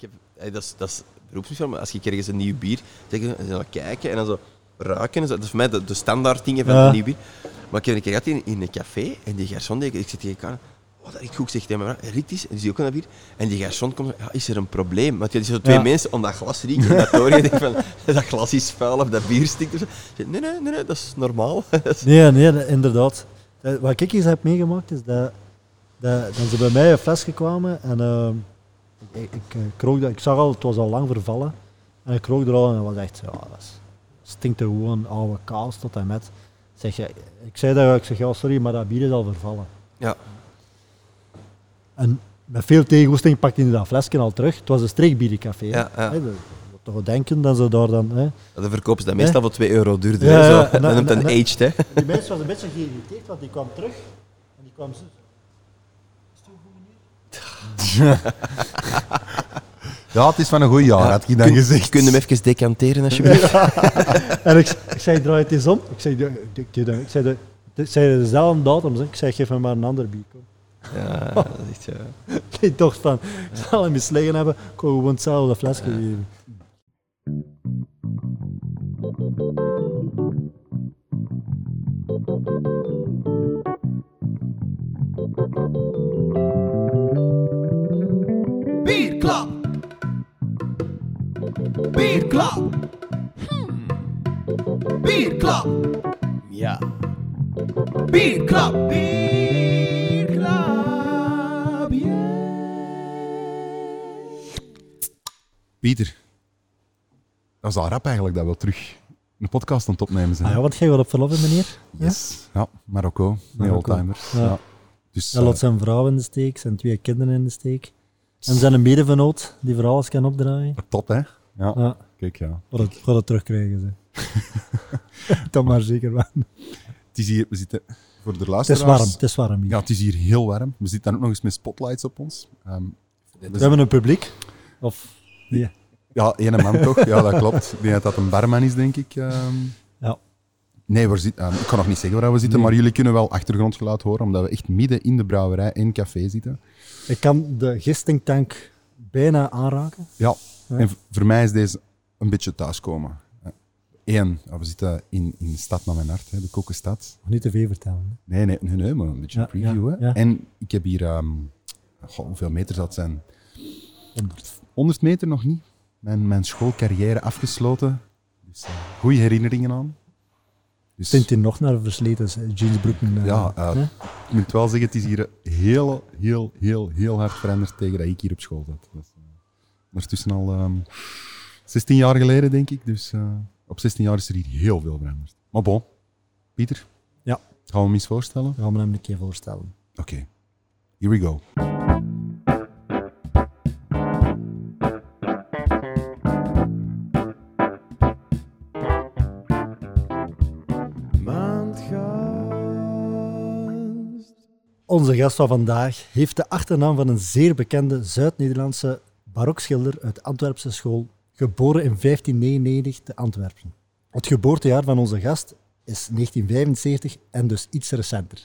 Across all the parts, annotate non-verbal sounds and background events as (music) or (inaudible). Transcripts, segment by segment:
ik heb, dat, is, dat is beroepsmisdaad, maar als je ergens een nieuw bier zeg je, dan kijken en dan zo ruiken. en. Dat is voor mij de, de standaard dingen van een nieuw bier. Maar ik heb een keer gehad in, in een café en die garçon, die, ik zit tegen elkaar. Oh, dat ik goed zeg tegen vrouw, riekt eens, en die zie ook dat bier. En die garçon komt, ja, is er een probleem? Want zijn zo twee Ja. mensen om dat glas rieken en dat door. Je denkt van, (laughs) dat glas is vuil of dat bier stinkt. Ik zeg, Nee, nee, nee, nee, dat is normaal. (laughs) Is- Nee, nee, inderdaad. Eh, Wat ik eens heb meegemaakt is dat, dat, dat ze bij mij een flesje kwamen en ehm, ik, ik, eh, ik zag al, het was al lang vervallen. En ik krook er al en dat was echt, ja, dat is- stinkt er gewoon oude kaas tot en met. Zeg, je, ik zei dat, ik zeg, ja, sorry, maar dat bier is al vervallen. Ja. En met veel tegenwoesting pakte hij dat flesje al terug. Het was een streekbierencafé. hè. Ja, ja. Toch denken dat ze daar dan... Hè. Dan verkopen ze dat meestal voor 2 euro duurder. Ja, zo. en dat (laughs) dan- noemt een aged, hè. Die mens was een beetje geïrriteerd, want die kwam terug en die kwam. (laughs) Ja, het is van een goed jaar, had ik dan Kun- gezegd. Kun je hem even decanteren, alsjeblieft? (laughs) En ik, ik zei, draai het eens om. Ik zei, ik, ik, ik, ik zei, de, ik zei dezelfde datum. zeg. Ik zei, geef me maar een ander bier. Kom. Ja, (laughs) dat is echt... Ja. Ik dacht van, ik zal hem eens liggen hebben. Ik kon gewoon hetzelfde flesje geven. Bierklap. Bierklap. ja. Bierklap. Bierklap. Pieter, dat is al rap eigenlijk dat we terug een podcast aan het opnemen zijn. Ah ja, wat jij gaat op verlof, meneer? Yes. Ja, Marokko, met Marokko. oldtimers. Ja. Ja. Dus, Hij eh, laat zijn vrouw in de steek, zijn twee kinderen in de steek. En zijn een medevenoot die voor alles kan opdraaien. top, hè? Ja, Ja, kijk, ja. gaat het, het terugkrijgen, ze. (laughs) Dat maar zeker wel. Het is hier, we zitten voor de Het luisteraars... is warm, het is warm hier. Ja, het is hier heel warm. We zitten dan ook nog eens met spotlights op ons. Ehm, We hebben een publiek. Of, nee. ja, ene man toch? Ja, dat klopt. Ik denk dat dat een barman is, denk ik. ehm. Ja. Nee, we zitten, ehm, ik kan nog niet zeggen waar we zitten, Nee. maar jullie kunnen wel achtergrondgeluid horen, omdat we echt midden in de brouwerij in café zitten. Ik kan de gistingtank bijna aanraken. Ja. En voor mij is deze een beetje thuiskomen. Eén, ja, we zitten in, in de stad naar mijn hart, hè, de Kokkenstad. Nog niet te veel vertellen. hè. Nee, nee, nee, nee, maar een beetje Ja, een preview. ja, hè. ja. En ik heb hier, ehm, goh, hoeveel meter zal het zijn? 100. 100 meter nog niet. Mijn, mijn schoolcarrière afgesloten. Dus eh, goede herinneringen aan. Dus, hij nog naar versleten jeansbroeken? eh, ja, eh, hè? ik moet wel zeggen, het is hier heel, heel, heel, heel hard veranderd tegen dat ik hier op school zat. Dat is eh, ondertussen al ehm 16 jaar geleden, denk ik. Dus eh, op 16 jaar is er hier heel veel veranderd. Maar bon, Pieter. Ja. Gaan we hem eens voorstellen? We gaan hem een keer voorstellen. Oké, here we go. Onze gast van vandaag heeft de achternaam van een zeer bekende Zuid-Nederlandse barokschilder uit Antwerpse school, geboren in 1599 te Antwerpen. Het geboortejaar van onze gast is 1975 en dus iets recenter.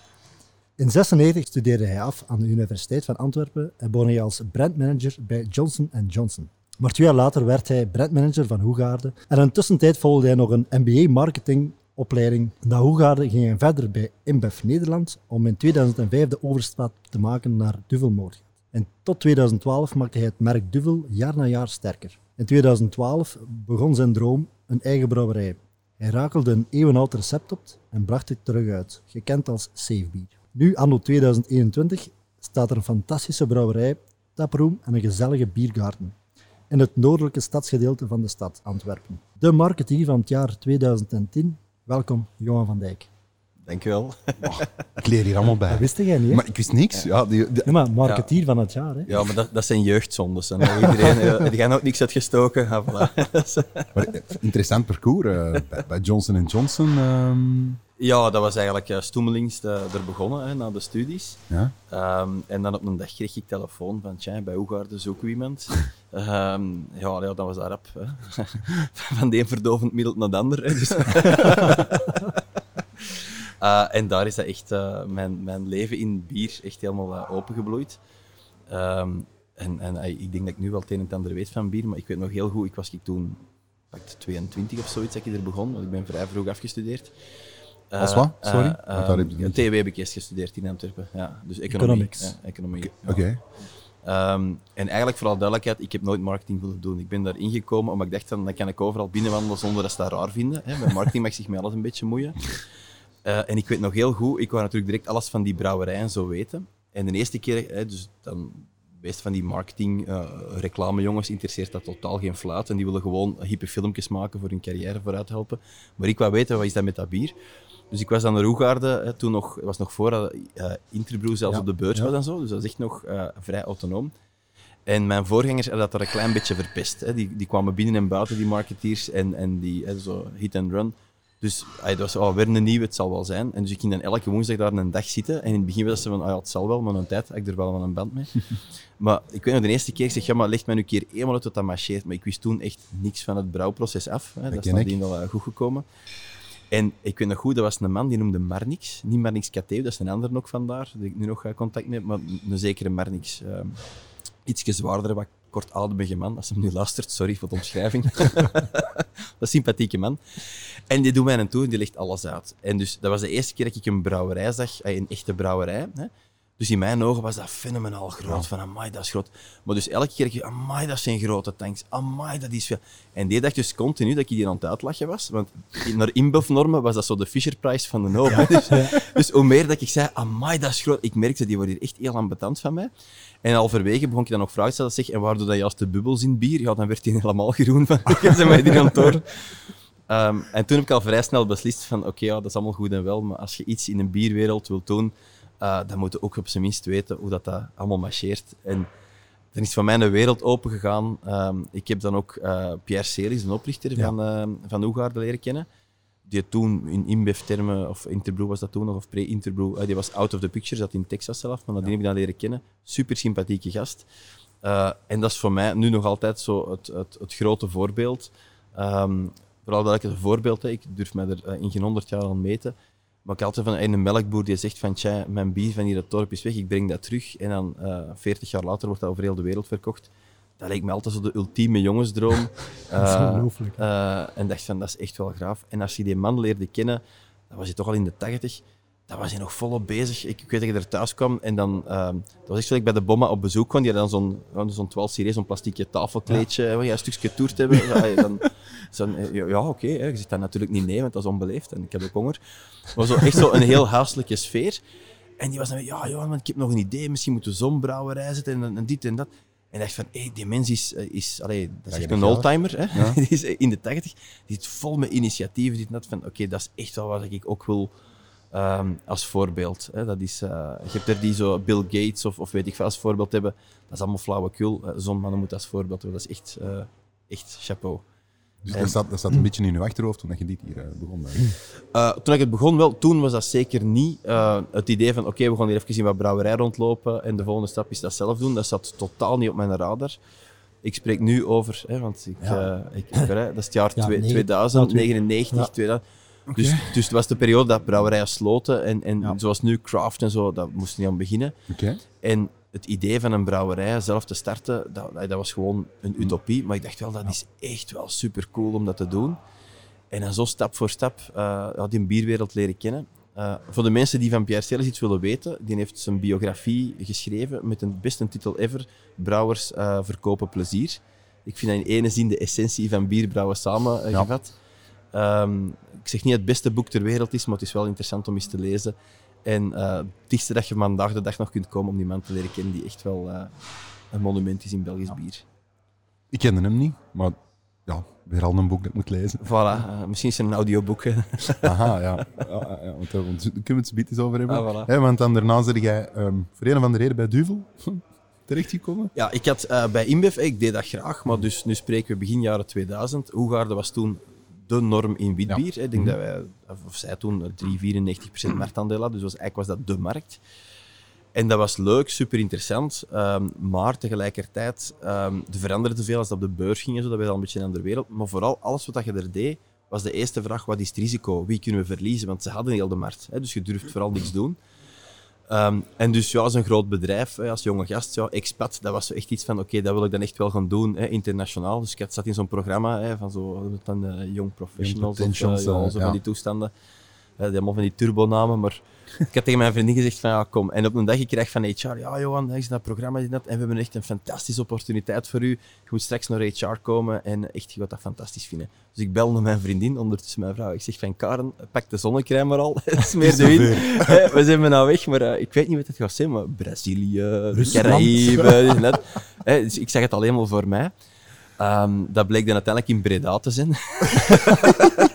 In 1996 studeerde hij af aan de Universiteit van Antwerpen en begon hij als brandmanager bij Johnson Johnson. Maar twee jaar later werd hij brandmanager van Hoegaarden en in de tussentijd volgde hij nog een MBA marketingopleiding. Na Hoegaarden ging hij verder bij InBev Nederland om in 2005 de overstap te maken naar Duvelmoord. En tot 2012 maakte hij het merk Duvel jaar na jaar sterker. In 2012 begon zijn droom een eigen brouwerij. Hij rakelde een eeuwenoud recept op en bracht het terug uit, gekend als Safebier. Nu, anno 2021, staat er een fantastische brouwerij, taproom en een gezellige biergarten in het noordelijke stadsgedeelte van de stad Antwerpen. De marketeer van het jaar 2010. Welkom, Johan van Dijk. Dankjewel. Ik leer hier allemaal bij. Dat wist jij niet, hè? Maar ik wist niks. Ja, die, die- Ja, maar marketeer van het jaar, hè? Ja, maar dat, dat zijn jeugdzondes. En iedereen, eh, die gaan ook niks uitgestoken. Ah, voilà. (laughs) Maar, eh, interessant parcours eh, bij, bij Johnson Johnson. ehm, ja, dat was eigenlijk uh, stoemelings er begonnen, hè, na de studies. ja. Ehm, en dan op een dag kreeg ik telefoon van, tja, bij Oegaarden zoeken we iemand. (laughs) Ehm, ja, ja, dat was. Hè. (laughs) Van de een verdovend middel naar de ander. Hè, dus. Eh, en daar is dat echt eh, mijn, mijn leven in bier echt helemaal eh, opengebloeid. Ehm, En, en ik denk dat ik nu wel het een en het ander weet van bier, maar ik weet nog heel goed, ik was ik toen pakt 22 of zoiets dat ik er begon, want ik ben vrij vroeg afgestudeerd. Als wat? Sorry? daar heb je niet- TW heb ik eerst gestudeerd in Antwerpen. Ja, dus economie. Economics. Ja, economie. Oké. Ja. Ehm, en eigenlijk vooral duidelijkheid, ik heb nooit marketing willen doen. Ik ben daar ingekomen omdat ik dacht, dan, dan kan ik overal binnenwandelen zonder dat ze dat raar vinden. Hè. Bij marketing mag zich met alles een beetje moeien. Eh, en ik weet nog heel goed, ik wou natuurlijk direct alles van die brouwerij en zo weten. En de eerste keer, hè, dus dan meest van die marketing, eh reclamejongens interesseert dat totaal geen fluit. En die willen gewoon hippe filmpjes maken voor hun carrière vooruit helpen. Maar ik wou weten, wat is dat met dat bier? Dus ik was aan de Roegaarde, hè, toen nog, was nog voor dat eh Interbrew zelfs Ja, op de beurs ja. was en zo. Dus dat is echt nog vrij autonoom. En mijn voorgangers hadden dat er een klein beetje verpest. Hè. Die, die kwamen binnen en buiten, die marketeers, en, en die hè, zo hit and run. Dus ah, het was oh, weer een nieuwe, het zal wel zijn. En dus ik ging dan elke woensdag daar een dag zitten. En in het begin was ze van, ah, ja, het zal wel, maar een tijd had ik er wel van een band mee. (laughs) maar ik weet nog, de eerste keer, ik zeg, ja, maar leg mij nu een keer eenmaal uit wat dat marcheert. Maar ik wist toen echt niks van het brouwproces af. Hè. Dat is nadien wel eh, goed gekomen. En ik weet nog goed, dat was een man die noemde Marnix. Niet Marnix Cateu, dat is een ander ook vandaar, die ik nu nog eh, contact mee heb, maar een zekere Marnix. ehm ietsje zwaardere, wat kortademige man. Als hij nu luistert, sorry voor de omschrijving. (laughs) een sympathieke man. En die doet mij een tour en die legt alles uit. En dus dat was de eerste keer dat ik een brouwerij zag, eh, een echte brouwerij. Hè. Dus in mijn ogen was dat fenomenaal groot. Van, amai, dat is groot. Maar dus elke keer, amai, dat zijn grote tanks. Amai, dat is veel. En die dacht dus continu dat ik die aan het uitlachen was. Want naar InBev-normen was dat zo de Fisher-Price van de Nobel. (laughs) Dus, dus hoe meer dat ik zei, amai, dat is groot. Ik merkte, die worden hier echt heel ambetant van mij. En halverwege begon ik dan nog vragen te stellen. Zeg, en waar doe dat juist de bubbels in bier? Ja, dan werd hij helemaal groen van. (laughs) Ik ze mij die horen. Ehm, en toen heb ik al vrij snel beslist van, oké, ja, dat is allemaal goed en wel, maar als je iets in een bierwereld wilt doen, eh, dan moet je ook op zijn minst weten hoe dat, dat allemaal marcheert. En dan is voor mij een wereld open gegaan. Ehm, ik heb dan ook eh, Pierre Celis, een oprichter van, ehm van leren kennen. Die toen in InBev-termen, of Interbrew was dat toen nog, of pre-Interbrew, eh, die was out of the picture, zat in Texas zelf, maar nadien heb ik dat leren kennen. Super sympathieke gast. En dat is voor mij nu nog altijd zo het, het, het grote voorbeeld. Ehm, vooral dat ik het voorbeeld heb, ik durf mij er in geen honderd jaar aan meten. Maar ik altijd van een melkboer die zegt van tja, mijn bier van hier het dorp is weg, ik breng dat terug. En dan eh 40 jaar later wordt dat over heel de wereld verkocht. Dat leek me altijd zo de ultieme jongensdroom. Dat is (laughs) Eh, eh, en dacht van, dat is echt wel graaf. En als je die man leerde kennen, dan was hij toch al in de tachtig, dan was hij nog volop bezig. Ik, ik weet dat je er thuis kwam en dan... ehm, dat was echt zo dat ik bij de bomma op bezoek kwam, die had dan zo'n ja, zo'n 12 serie, zo'n plastiekje tafelkleedje, ja. waar je een stukje toert hebben. (laughs) Ja, dan, zo, ja, ja, oké, je zit daar natuurlijk niet nee, want dat is onbeleefd en ik heb ook honger. Maar zo, echt zo een heel huiselijke sfeer. En die was dan ja, ja, man, ik heb nog een idee, misschien moeten we zo'n brouwerij zetten en, en dit en dat. En dacht van, hé, die mens is, eh, is allee, dat is Ja, echt een oldtimer. Hè? (laughs) die is in de 80. Die zit vol met initiatieven. Dit en dat. Van, oké, dat is echt wel wat ik ook wil ehm, als voorbeeld. Hè? Dat is, eh, je hebt er die zo Bill Gates of, of weet ik veel als voorbeeld hebben. Dat is allemaal flauwekul. Uh, Zo'n mannen moet als voorbeeld hebben. Dat is echt, eh, echt chapeau. Dus En- dat staat, dat staat een beetje in je achterhoofd toen je dit hier eh, begon. Uh, toen ik het begon, wel, toen was dat zeker niet uh, het idee van oké, we gaan hier even zien wat brouwerij rondlopen en de volgende stap is dat zelf doen. Dat zat totaal niet op mijn radar. Ik spreek nu over, hè, want ik, Ja. uh, ik, dat is het jaar Ja, twee- negen- 2000, ja, twee- 99, ja. 2000. Dus, dus het was de periode dat brouwerijen sloten en, en Ja. zoals nu craft en zo, dat moest niet aan beginnen. En het idee van een brouwerij zelf te starten, dat, dat was gewoon een utopie. Maar ik dacht wel, dat is echt wel super cool om dat te doen. En dan zo stap voor stap ja, die bierwereld leren kennen. Eh, voor de mensen die van Pierre Celis iets willen weten, die heeft zijn biografie geschreven met een beste titel ever, Brouwers eh, verkopen plezier. Ik vind dat in ene zin de essentie van bierbrouwen samengevat. Ehm, ik zeg niet het beste boek ter wereld is, maar het is wel interessant om eens te lezen. En eh, het dichtste dat je vandaag de dag nog kunt komen om die man te leren kennen, die echt wel eh, een monument is in Belgisch bier. Ik kende hem niet, maar ja, weer al een boek dat ik moet lezen. Voilà, eh, misschien is er een audioboek. (laughs) Aha, ja. ja, ja, want kunnen we het zo eens over hebben. Ah, voilà. Want dan daarna zeg jij ehm, voor een of andere reden bij Duvel (laughs) terechtgekomen. Ja, ik had bij InBev, ik deed dat graag, maar dus nu spreken we begin jaren 2000. Hoegaarde was toen de norm in witbier. hè. Ik denk dat wij, of zij toen, 3,94% marktaandeel hadden, dus was, eigenlijk was dat de markt. En dat was leuk, super interessant, ehm, maar tegelijkertijd, um, er veranderde veel als dat op de beurs ging en zo, dat werd al een beetje een andere wereld. Maar vooral, alles wat je er deed, was de eerste vraag, wat is het risico? Wie kunnen we verliezen? Want ze hadden heel de markt, hè, dus je durft vooral niks doen. Ehm, en dus ja, als een groot bedrijf, hè, als jonge gast, ja, expat, dat was zo echt iets van, oké, dat wil ik dan echt wel gaan doen, hè, internationaal. Dus ik had- zat in zo'n programma hè, van zo, dan eh, Young Professionals, of, eh, ja, eh, zo ja. van die toestanden. Eh, die allemaal van die turbonamen, maar ik had tegen mijn vriendin gezegd van, ja, kom. En op een dag ik krijg van HR, ja Johan, dat is dat programma dit, dat, en we hebben echt een fantastische opportuniteit voor u. Je moet straks naar HR komen en echt, je gaat dat fantastisch vinden. Dus ik bel naar mijn vriendin, ondertussen mijn vrouw. Ik zeg van, Karen, pak de zonnecrème maar al. Smeer de wind. We zijn nou weg, maar eh, ik weet niet wat het gaat zijn, maar Brazilië. Caraïben. (laughs) Eh, dus ik zag het alleen maar voor mij. Ehm, dat bleek dan uiteindelijk in Breda te zijn. (laughs)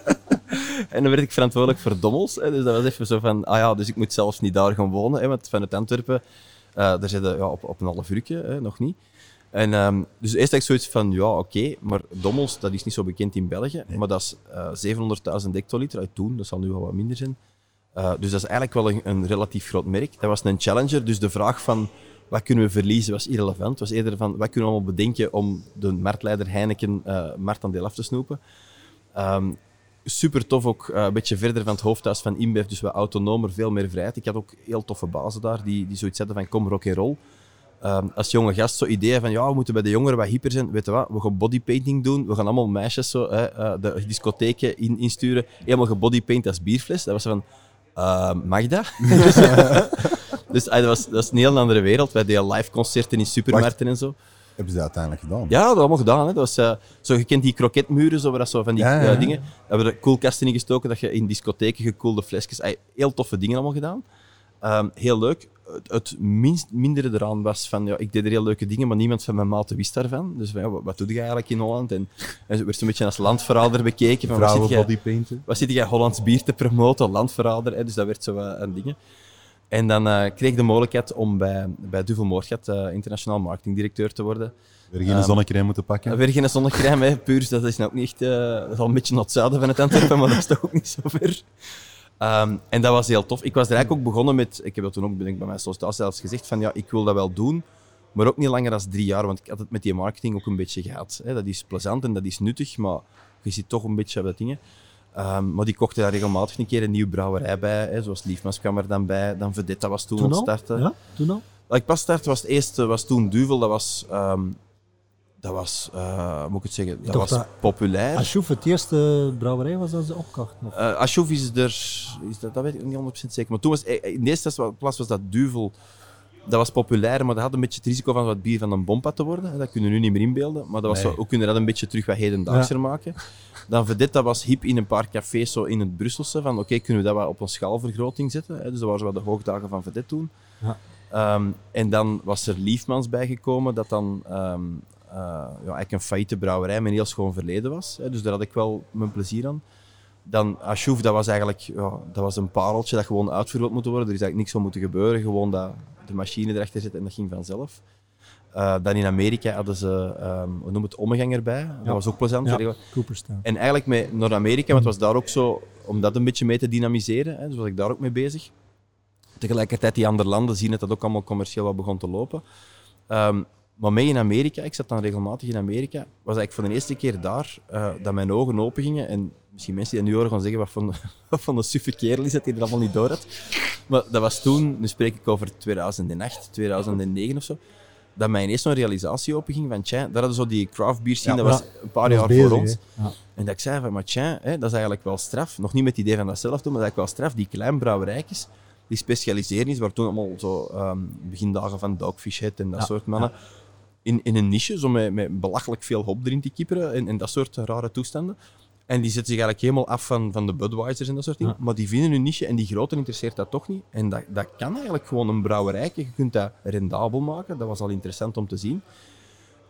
en dan werd ik verantwoordelijk voor dommels. Hè, dus dat was even zo van, ah ja, dus ik moet zelfs niet daar gaan wonen. Hè, want vanuit Antwerpen, eh daar zitten ja, op, op een half uurtje, hè, nog niet. En, ehm, dus eerst had ik zoiets van, ja, oké, maar dommels, dat is niet zo bekend in België. Maar dat is eh 700.000 hectoliter uit toen, dat zal nu al wat minder zijn. Eh, dus dat is eigenlijk wel een, een relatief groot merk. Dat was een challenger, dus de vraag van wat kunnen we verliezen was irrelevant. Het was eerder van wat kunnen we allemaal bedenken om de marktleider Heineken eh marktaandeel af te snoepen. Ehm, super tof ook, eh, een beetje verder van het hoofdhuis van InBev, dus wat autonomer, veel meer vrijheid. Ik had ook heel toffe bazen daar die, die zoiets hadden van kom rock and roll. Ehm, als jonge gast zo ideeën van ja, we moeten bij de jongeren wat hyper zijn. Weet je wat, we gaan bodypainting doen. We gaan allemaal meisjes zo, hè, eh, de discotheken in, insturen. Helemaal gebodypaint als bierfles. Dat was van, eh, mag dat? dus (laughs) (laughs) dus, ah, dat, was, dat is een heel andere wereld. Wij deden live concerten in supermarkten en zo. Hebben ze dat uiteindelijk gedaan? Ja, dat hebben we allemaal gedaan. Hè. Dat was, eh, zo, je kent die kroketmuren, zo, dat zo van die Ja, ja, eh, dingen. Daar hebben we koelkasten in gestoken, dat je in discotheken gekoelde flesjes... heel toffe dingen allemaal gedaan. Ehm, heel leuk. Het, het minst, mindere eraan was van, ja, ik deed er heel leuke dingen, maar niemand van mijn maten wist daarvan. Dus van, ja, wat, wat doe je eigenlijk in Holland? En, en werd zo'n beetje als landverrader bekeken. Van, wat zit jij- wat zit jij Hollands bier te promoten, landverrader, hè? dus dat werd zo wat een dingen. En dan eh, kreeg ik de mogelijkheid om bij, bij Duvel Moorgat eh, internationaal marketingdirecteur te worden. Weer geen Ehm, zonnecrème moeten pakken. Weer geen zonnecrème, hè. puur, dat is nou ook niet echt, eh, dat is al een beetje naar het zuiden van het Antwerpen, maar dat is toch ook niet zo ver. Ehm, en dat was heel tof. Ik was er eigenlijk ook begonnen met, ik heb dat toen ook ben ik bij mijn sollicitatie zelfs gezegd, van ja, ik wil dat wel doen, maar ook niet langer dan drie jaar, want ik had het met die marketing ook een beetje gehad. Hè. Dat is plezant en dat is nuttig, maar je zit toch een beetje op dat dingen. Ehm, maar die kochten daar regelmatig een keer een nieuwe brouwerij bij, hè, zoals Liefmans kwam er dan bij, dan Vedetta was toen, Toen starten. Ja, toen al? Ik pas startte was het eerste, was toen Duvel, dat was, ehm, dat was eh, moet ik het zeggen, dat was dat- populair. Ashoef, het eerste brouwerij was dat ze opkocht. Of? Uh, Ashoef is er, is dat, dat weet ik niet 100% zeker. Maar toen was, eh, in de eerste plaats was dat Duvel, dat was populair, maar dat had een beetje het risico van wat bier van een bompa te worden. Dat kunnen we nu niet meer inbeelden, maar dat was Nee. zo, ook kunnen dat een beetje terug wat hedendaagser maken. Dan Vedetta was hip in een paar cafés zo in het Brusselse, van oké, kunnen we dat wat op een schaalvergroting zetten. Hè? Dus dat waren zo wat de hoogdagen van Vedette toen. Ja. Ehm, en dan was er Liefmans bijgekomen, dat dan ehm, eh, ja, eigenlijk een failliete brouwerij met een heel schoon verleden was. Hè? Dus daar had ik wel mijn plezier aan. Dan Ashouf, dat was eigenlijk ja, dat was een pareltje dat gewoon uitvergroot moeten worden. Er is eigenlijk niks van moeten gebeuren, gewoon dat de machine erachter zit en dat ging vanzelf. Eh, dan in Amerika hadden ze, ehm we noemen het omgang erbij. Dat Ja. was ook plezant. Ja, Cooperstown. En eigenlijk met Noord-Amerika, want het was daar ook zo, om dat een beetje mee te dynamiseren, hè, dus was ik daar ook mee bezig. Tegelijkertijd die andere landen zien dat dat ook allemaal commercieel wat begon te lopen. Ehm, maar mee in Amerika, ik zat dan regelmatig in Amerika, was eigenlijk voor de eerste keer daar eh, dat mijn ogen open gingen. En misschien mensen die dat nu horen gaan zeggen, wat van, (laughs) wat van een suffe kerel is dat die er allemaal niet door had. Maar dat was toen, nu spreek ik over 2008, 2009 of zo, dat mij ineens zo'n realisatie openging van, tja, daar hadden zo die craft beer Ja, dat was een paar jaar voor ons. Ja. En dat ik zei van, maar tja, hè, dat is eigenlijk wel straf. Nog niet met het idee van dat zelf doen, maar dat is eigenlijk wel straf. Die kleine brouwerijtjes, die specialiseren is, waar toen allemaal zo ehm, begindagen van Dogfish Head en dat Ja, soort mannen, in, in een niche, zo met, met belachelijk veel hop erin te kieperen en, en dat soort rare toestanden. En die zetten zich eigenlijk helemaal af van, van de Budweisers en dat soort dingen. Ja. Maar die vinden hun niche en die grote interesseert dat toch niet. En dat, dat kan eigenlijk gewoon een brouwerijke. Je kunt dat rendabel maken. Dat was al interessant om te zien.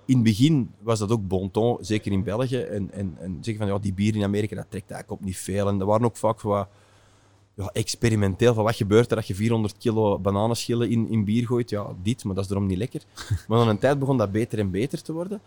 In het begin was dat ook bon ton, zeker in België. En, en, en zeggen van ja, die bier in Amerika, dat trekt eigenlijk op niet veel. En er waren ook vaak wat ja, experimenteel van wat gebeurt er als je 400 kilo bananenschillen in, in bier gooit. Ja, dit, maar dat is daarom niet lekker. (laughs) Maar na een tijd begon dat beter en beter te worden.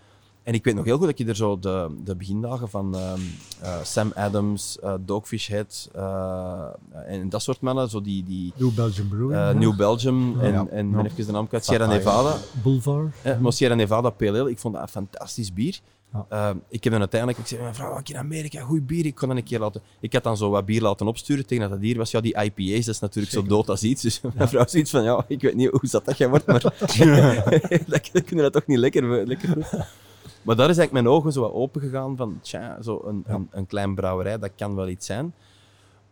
En ik weet nog heel goed dat je er zo de, de begindagen van ehm, eh, Sam Adams, eh, Dogfish Head eh, en dat soort mannen, zo die, die New Belgium Brewing. New Belgium en, Ja. en Ja. even de naam kwijt, Sierra. Nevada. Boulevard. Eh, Sierra Nevada Ale, ik vond dat een fantastisch bier. Ja. Eh, ik heb dan uiteindelijk, ik zei, mijn vrouw, ik in Amerika, goed bier, ik kon dat een keer laten... Ik had dan zo wat bier laten opsturen tegen dat dat hier was. Ja, die IPA's, dat is natuurlijk zo dood als iets. Dus (laughs) mijn vrouw zoiets van, ja, ik weet niet hoe zat dat jij wordt, maar (laughs) (laughs) dat, dat kunnen dat toch niet lekker, lekker proeven. Maar daar is eigenlijk mijn ogen zo wat open gegaan van, tja, zo een, een, een klein brouwerij, dat kan wel iets zijn.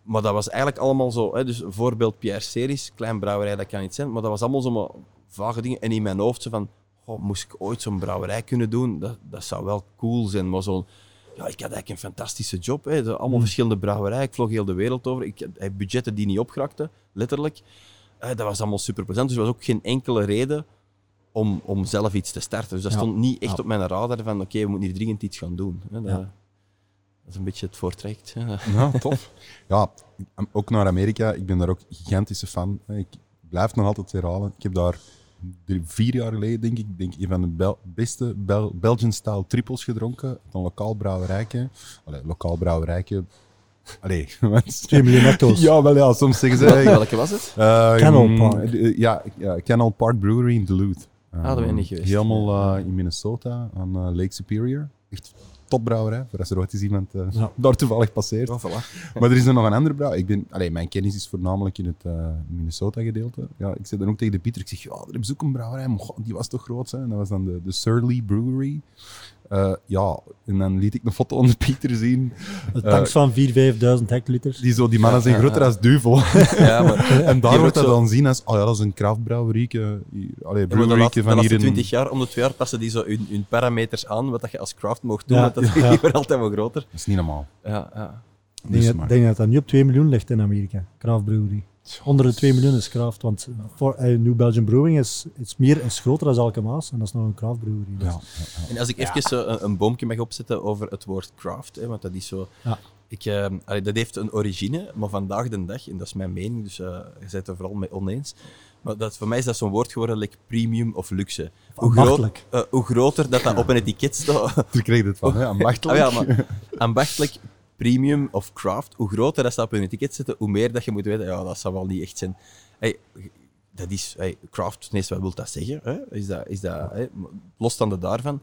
Maar dat was eigenlijk allemaal zo, hè, dus voorbeeld Pierre Series, klein brouwerij, dat kan iets zijn, maar dat was allemaal zo maar vage dingen. En in mijn hoofd zo van, goh, moest ik ooit zo'n brouwerij kunnen doen, dat, dat zou wel cool zijn. Maar zo'n, ja, ik had eigenlijk een fantastische job, hè, allemaal verschillende brouwerijen, ik vloog heel de wereld over. Ik had budgetten die niet opgrakten, letterlijk. Eh, dat was allemaal super plezant, dus er was ook geen enkele reden om, om zelf iets te starten. Dus dat Ja. stond niet echt Ja. op mijn radar van, oké, we moeten hier dringend iets gaan doen. Hè, dat, Ja. dat is een beetje het voortrekt. hè. Ja, tof. Ja, ook naar Amerika. Ik ben daar ook gigantische fan. Ik blijf nog altijd herhalen. Ik heb daar vier jaar geleden, denk ik, denk ik, een van de Bel- beste Bel- Belgian-style triples gedronken. Een lokaal brouwerijke. Allee, lokaal brouwerijke. Allee, (laughs) wat? 2 miljoen hecto's. Ja, wel ja, soms zeggen ze... Wel- Welke was het? Eh, Canal mm, Park. eh, Ja, ja, Canal Park Brewery in Duluth. Ah, daar ben ik niet geweest. Helemaal eh, in Minnesota, aan eh, Lake Superior. Echt topbrouwerij, voor als er ooit eens iemand eh, Ja. (laughs) daar toevallig passeert. Oh, voilà. Maar er is er nog een andere brouw. Ik ben, allee, mijn kennis is voornamelijk in het eh, Minnesota-gedeelte. Ja, ik zei dan ook tegen de Pieter, ik zeg, ja, er ze ook een brouwerij, maar god, die was toch groot, hè? En dat was dan de, de Surly Brewery. Eh, ja, en dan liet ik een foto onder Pieter zien. Een tanks van 4.000, 5.000 hectoliter. Die, zo, die mannen zijn Ja, ja, groter ja. als duvel. (laughs) Ja, maar (laughs) en daar wordt dat zo- dan zien als, oh ja, dat is een kraftbrouwerieke. Allee, Ja, de de van hier in... 20 jaar, om de twee jaar, passen die zo hun, hun parameters aan, wat dat je als craft mocht doen, Ja, want dat ja. (laughs) die worden altijd wel groter. Dat is niet normaal. Ja, ja. Ik denk, Dus dat- denk dat dat nu op 2 miljoen ligt in Amerika. Craft Brewery. Onder de 2 miljoen is craft. Want voor, eh, New Belgian Brewing is, is, meer, is groter dan Elke Maas. En dat is nog een craft brewery. Dus- Ja, En als ik even zo een, een boompje mag opzetten over het woord craft, hè, want dat is zo... Ja. Ik, eh, allee, dat heeft een origine, maar vandaag de dag, en dat is mijn mening, dus eh, je bent er vooral mee oneens, maar dat, voor mij is dat zo'n woord geworden, like premium of luxe. Hoe, groot, eh, hoe groter dat dat op een etiket staat, (laughs) Daar kreeg je het van, hè? ambachtelijk. Ah, ja, maar ambachtelijk premium of craft, hoe groter dat staat op een etiket zetten, hoe meer dat je moet weten, ja, dat zal wel niet echt zijn. Hey, dat is, hey, craft, nee, wat wil dat zeggen? Hè? Is dat, is dat? Losstaande daarvan,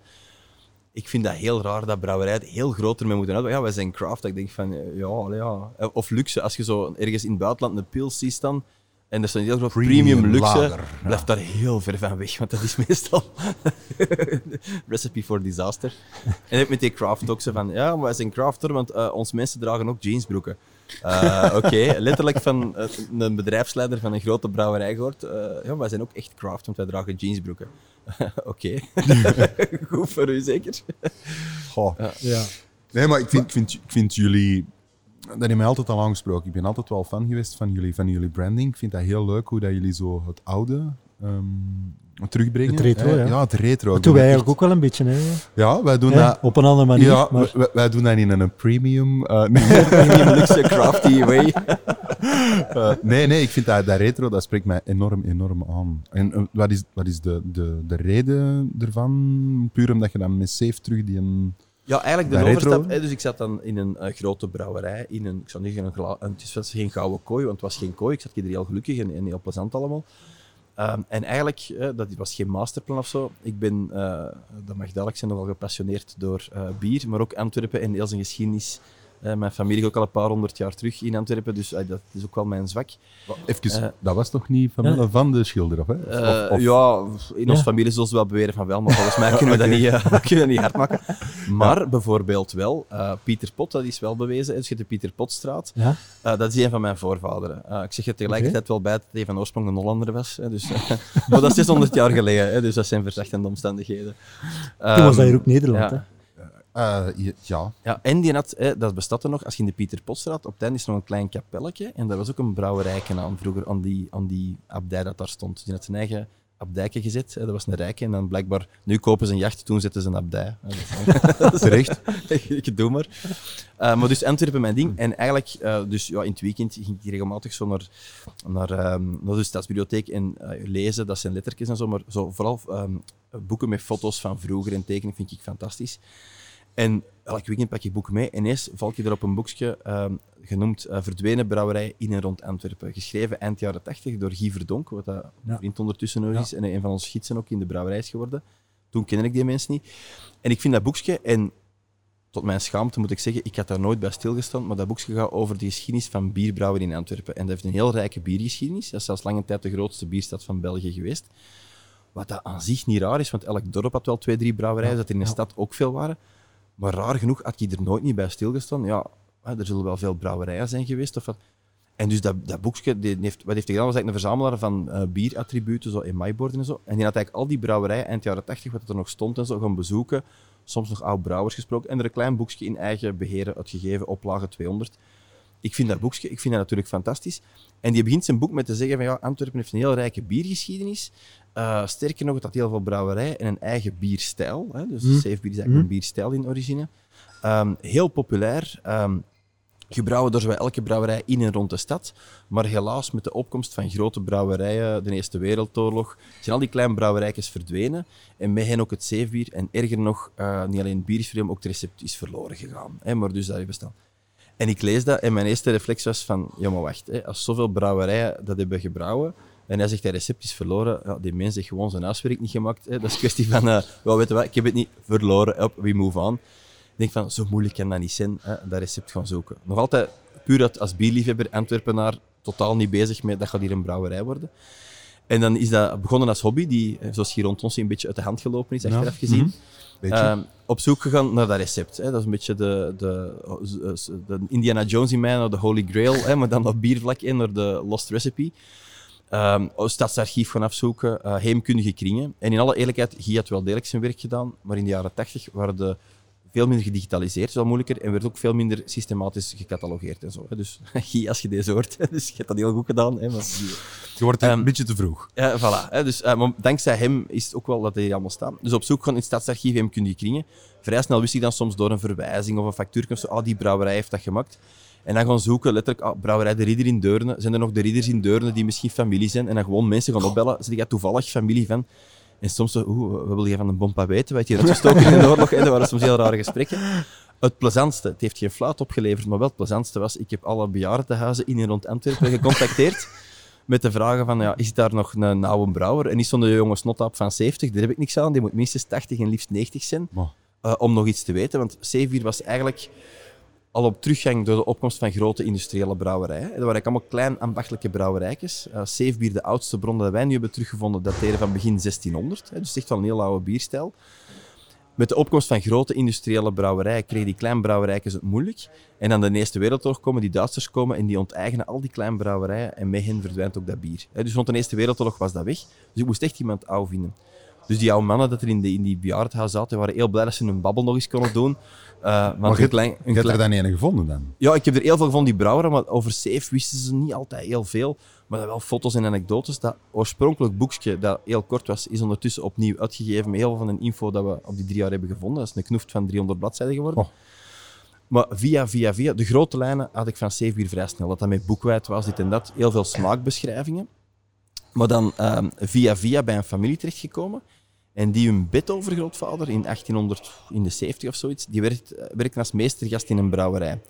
ik vind dat heel raar dat brouwerijen heel groter mee moeten hebben. Ja, wij zijn craft. Ik denk van, eh, ja, ja. Of luxe, als je zo ergens in het buitenland een pils ziet staan, en er een heel groot premium, Premium luxe, lager, ja. blijf daar heel ver van weg, want dat is meestal (laughs) recipe for disaster. En ik met die craft ook zo van, ja, maar wij zijn crafter, want eh onze mensen dragen ook jeansbroeken. Eh, Oké, letterlijk van eh, een bedrijfsleider van een grote brouwerij gehoord. eh, ja, wij zijn ook echt craft, want wij dragen jeansbroeken. (laughs) Oké, (laughs) goed voor u zeker. Goh. Ja. Nee, maar ik vind, ik, vind, ik vind jullie... Dat heeft mij altijd al aangesproken. Ik ben altijd wel fan geweest van jullie, van jullie branding. Ik vind dat heel leuk hoe dat jullie zo het oude ehm, terugbrengen. Het retro, hè. ja. Het retro. Dat doen wij eigenlijk ook wel een beetje. Hè? Ja, wij doen Hè? dat... Op een andere manier. Ja, maar wij, wij doen dat in een premium... (laughs) Premium luxe crafty way. (laughs) eh, nee, nee, ik vind dat, dat retro, dat spreekt mij enorm, enorm aan. En eh, wat is, wat is de, de, de reden ervan? Puur omdat je dan met safe terug die een... Ja, eigenlijk de Bij overstap. Hè, dus ik zat dan in een eh, grote brouwerij, in een, ik zou niet zeggen een, het was geen gouden kooi, want het was geen kooi. Ik zat hier heel gelukkig en, en heel plezant allemaal. Ehm, en eigenlijk, eh, dat was geen masterplan of zo. Ik ben, eh, dat mag duidelijk zijn, nogal gepassioneerd door eh, bier, maar ook Antwerpen en heel zijn geschiedenis. Eh, mijn familie is ook al een paar honderd jaar terug in Antwerpen, dus eh, dat is ook wel mijn zwak. Even, Eh, dat was toch niet van, Ja. van de schilder, of? Hè? Of- Eh, of- Ja, in onze Ja. familie zullen ze wel beweren van wel, maar volgens mij kunnen we dat (laughs) niet, eh, (laughs) kunnen we niet hard maken. Maar bijvoorbeeld wel, eh, Pieter Pot, dat is wel bewezen. Dus je hebt de Pieter Potstraat. ja? Eh, dat is een van mijn voorvaderen. Eh, ik zeg er tegelijkertijd wel bij dat hij van oorsprong een Hollander was. Hè, dus, eh, (laughs) maar dat is 600 jaar geleden, hè, dus dat zijn verzachtende omstandigheden. Toen was dat Ehm, hier ook Nederland. ja. Hè? Eh, ja, Ja, en die had, hè, dat bestaat er nog, als je in de Pieter Potstraat, op het einde is nog een klein kapelletje, en dat was ook een brouwerijke aan vroeger, aan die, aan die abdij dat daar stond. Die had zijn eigen abdijken gezet. Hè. Dat was een rijke. En dan blijkbaar, nu kopen ze een jacht, toen zetten ze een abdij. Hè. Dat is- (laughs) (laughs) Terecht. ik doe maar. Eh, maar dus Antwerpen mijn ding. En eigenlijk, eh, dus ja, in het weekend ging ik regelmatig zo naar, naar, ehm, naar de stadsbibliotheek en lezen. Dat zijn lettertjes en zo. Maar zo, vooral ehm, boeken met foto's van vroeger en tekeningen vind ik fantastisch. En elk weekend pak je boeken mee. En ineens val je er op een boekje ehm, genoemd eh, Verdwenen brouwerij in en rond Antwerpen. Geschreven eind jaren 80 door Guy Verdonk, wat dat Ja. vriend ondertussen nog Ja. is. En een van onze gidsen ook in de brouwerij is geworden. Toen kende ik die mensen niet. En ik vind dat boekje, en tot mijn schaamte moet ik zeggen, ik had daar nooit bij stilgestaan, maar dat boekje gaat over de geschiedenis van bierbrouwen in Antwerpen. En dat heeft een heel rijke biergeschiedenis. Dat is zelfs lange tijd de grootste bierstad van België geweest. Wat dat aan zich niet raar is, want elk dorp had wel twee, drie brouwerijen, dat er in Ja. stad ook veel waren. Maar raar genoeg had ik er nooit niet bij stilgestaan. Ja, er zullen wel veel brouwerijen zijn geweest. Of wat. En dus dat, dat boekje, die heeft, wat heeft hij gedaan, was eigenlijk een verzamelaar van eh, bierattributen, zo in maiborden en zo. En die had eigenlijk al die brouwerijen eind jaren 80, wat er nog stond en zo, gaan bezoeken. Soms nog oud brouwers gesproken. En er een klein boekje in eigen beheren uitgegeven, oplage 200. Ik vind dat boekje, ik vind dat natuurlijk fantastisch. En die begint zijn boek met te zeggen van ja, Antwerpen heeft een heel rijke biergeschiedenis. Eh, sterker nog, het had heel veel brouwerijen en een eigen bierstijl. Hè? Dus Mm. Safe is eigenlijk een bierstijl in origine. Ehm, heel populair. ehm, gebrouwen door zowel elke brouwerij in en rond de stad. Maar helaas, met de opkomst van grote brouwerijen, de Eerste Wereldoorlog, zijn al die kleine brouwerijtjes verdwenen. En met hen ook het zeefbier. En erger nog, eh, niet alleen het ook het recept is verloren gegaan. Hè? Maar dus daar hebben staan. En ik lees dat en mijn eerste reflex was van, ja maar wacht, hè, als zoveel brouwerijen dat hebben gebrouwen en hij zegt dat recept is verloren, ja, die mens heeft gewoon zijn huiswerk niet gemaakt. Hè. Dat is kwestie van, eh wel weet je wat, ik heb het niet verloren, op, we move on. Ik denk van, zo moeilijk kan dat niet zijn, hè, dat recept gaan zoeken. Nog altijd, puur uit- als bierliefhebber, Antwerpenaar, totaal niet bezig met, dat gaat hier een brouwerij worden. En dan is dat begonnen als hobby, die, eh, zoals hier rond ons, een beetje uit de hand gelopen is, achteraf gezien. Beetje. Ehm, op zoek gegaan naar dat recept. Hè. Dat is een beetje de, de, de Indiana Jones in mij, naar de Holy Grail, hè, maar dan op biervlak in, naar de Lost Recipe. Ehm stadsarchief gaan afzoeken, eh, heemkundige kringen. En in alle eerlijkheid, Guy had wel degelijk zijn werk gedaan, maar in de jaren 80 waren de veel minder gedigitaliseerd, wel moeilijker, en werd ook veel minder systematisch gecatalogeerd en zo. Hè. Dus (laughs) Guy, als je deze hoort, (laughs) dus je hebt dat heel goed gedaan. Hè, maar... Je wordt een Ehm, beetje te vroeg. Ja, voilà. Hè, dus, eh, maar dankzij hem is het ook wel dat hij hier allemaal staat. Dus op zoek gaan in het stadsarchief heemkundige kringen. Vrij snel wist ik dan soms door een verwijzing of een factuur of zo, ah, die brouwerij heeft dat gemaakt. En dan gaan zoeken, letterlijk, ah, brouwerij De Ridder in Deurne. Zijn er nog de ridders in Deurne die misschien familie zijn? En dan gewoon mensen gaan opbellen. Zijn jij toevallig familie van? En soms zo, oeh, wat wil je van een bompa weten? Wat je hier uitgestoken in de oorlog? En dat waren soms heel rare gesprekken. Het plezantste, het heeft geen fluit opgeleverd, maar wel het plezantste was, ik heb alle bejaardentehuizen in en rond Antwerpen gecontacteerd (laughs) met de vragen van, ja, is daar nog een oude brouwer? En is zo'n jonge snottaap van 70, daar heb ik niks aan, die moet minstens 80 en liefst 90 zijn, eh, om nog iets te weten. Want Zeevier was eigenlijk al op teruggang door de opkomst van grote industriële brouwerijen. Er waren allemaal klein ambachtelijke brouwerijtjes. Uh, Zeefbier, de oudste bron dat wij nu hebben teruggevonden, dateren van begin 1600. Hè, dus echt wel een heel oude bierstijl. Met de opkomst van grote industriële brouwerijen kregen die kleine brouwerijtjes het moeilijk. En aan de Eerste Wereldoorlog komen die Duitsers komen en die onteigenen al die kleine brouwerijen en met hen verdwijnt ook dat bier. Dus rond de Eerste Wereldoorlog was dat weg. Dus ik moest echt iemand oud vinden. Dus die oude mannen dat er in, de, in die bejaardenhuis zaten, waren heel blij dat ze hun babbel nog eens konden doen. Uh, maar je, klein, je hebt er dan een gevonden dan? ja, ik heb er heel veel van die brouweren, maar over Safe wisten ze niet altijd heel veel. Maar wel foto's en anekdotes. Dat oorspronkelijk boekje, dat heel kort was, is ondertussen opnieuw uitgegeven met heel veel van de info dat we op die drie jaar hebben gevonden. Dat is een knoeft van 300 bladzijden geworden. Oh. Maar via, via, via, de grote lijnen had ik van Safe Bier vrij snel. Dat dat met boekwijd was, dit en dat. Heel veel smaakbeschrijvingen. Maar dan ehm, via via bij een familie terechtgekomen. En die hun bedovergrootvader in 1800, in de 70 of zoiets, die werkt, eh, werkte als meestergast in een brouwerij.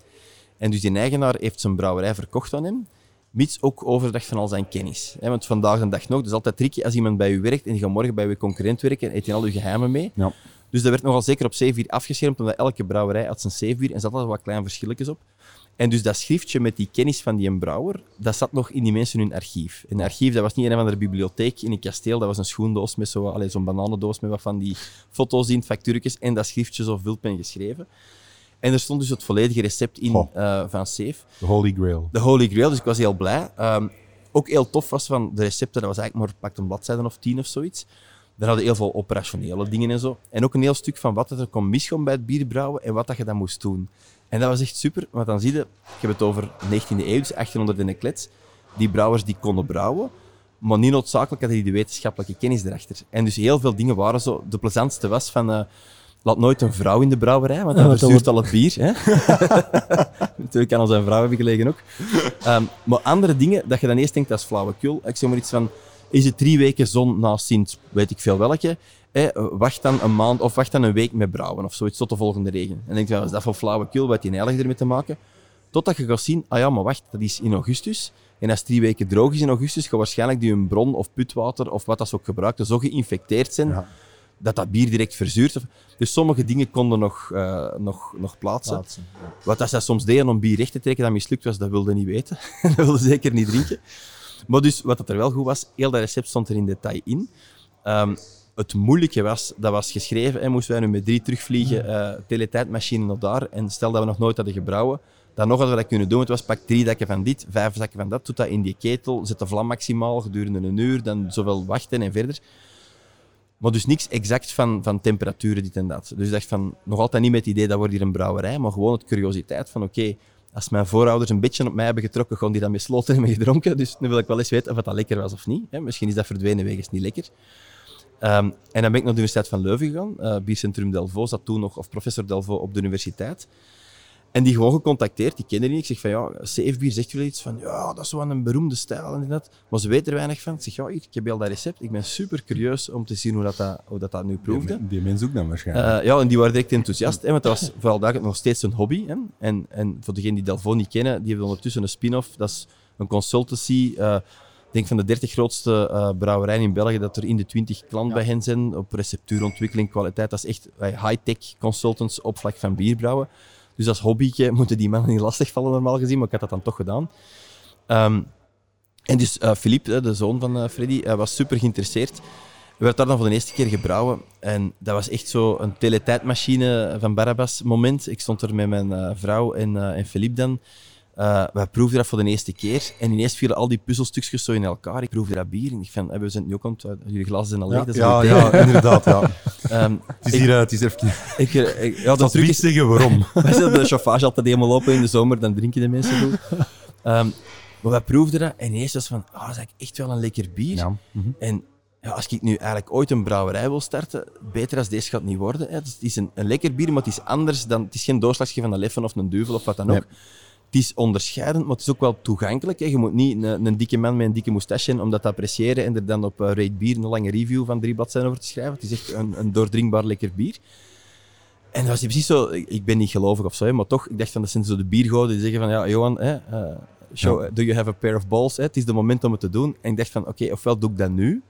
En dus die eigenaar heeft zijn brouwerij verkocht aan hem, mits ook overdracht van al zijn kennis. Want vandaag de dag nog, het is altijd tricky als iemand bij u werkt en die gaat morgen bij uw concurrent werken, eet je al uw geheimen mee. Ja. Dus dat werd nogal zeker op zeevier afgeschermd, omdat elke brouwerij had zijn zeevier en zat altijd wat kleine verschilletjes op. En dus dat schriftje met die kennis van die brouwer, dat zat nog in die mensen hun archief. En een archief, dat was niet een of andere bibliotheek in een kasteel, dat was een schoendoos met zo, zo'n bananendoos met wat van die foto's in, factuurtjes en dat schriftje zo vulpen geschreven. En er stond dus het volledige recept in eh, van Safe. De Holy Grail. De Holy Grail, dus ik was heel blij. Ehm, ook heel tof was van de recepten, dat was eigenlijk maar pakt een bladzijde of tien of zoiets. Daar hadden heel veel operationele dingen en zo. En ook een heel stuk van wat er kon misgaan bij het bierbrouwen en wat dat je dan moest doen. En dat was echt super, want dan zie je, ik heb het over 19e eeuw, dus 1800 en een klets, die brouwers die konden brouwen, maar niet noodzakelijk had hij de wetenschappelijke kennis erachter. En dus heel veel dingen waren zo... De plezantste was van... eh, laat nooit een vrouw in de brouwerij, want Ja, dat want dat verzuurt al het bier. Hè? (laughs) Natuurlijk kan al zijn vrouw hebben gelegen ook. Ehm, maar andere dingen, dat je dan eerst denkt, dat is flauwekul. Ik zeg maar iets van, is het drie weken zon na Sint, weet ik veel welke, hè, wacht dan een maand of wacht dan een week met brouwen of zoiets tot de volgende regen. En dan denk je, is dat voor flauwekul, wat die heilig ermee te maken? Totdat je gaat zien, ah ja, maar wacht, dat is in augustus. En als het drie weken droog is in augustus, gaat waarschijnlijk die een bron of putwater of wat dat ze ook gebruikten, zo geïnfecteerd zijn, Ja. dat dat bier direct verzuurt. Dus sommige dingen konden nog, eh, nog, nog plaatsen. Plaatsen. Ja. Wat dat zij soms deden om bier recht te trekken dat mislukt was, dat wilde niet weten. (laughs) dat wilde zeker niet drinken. Maar dus, wat dat er wel goed was, heel dat recept stond er in detail in. Ehm, het moeilijke was, dat was geschreven, hè, moesten wij nu met drie terugvliegen, eh teletijdmachine naar daar, en stel dat we nog nooit hadden gebrouwen, dan nog hadden we dat kunnen doen. Het was pak drie zakken van dit, vijf zakken van dat, doe dat in die ketel, zet de vlam maximaal gedurende een uur, dan zowel wachten en verder. Maar dus niks exact van, van temperaturen, dit en dat. Dus ik dacht van, nog altijd niet met het idee dat wordt hier een brouwerij, maar gewoon het curiositeit van, oké, als mijn voorouders een beetje op mij hebben getrokken, gaan die dan met sloten en gedronken. Dus nu wil ik wel eens weten of dat lekker was of niet. Misschien is dat verdwenen wegens niet lekker. Ehm, en dan ben ik naar de Universiteit van Leuven gegaan. eh Biercentrum Delvaux zat toen nog, of professor Delvaux op de universiteit. En die gewoon gecontacteerd, die kende die niet. Ik zeg van ja, Safebier zegt wel iets van ja, dat is wel een beroemde stijl en dat. Maar ze weten er weinig van. Ik zeg ja, hier, ik heb heel dat recept. Ik ben super curieus om te zien hoe dat, dat, hoe dat, dat nu proefde. Die, die mens ook dan waarschijnlijk. Eh, ja, en die waren direct enthousiast, hè, want dat was vooral duidelijk nog steeds een hobby. Hè. En, en voor degenen die Delvaux niet kennen, die hebben ondertussen een spin-off. Dat is een consultancy. eh, denk van de 30 grootste eh, brouwerijen in België, dat er in de 20 klanten bij hen zijn. Op receptuurontwikkeling, kwaliteit. Dat is echt eh, high-tech consultants op vlak van bierbrouwen. Dus als hobbyke (laughs) moeten die mannen niet lastigvallen, normaal gezien, maar ik had dat dan toch gedaan. Ehm, en dus eh Philippe, de zoon van Freddy, was super geïnteresseerd. We werd daar dan voor de eerste keer gebrouwen. En dat was echt zo een teletijdmachine van Barabbas moment. Ik stond er met mijn vrouw en, en Philippe dan. Eh wij proefden dat voor de eerste keer. En ineens vielen al die puzzelstukjes zo in elkaar. Ik proefde dat bier en ik van, eh, we zijn nu ook aan het... Jullie glazen zijn al leeg, ja, ja, inderdaad. Ja. (laughs) Ehm, Het is hier, het is even... ik, eh, ik- ja, Dat truc is, zeggen waarom. (laughs) wij zetten de chauffage altijd helemaal open in de zomer, dan drinken de mensen goed. Ehm, maar wij proefden dat en ineens was van, ah, dat is eigenlijk echt wel een lekker bier. Ja. mhm. En ja, als ik nu eigenlijk ooit een brouwerij wil starten, beter als deze gaat niet worden. Hè. Het is- het is een, een lekker bier, maar het is anders dan... Het is geen doorslagsgeef van een Leffen of een Duvel of wat dan ook. Nee. Het is onderscheidend, maar het is ook wel toegankelijk. Hè. Je moet niet een, een dikke man met een dikke moustache zijn om dat te appreciëren en er dan op uh, Rate Bier een lange review van drie bladzijden over te schrijven. Het is echt een, een doordringbaar lekker bier. En dat was precies zo... Ik ik ben niet gelovig of zo, hè, maar toch, ik dacht van, dat zijn zo de biergoden die zeggen van, ja, Johan, hè, eh, show, do you have a pair of balls? Hè? Het is de moment om het te doen. En ik dacht van, oké, ofwel doe ik dat nu,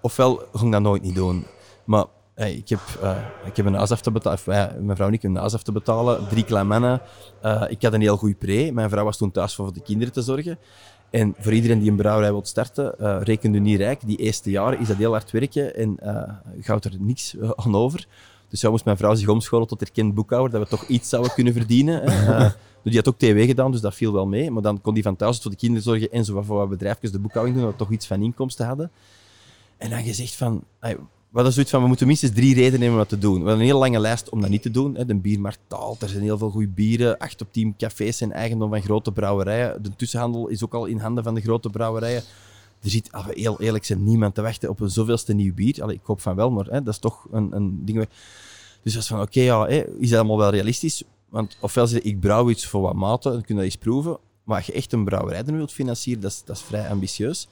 ofwel ga ik dat nooit niet doen. Maar hey, ik, heb, eh, ik heb een huis af te betalen, ja, mijn vrouw en ik hebben een huis af te betalen, drie kleine mannen. Eh, ik had een heel goed pre. Mijn vrouw was toen thuis voor de kinderen te zorgen. En voor iedereen die een brouwerij wil starten, eh reken u niet rijk. Die eerste jaren is dat heel hard werken en eh gaat er niks eh, aan over. Dus zo moest mijn vrouw zich omscholen tot erkend boekhouder, dat we toch iets zouden kunnen verdienen. Eh, (laughs) die had ook TW gedaan, dus dat viel wel mee. Maar dan kon die van thuis voor de kinderen zorgen en zo wat voor wat bedrijfjes de boekhouding doen, dat we toch iets van inkomsten hadden. En dan gezegd van, wat zoiets van, we moeten minstens drie redenen hebben om dat te doen. We hadden een hele lange lijst om dat niet te doen. Hè. De biermarkt daalt, er zijn heel veel goede bieren. Acht op tien cafés zijn eigendom van grote brouwerijen. De tussenhandel is ook al in handen van de grote brouwerijen. Er zit, we heel eerlijk zijn, niemand te wachten op een zoveelste nieuw bier. Allee, ik hoop van wel, maar hè, dat is toch een, een ding. Dus dat is van, oké, ja, hè, is dat allemaal wel realistisch? Want ofwel je, ik brouw iets voor wat maten, dan kun je dat eens proeven. Maar als je echt een brouwerij dan wilt financieren, dat is, dat is vrij ambitieus.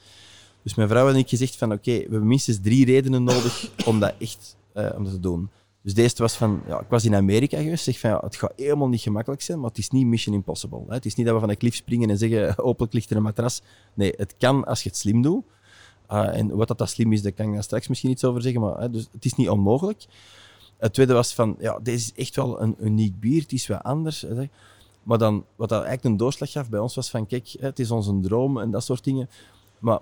Dus mijn vrouw en ik gezegd van, oké, we hebben minstens drie redenen nodig om dat echt eh, om dat te doen. Dus de eerste was van, ja, ik was in Amerika geweest, zeg van, ja, het gaat helemaal niet gemakkelijk zijn, maar het is niet Mission Impossible. Hè. Het is niet dat we van een klif springen en zeggen, (laughs) hopelijk ligt er een matras. Nee, het kan als je het slim doet. Ah, en wat dat, slim is, daar kan ik dan straks misschien iets over zeggen, maar hè, dus, het is niet onmogelijk. Het tweede was van, ja, deze is echt wel een uniek bier, het is wel anders. Maar dan, wat dat eigenlijk een doorslag gaf bij ons was van, kijk, het is onze droom en dat soort dingen. Maar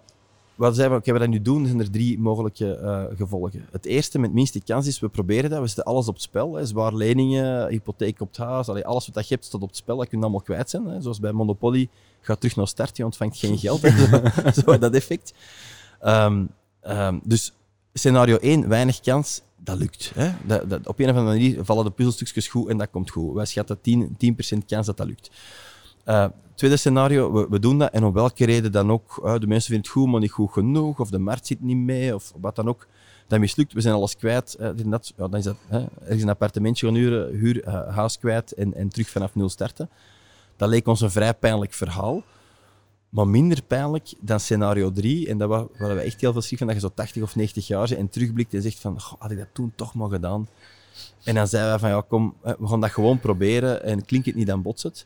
wat we, we dat nu doen, zijn er drie mogelijke eh, gevolgen. Het eerste, met minste kans, is we proberen dat. We zetten alles op het spel. Hè. Zwaar leningen, hypotheek op het huis, allee, alles wat dat je hebt staat op het spel. Dat kun je allemaal kwijt zijn. Hè. Zoals bij Monopoly, ga terug naar start, je ontvangt geen geld. (laughs) (laughs) zo dat effect. Ehm, ehm, dus scenario 1, weinig kans, dat lukt. Hè. Dat, dat, op een of andere manier vallen de puzzelstukjes goed en dat komt goed. Wij schatten 10%, 10 kans dat dat lukt. Eh, tweede scenario, we, doen dat en om welke reden dan ook. de mensen vinden het goed, maar niet goed genoeg, of de markt zit niet mee, of wat dan ook. Dat mislukt, we zijn alles kwijt. en dat, ja, dan is dat ergens een appartementje gaan huren, huur, eh, huis kwijt en, en terug vanaf nul starten. Dat leek ons een vrij pijnlijk verhaal. Maar minder pijnlijk dan scenario 3. En dat wa- waar we echt heel veel schrik van dat je zo 80 of 90 jaar bent en terugblikt en zegt van, "Goh, had ik dat toen toch maar gedaan. En dan zeiden wij van, ja kom, we gaan dat gewoon proberen en klinkt het niet, dan botst het.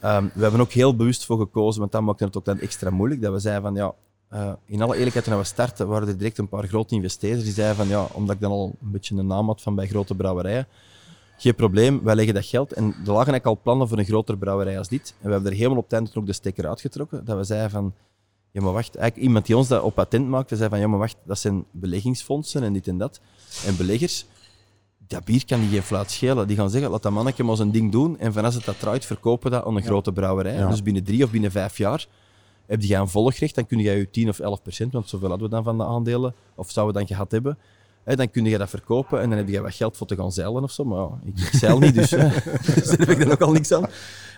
Ehm, we hebben ook heel bewust voor gekozen, want dat maakte het ook dan extra moeilijk, dat we zeiden van, ja, eh, in alle eerlijkheid, toen we startten, waren er direct een paar grote investeerders die zeiden van, ja, omdat ik dan al een beetje een naam had van bij grote brouwerijen, geen probleem, wij leggen dat geld. En er lagen eigenlijk al plannen voor een grotere brouwerij als dit. En we hebben er helemaal op het einde ook de stekker uitgetrokken, dat we zeiden van, ja maar wacht, eigenlijk iemand die ons dat op patent maakte, zei van, ja maar wacht, dat zijn beleggingsfondsen en dit en dat. En beleggers, dat bier kan die geen fluit schelen. Die gaan zeggen, laat dat mannetje maar zijn ding doen. En van als het dat draait, verkopen dat aan een grote brouwerij. Ja. Dus binnen drie of binnen vijf jaar heb je een volgrecht. Dan kun je je 10 of 11 procent, want zoveel hadden we dan van de aandelen, of zouden we dan gehad hebben. Hè, dan kun je dat verkopen en dan heb je wat geld voor te gaan zeilen of zo. Maar ja, ik, ik zeil niet, dus, hè. (laughs) (laughs) dus daar heb ik dan ook al niks aan.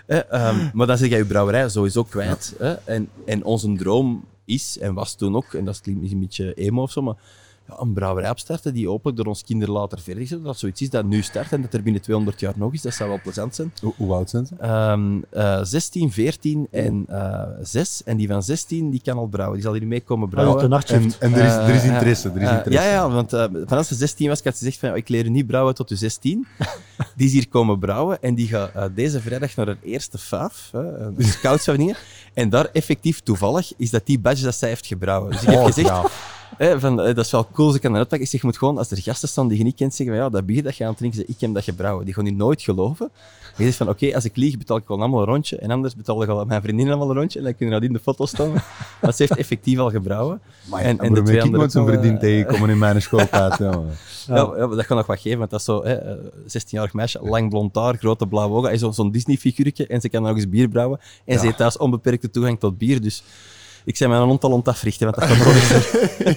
Hè, ehm, maar dan zeg je je brouwerij sowieso kwijt. Hè. En, en onze droom is, en was toen ook, en dat klinkt misschien een beetje emo of zo, maar ja, een brouwerij opstarten die hopelijk door ons kinderen later verder zet. Dat zoiets is dat nu start en dat er binnen 200 jaar nog is. Dat zou wel plezant zijn. Hoe, hoe oud zijn ze? Ehm, eh, 16, 14 en eh 6. En die van 16 die kan al brouwen. Die zal hier mee komen Ah, brouwen. nachtshift. En, en er is, er is Eh, interesse. Er is eh, interesse. ja, ja, want van als ze 16 was, had ze gezegd van ik leer niet brouwen tot je 16. (laughs) die is hier komen brouwen en die gaat eh, deze vrijdag naar haar eerste faaf, hè, een scoutsvereniging. En daar effectief toevallig is dat die badge dat zij heeft gebrouwen. Dus ik heb Oh, gezegd, ja. Hè, van, eh, dat is wel cool, ze kan dat uitpakken. Ik zeg, je moet gewoon, als er gasten staan die je niet kent, zeggen van ja, dat bier dat je aan het drinken ik heb dat gebrouwen. Die gaan je nooit geloven. En je zegt van oké, als ik lieg, betaal ik gewoon allemaal een rondje. En anders betaal ik al mijn vriendin allemaal een rondje. En dan kun je nadien de foto staan. Maar (laughs) ze heeft effectief al gebrouwen. Maar En- en, en de twee ik moet zo'n vriendin eh, tegenkomen in mijn schooltijd. (laughs) Ja. Ja, dat kan nog wat geven, want dat is zo, hè, eh, 16-jarig meisje, lang blond haar, grote blauwe ogen, en zo- zo'n Disney-figuurtje, en ze kan nog eens bier brouwen. En ze heeft thuis onbeperkte toegang tot bier, dus ik zei mijn hond al ontafrichten, want dat kan. (laughs)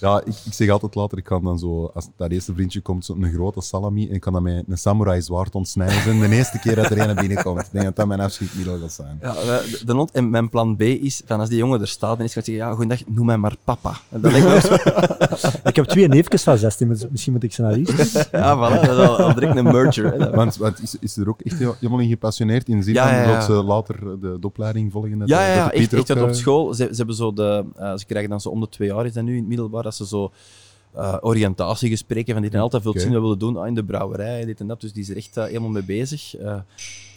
Ja, ik, ik zeg altijd later, ik kan dan zo, als dat eerste vriendje komt, zo een grote salami en ik kan dat met een samurai zwaard ontsnijden. zijn de eerste keer dat er een binnenkomt. Ik denk dat dat mijn afschrikmiddel zal zijn. Ja, de, de en mijn plan B is, van als die jongen er staat, dan is hij zeggen, ja, goeiedag, noem mij maar papa. En ook zo. (laughs) Ik heb twee neefjes van 16, maar misschien moet ik ze naar hier. (laughs) Ja, voilà, dat is al, al direct een merger. Hè. Want, want is, is er ook echt helemaal in gepassioneerd in de zin Ja, van ja, ja. dat ze later de, de opleiding volgen? Dat, Ja, ja, dat ja de echt, dat op eh, school. Ze, ze, hebben zo de, eh, ze krijgen dan zo om de twee jaar, is dat nu in het middelbaar, dat ze zo eh, oriëntatiegesprekken van die dan altijd veel Oké. zien wat we willen doen ah, in de brouwerij, dit en dat. Dus die is er echt eh, helemaal mee bezig. Eh,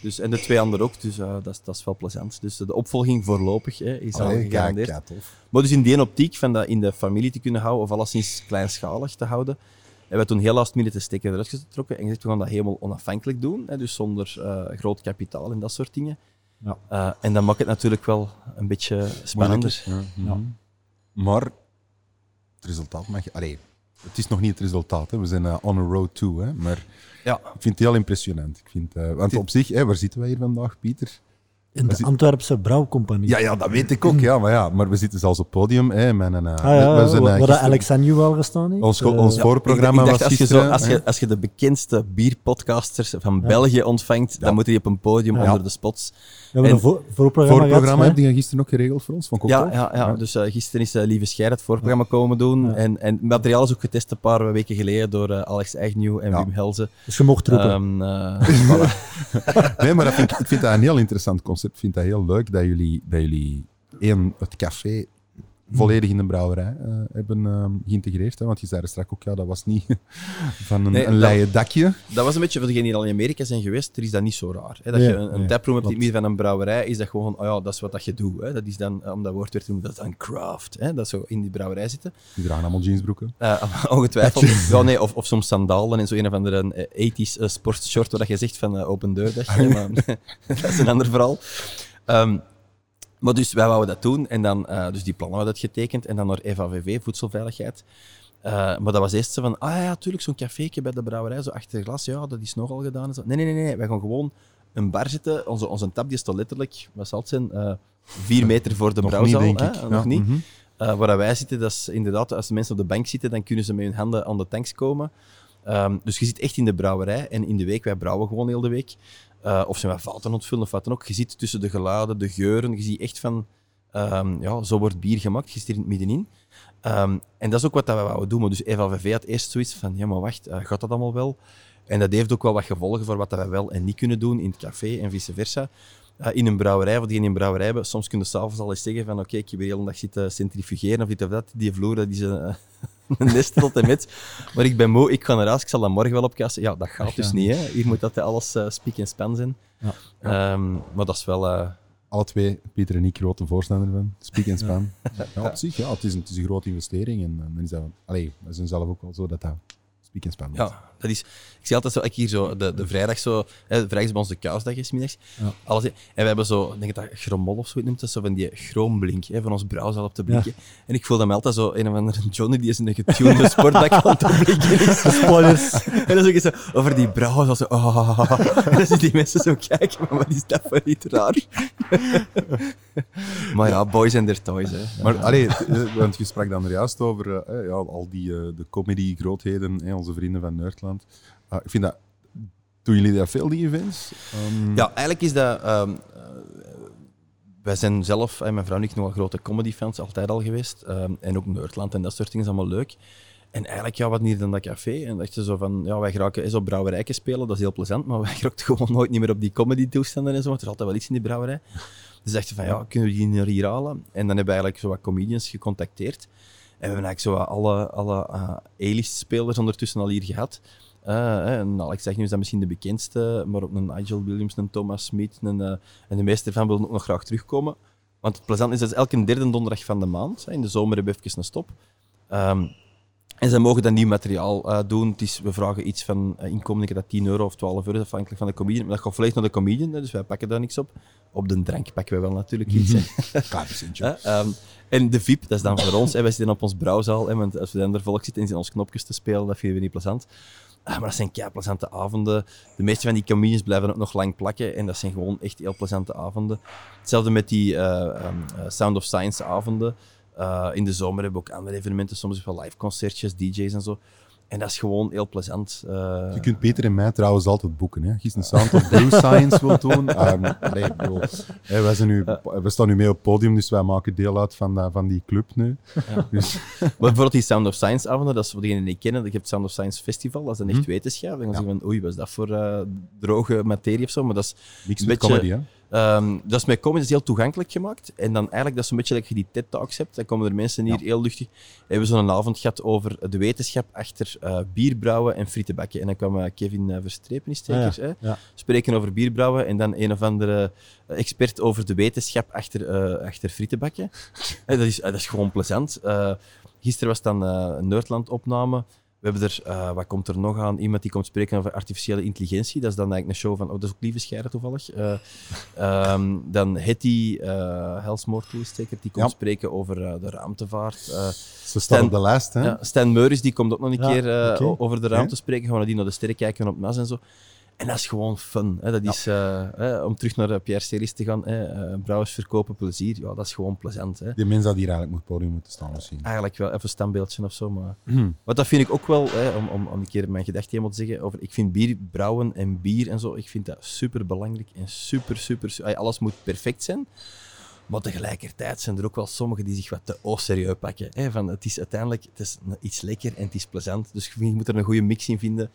dus, en de twee anderen ook, dus eh, dat, is, dat is wel plezant. Dus de opvolging voorlopig hè, is al Allee, gegarandeerd. ja. Maar dus in die optiek van dat in de familie te kunnen houden, of alleszins kleinschalig te houden, hebben we toen heel last minute de stekker eruit getrokken en gezegd, we gaan dat helemaal onafhankelijk doen, hè, dus zonder eh, groot kapitaal en dat soort dingen. Ja. Eh, en dan maakt het natuurlijk wel een beetje spannender. Ja. mhm. Maar het resultaat mag je... Allee, het is nog niet het resultaat, hè. we zijn eh, on a road to. Hè. Maar Ja. ik vind het heel impressionant. Ik vind, eh, want op zich, hè, waar zitten wij hier vandaag, Pieter? In de Antwerpse Brouwcompagnie. Ja, ja, dat weet ik ook, ja, maar, ja, maar we zitten zelfs op het podium. Hè, met een, eh, Ah, ja, we zijn, eh, waar dat gisteren- Alex Anju al gestaan heeft. Ons, Eh, ons Ja, voorprogramma ik, ik dacht, was als je, zo, als, je, als je de bekendste bierpodcasters van België ontvangt, Ja. dan moet je op een podium Ja. onder de spots. we hebben en- een voor, voorprogramma voorprogramma gehad. heb je gisteren ook geregeld voor ons, ook Ja, ja, ja. dus eh, gisteren is eh, Lieve Scheir het voorprogramma komen doen. Ja. En, en het materiaal is ook getest een paar weken geleden door eh, Alex Agnew en Ja. Wim Helze. Dus je mocht roepen. Ehm, eh, (laughs) voilà. Nee, maar dat vind ik, ik vind dat een heel interessant concept. Ik vind dat heel leuk dat jullie, dat jullie één, het café volledig in de brouwerij eh, hebben ehm, geïntegreerd. Hè? Want je zei er straks ook, ja, dat was niet (laughs) van een, Nee, een leien dakje. Dat was een beetje voor degenen die al in Amerika zijn geweest, er is dat niet zo raar. Hè? Dat Nee, je een, een nee, taproom hebt in het midden van een brouwerij, is dat gewoon, oh ja, dat is wat dat je doet. Hè? Dat is dan, om dat woord weer te noemen, dat is dan craft. Hè? Dat zo in die brouwerij zitten. Die dragen allemaal jeansbroeken. Eh, (laughs) ongetwijfeld. Ja, nee, of, of soms sandalen en zo een of andere eh, 80s eh, sportshort waar dat je zegt van eh, open deurdag. (laughs) maar, dat is een ander verhaal. Ehm, maar dus wij wouden dat doen en dan, eh, dus die plannen hadden we dat getekend en dan naar FAVV, voedselveiligheid. Eh, maar dat was eerst zo van, ah ja, natuurlijk, zo'n caféetje bij de brouwerij, zo achter glas, ja, dat is nogal gedaan. En zo. Nee, nee, nee, nee, wij gaan gewoon een bar zitten. Onze, onze tap die staat letterlijk, wat zal het zijn, eh, vier meter voor de Nog brouwzaal. niet, denk ik. Nog Ja, niet. mhm. Waar wij zitten, dat is inderdaad, als de mensen op de bank zitten, dan kunnen ze met hun handen aan de tanks komen. Ehm, dus je zit echt in de brouwerij en in de week, wij brouwen gewoon heel de week. Eh, of zijn wij fouten ontvullen of wat dan ook. Je zit tussen de geluiden, de geuren, je ziet echt van, ehm, ja, zo wordt bier gemaakt, er in het middenin. Ehm, en dat is ook wat dat we wouden doen. Maar dus FLVV had eerst zoiets van, ja maar wacht, eh, gaat dat allemaal wel? En dat heeft ook wel wat gevolgen voor wat wij wel en niet kunnen doen in het café en vice versa. Eh, in een brouwerij, of die in een brouwerij hebben, soms kun je s'avonds al eens zeggen van oké, ik heb de hele dag zitten centrifugeren of dit of dat. Die vloer, dat is (laughs) nest tot en met. Maar ik ben moe, ik ga naar huis, ik zal dat morgen wel opkassen. Ja, dat gaat dus niet. Hè. Hier moet dat alles eh spiek en span zijn. Ja. Ehm, maar dat is wel... eh, Alle twee, Pieter en ik, grote voorstander van. Speak en span. (laughs) Ja. op zich, ja, het is een, het is een grote investering. En, en dan is dat, allee, we zijn zelf ook wel zo dat dat speak en span is. Ja, dat is... Ik zie altijd zo, ik hier zo, de, de vrijdag zo... Hè, vrijdag is bij ons de kousdag, is middags. Ja. Alles, en we hebben zo, ik denk dat dat chromol of zo noemt, dat is zo van die chroomblink, hè, van ons brouwzaal op te blinken. En ik voelde me altijd zo een of andere (laughs) Johnny die is in een getunede sportbak aan het blinken is. (laughs) Spoilers. (laughs) En dan zeg je zo over die brouwen, zo, oh. En dan zitten die mensen zo kijken, maar wat is dat voor iets raar? maar ja, boys and their toys, hè. Maar allee, eh, want je sprak dan er juist over eh, ja, al die eh, de comedy-grootheden, eh, onze vrienden van Nerdland. Ah, ik vind dat... Doen jullie dat veel, die events? Ehm, Ja, eigenlijk is dat. ehm, eh, wij zijn zelf, en mijn vrouw en ik, nogal grote comedy-fans, altijd al geweest. Ehm, en ook Nerdland en dat soort dingen is allemaal leuk. En eigenlijk, ja, wat niet dan dat café. En dacht je zo van, ja, wij geraken eens op brouwerijken spelen, dat is heel plezant, maar (laughs) wij geraken gewoon nooit niet meer op die comedy-toestanden en zo, want er is altijd wel iets in die brouwerij. Dus dachten van, ja, kunnen we die hier halen? En dan hebben we eigenlijk zo wat comedians gecontacteerd. En we hebben eigenlijk zo alle, alle eh, A-list-spelers ondertussen al hier gehad. Eh, en Alex nu is dat misschien de bekendste, maar ook een Nigel Williams, een Thomas Smith, eh, en de meeste ervan willen ook nog graag terugkomen. Want het plezant is, dat elke derde donderdag van de maand. In de zomer hebben we even een stop. Ehm, en zij mogen dan nieuw materiaal eh, doen. Het is, we vragen iets van uh, inkomen, ik denk dat 10 euro of 12 euro, afhankelijk van de comedian. Maar dat gaat volledig naar de comedian, dus wij pakken daar niks op. Op de drank pakken we wel natuurlijk iets. procentje. Hè, (laughs) (laughs) ehm, en de VIP, dat is dan voor ons. Hè, wij zitten op ons brouwzaal. Hè, want als we dan er volk zitten en zien ons knopjes te spelen, dat vinden we niet plezant. Ah, maar dat zijn kei plezante avonden. De meeste van die comedians blijven ook nog lang plakken. En dat zijn gewoon echt heel plezante avonden. Hetzelfde met die eh, ehm, eh, Sound of Science avonden. Eh, in de zomer hebben we ook andere evenementen, soms wel live concertjes, DJ's en zo. En dat is gewoon heel plezant. Eh, Je kunt Peter en mij trouwens altijd boeken. Hè. Een Sound of Blue Science wilt doen. (laughs) ehm, wij, zijn nu, we staan nu mee op het podium, dus wij maken deel uit van, van die club nu. (laughs) Dus, (laughs) Maar bijvoorbeeld die Sound of Science avonden, dat is voor degenen die niet kennen. Je hebt het Sound of Science Festival, dat is dan echt Mhm. wetenschap. En dan Ja. je van, oei, wat is dat voor eh, droge materie of zo? Maar dat is, niks Een beetje- comedy, hè. Ehm, dat is met comedy heel toegankelijk gemaakt. En dan eigenlijk, dat is een beetje dat je die TED-talks hebt. Dan komen er mensen hier heel luchtig. We hebben zo'n avond gehad over de wetenschap achter eh bierbrouwen en frietenbakken. En dan kwam eh, Kevin uh, Verstrepen, is? Ja. spreken over bierbrouwen en dan een of andere eh, expert over de wetenschap achter, eh achter frietenbakken. (laughs) Eh, dat, is, eh, dat is gewoon plezant. Eh, gisteren was dan eh, een Nerdland-opname. We hebben er, eh, wat komt er nog aan? Iemand die komt spreken over artificiële intelligentie. Dat is dan eigenlijk een show van, oh, dat is ook Lieve Scheire toevallig. Eh, ehm, dan Hetty uh, het zeker, die komt Ja. spreken over eh, de ruimtevaart. Eh, Ze staan Stan- op de lijst, hè. ja, Stan Meuris die komt ook nog een keer eh, over de ruimte spreken. Gaan we die naar de sterren kijken op NAS en zo. En dat is gewoon fun. Hè. Dat is, eh, om terug naar Pierre Series te gaan, eh, brouwers verkopen plezier, ja, dat is gewoon plezant. Hè. Die mensen dat hier eigenlijk het podium moeten staan misschien. Eigenlijk wel even een standbeeldje of zo. Maar... (clears throat) Hmm. Wat dat vind ik ook wel, hè, om, om, om een keer mijn gedachte helemaal te zeggen, over, ik vind bier brouwen en bier en zo, ik vind dat super belangrijk en super, super, alles moet perfect zijn. Maar tegelijkertijd zijn er ook wel sommigen die zich wat te serieus pakken. Hè, van, het is uiteindelijk het is iets lekker en het is plezant. Dus je moet er een goede mix in vinden.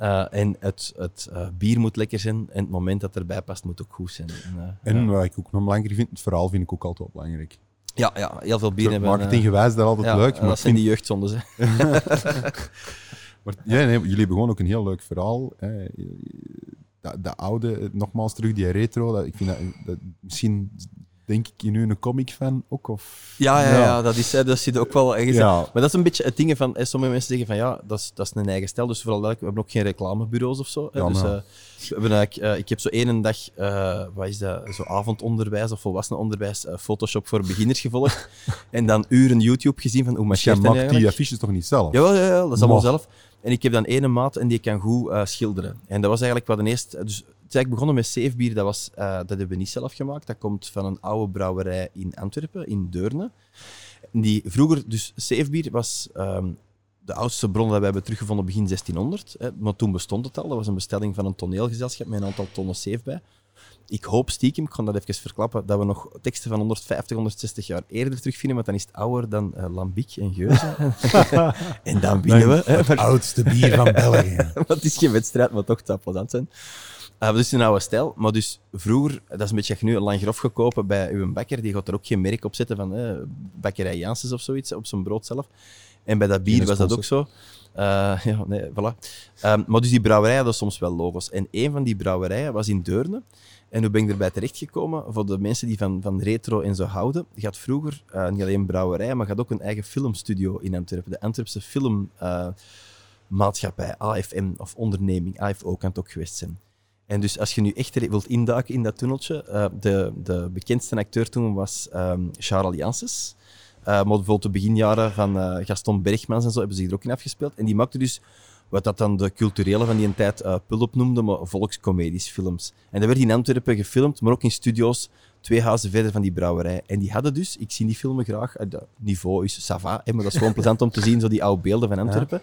Eh, en het, het eh, bier moet lekker zijn en het moment dat erbij past moet ook goed zijn. En, eh, En wat ik ook nog belangrijk vind, het verhaal vind ik ook altijd wel belangrijk. ja, ja, heel veel bier hebben. Marketinggewijs dat altijd ja, leuk, maar, dat ik zijn vind, die jeugdzondes. Hè. (laughs) (laughs) maar ja, nee, jullie hebben gewoon ook een heel leuk verhaal. Hè. Dat, dat oude, nogmaals terug, die retro, dat, ik vind dat, dat misschien denk ik nu een comic fan ook, of... Ja, ja, ja. dat, is, dat zit ook wel ergens. Ja. Maar dat is een beetje het ding van, sommige mensen zeggen van ja, dat is, dat is een eigen stijl, dus vooral dat, we hebben ook geen reclamebureaus of zo. Ja, dus, eh, we hebben eigenlijk, eh, ik heb zo één dag, eh, wat is dat, zo avondonderwijs of volwassenenonderwijs, Photoshop voor beginners gevolgd. (laughs) en dan uren YouTube gezien van hoe marcheert dat maakt die affiches toch niet zelf? Jawel, ja, ja, dat is allemaal Maar- zelf. En ik heb dan ene maat en die kan goed schilderen. En dat was eigenlijk wat de eerste... Dus het is eigenlijk begonnen met zeefbier. Dat, was, eh, dat hebben we niet zelf gemaakt. Dat komt van een oude brouwerij in Antwerpen, in Deurne. Die vroeger... Dus zeefbier was... ehm, de oudste bron dat we hebben teruggevonden begin 1600. Hè, maar toen bestond het al. Dat was een bestelling van een toneelgezelschap met een aantal tonnen zeef bij. Ik hoop stiekem, ik ga dat even verklappen, dat we nog teksten van 150, 160 jaar eerder terugvinden, want dan is het ouder dan eh, Lambic en Geuze. (laughs) en dan winnen we. Hè, maar- Oudste bier van (laughs) België. het is geen wedstrijd, maar toch het zou plezant zijn. Uh, dat is een oude stijl. Maar dus vroeger, dat is een beetje, je nu een lang grof gaat kopen bij uw bakker, die gaat er ook geen merk op zetten van eh, bakkerij Janssens of zoiets, op zijn brood zelf. En bij dat bier was dat ook zo. Eh, (laughs) ja, nee, voilà. Ehm, maar dus die brouwerijen hadden soms wel logo's. En een van die brouwerijen was in Deurne. En hoe ben ik erbij terechtgekomen? Voor de mensen die van, van retro en zo houden, die had vroeger eh, niet alleen brouwerij, maar had ook een eigen filmstudio in Antwerpen. De Antwerpse Filmmaatschappij, AFM, of onderneming, AFO kan het ook geweest zijn. En dus als je nu echt wilt induiken in dat tunneltje, eh, de, de bekendste acteur toen was ehm, Charles Janssens. Eh, maar bijvoorbeeld de beginjaren van eh, Gaston Bergmans en zo hebben ze zich er ook in afgespeeld. En die maakte dus wat dat dan de culturele van die tijd eh Pulp noemde, maar volkscomedies, films. En dat werd in Antwerpen gefilmd, maar ook in studio's twee huizen verder van die brouwerij. En die hadden dus, ik zie die filmen graag, het niveau is ça va, hè, maar dat is gewoon plezant om te zien, zo die oude beelden van Antwerpen.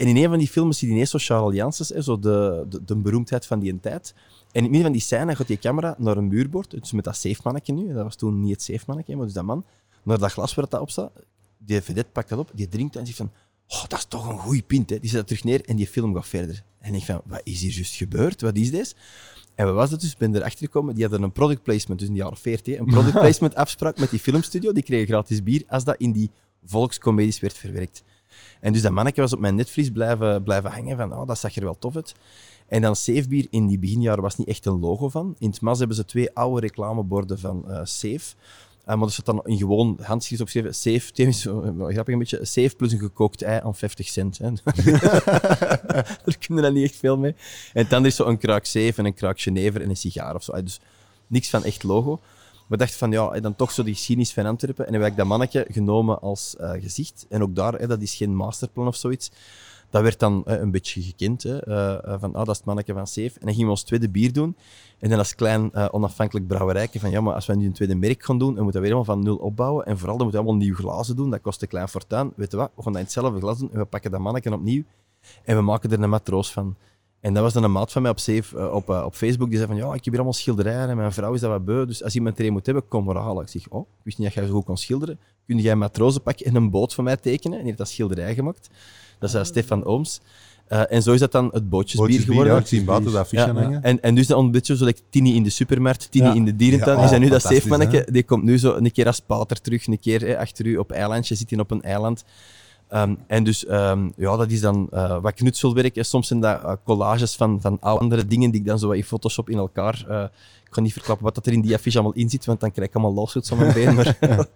En in een van die films zie je ineens zo Charles Janssens, hè, zo de, de, de beroemdheid van die tijd. En in het midden van die scène gaat die camera naar een muurbord, dus met dat safemannetje nu, dat was toen niet het safemannetje, maar dus dat man, naar dat glas waar dat op staat. Die vedette pakt dat op, die drinkt en zegt van, oh, dat is toch een goeie pint. Hè. Die zet dat terug neer en die film gaat verder. En ik van, wat is hier juist gebeurd? Wat is dit? En wat was dat dus? Ik ben erachter gekomen, die hadden een product placement, dus in de jaren 40, een product (laughs) placement afspraak met die filmstudio, die kregen gratis bier als dat in die volkscomedies werd verwerkt. En dus dat manneke was op mijn netvlies blijven, blijven hangen van, oh, dat zag er wel tof uit. En dan Safebier in die beginjaren was niet echt een logo van. In het MAS hebben ze twee oude reclameborden van eh Safe. Eh, maar er staat dan in gewoon handschrift opgeschreven, Safe, (laughs) zo, wel grappig een beetje, Safe plus een gekookt ei aan 50 cent. Hè. (laughs) Daar kunnen dan niet echt veel mee. En dan is zo een kruik Safe en een kruik Genever en een sigaar of zo. Eh, Dus niks van echt logo. Maar dacht van, ja, dan toch zo die cynisch van Antwerpen. En heb ik dat mannetje genomen als eh, gezicht. En ook daar, hè, dat is geen masterplan of zoiets. Dat werd dan eh, een beetje gekend. Hè, eh, van, ah, dat is het mannetje van Safe. En dan gingen we ons tweede bier doen. En dan als klein onafhankelijk brouwerijke van, ja, maar als we nu een tweede merk gaan doen, dan moeten we weer helemaal van nul opbouwen. En vooral, dan moeten we allemaal nieuw glazen doen. Dat kost een klein fortuin. Weet je wat, we gaan dat in hetzelfde glas doen. En we pakken dat mannetje opnieuw. En we maken er een matroos van. En dat was dan een maat van mij op, Safe, eh, op, eh, op Facebook. Die zei van, ja, ik heb hier allemaal schilderijen en mijn vrouw is dat wat beu. Dus als iemand er een moet hebben, kom maar halen. Ik zeg, oh, ik wist niet dat jij zo goed kon schilderen. Kun jij een matrozen pakken en een boot van mij tekenen? En die heeft dat schilderij gemaakt. Dat is eh, Stefan Ooms. Eh, en zo is dat dan het bootjesbier Bootjes bier, geworden. ja, ik zie buiten dat affiche Ja, hangen. En, en dus dan een beetje zo like Tini in de supermarkt, Tini Ja. in de dierentuin. Ja, dat oh, nu dat safe die komt nu zo een keer als pater terug, een keer hè, achter u op eilandje, zit hij op een eiland. Ehm, en dus, ehm, ja, dat is dan eh, wat knutselwerk. En soms zijn dat eh, collages van, van andere dingen die ik dan zo wat in Photoshop in elkaar... eh, ik kan niet verklappen wat dat er in die affiche allemaal in zit, want dan krijg ik allemaal lawsuits aan mijn been. Maar, (laughs)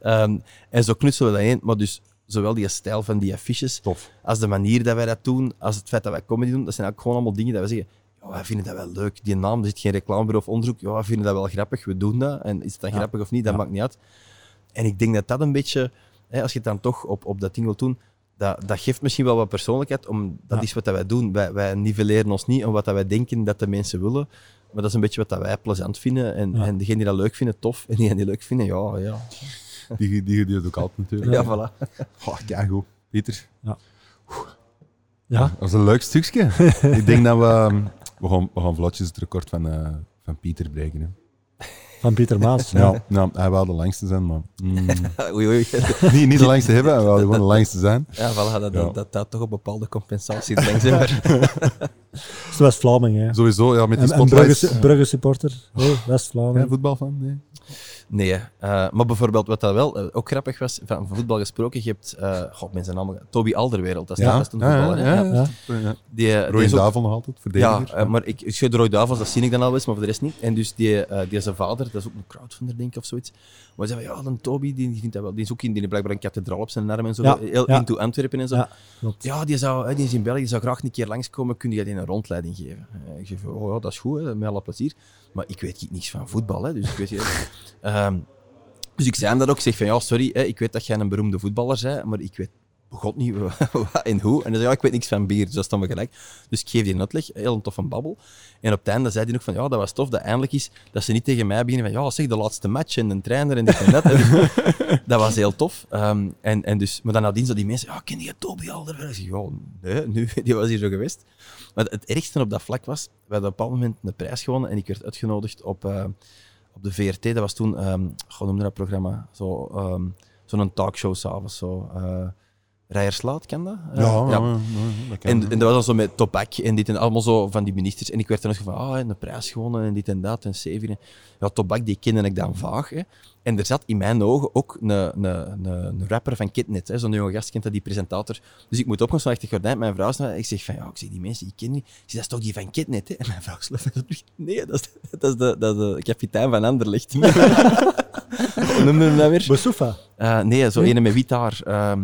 Ehm, en zo knutselen we dat in. Maar dus, zowel die stijl van die affiches, Tof. als de manier dat wij dat doen, als het feit dat wij comedy doen, dat zijn ook gewoon allemaal dingen dat we zeggen, ja, wij vinden dat wel leuk. Die naam, er zit geen reclamebureau of onderzoek, ja, wij vinden dat wel grappig, we doen dat. En is het dan Ja. grappig of niet, dat Ja. maakt niet uit. En ik denk dat dat een beetje, hè, als je het dan toch op, op dat ding wilt doen, dat, dat geeft misschien wel wat persoonlijkheid, om, dat Ja. is wat dat wij doen. Wij, wij nivelleren ons niet om wat dat wij denken dat de mensen willen, maar dat is een beetje wat dat wij plezant vinden. En, Ja. en degenen die dat leuk vinden, tof. En diegenen die leuk vinden, ja, ja. Die, die, die het ook altijd natuurlijk. Ja, voilà. (laughs) Oh, ja, goed. Pieter, Ja, dat was een leuk stukje. (laughs) ik denk dat we... We gaan, we gaan vlotjes het record van, eh, van Pieter breken. Hè. Van Pieter Maas. Ja, nou, hij wou de langste zijn, maar... mm, (laughs) Oei, oei. niet, niet de langste hebben, hij wou gewoon de langste zijn. Ja, voilà, dat, Ja. dat, dat, dat toch op bepaalde compensatie denk ik. maar- (laughs) Dat is West-Vlaming, hè. Sowieso, ja, met die En, en Brugge, spotlights. Brugge supporter. Hey, Ja, West-Vlaming. voetbal van? Nee. Nee. Eh, maar bijvoorbeeld wat dat wel eh, ook grappig was, van voetbal gesproken, je hebt, eh god, mensen naam, Toby Alderwereld, dat is, Ja, een ja, voetballer. ja, ja. Ja. Ja. Die, Roy Davel nog altijd, Ja, verdediger. eh, maar ik, ik schud de Roy Davos, dat zie ik dan al eens, maar voor de rest niet. En dus die, eh, die zijn vader, dat is ook een crowdfunder, denk ik, of zoiets. Maar zei van, ja, dan Toby, die, die vindt dat wel. Die is ook in, die heeft blijkbaar een kathedraal op zijn arm en zo. Ja, heel ja. into Antwerpen en zo. Ja, Ja, die, zou, die is in België, die zou graag een keer langskomen. Kun je die een rondleiding geven? Eh, ik zeg, van, oh ja, dat is goed, hè, met alle plezier. Maar ik weet niks van voetbal, hè, dus ik weet niet. Ehm, dus ik zei hem dat ook. Ik zeg van, ja, sorry, hè, ik weet dat jij een beroemde voetballer bent, maar ik weet God niet, (laughs) wat en hoe. En hij zei, ja, ik weet niks van bier, dus dat is dan wel gelijk. Dus ik geef die een uitleg, heel een toffe babbel. En op het einde zei hij nog van, ja, dat was tof, dat eindelijk is, dat ze niet tegen mij beginnen van, ja, zeg, de laatste match en een trainer en dit en dat. (laughs) Dat was heel tof. Ehm, en, en dus, maar dan nadien zo die mensen, ja, ken je Toby Alderweireld? Ik zeg, ja, nee, nu, (laughs) die was hier zo geweest. Maar het ergste op dat vlak was, we hadden op een moment een prijs gewonnen en ik werd uitgenodigd op, eh, op de VRT. Dat was toen, um, hoe noemde dat programma? Zo, ehm, Zo'n talkshow s'avonds. Zo, uh, Rijerslaat, ken dat? Uh, Ja, ja. ja, dat kan. en, en dat was dan zo met Topak en dit en allemaal zo van die ministers. En ik werd dan nog van, ah, en de prijs gewonnen en dit en dat en zeven. Ja, Topak, die kende ik dan vaag. Hè. En er zat in mijn ogen ook een, een, een, een rapper van Kidnet. hè. Zo'n jonge gast kent dat, die presentator. Dus ik moet opgaan, zo achter gordijn. Mijn vrouw staat, ik zeg van, ja, ik zeg, die mensen, die ken niet. Ik zeg, dat is toch die van Kidnet, hè? En mijn vrouw. Nee, dat is, dat is, de, dat is de kapitein van Anderlecht. (laughs) Noemde hem dat weer? Boussoufa. Eh, nee, zo Nee? ene met wit haar. ehm,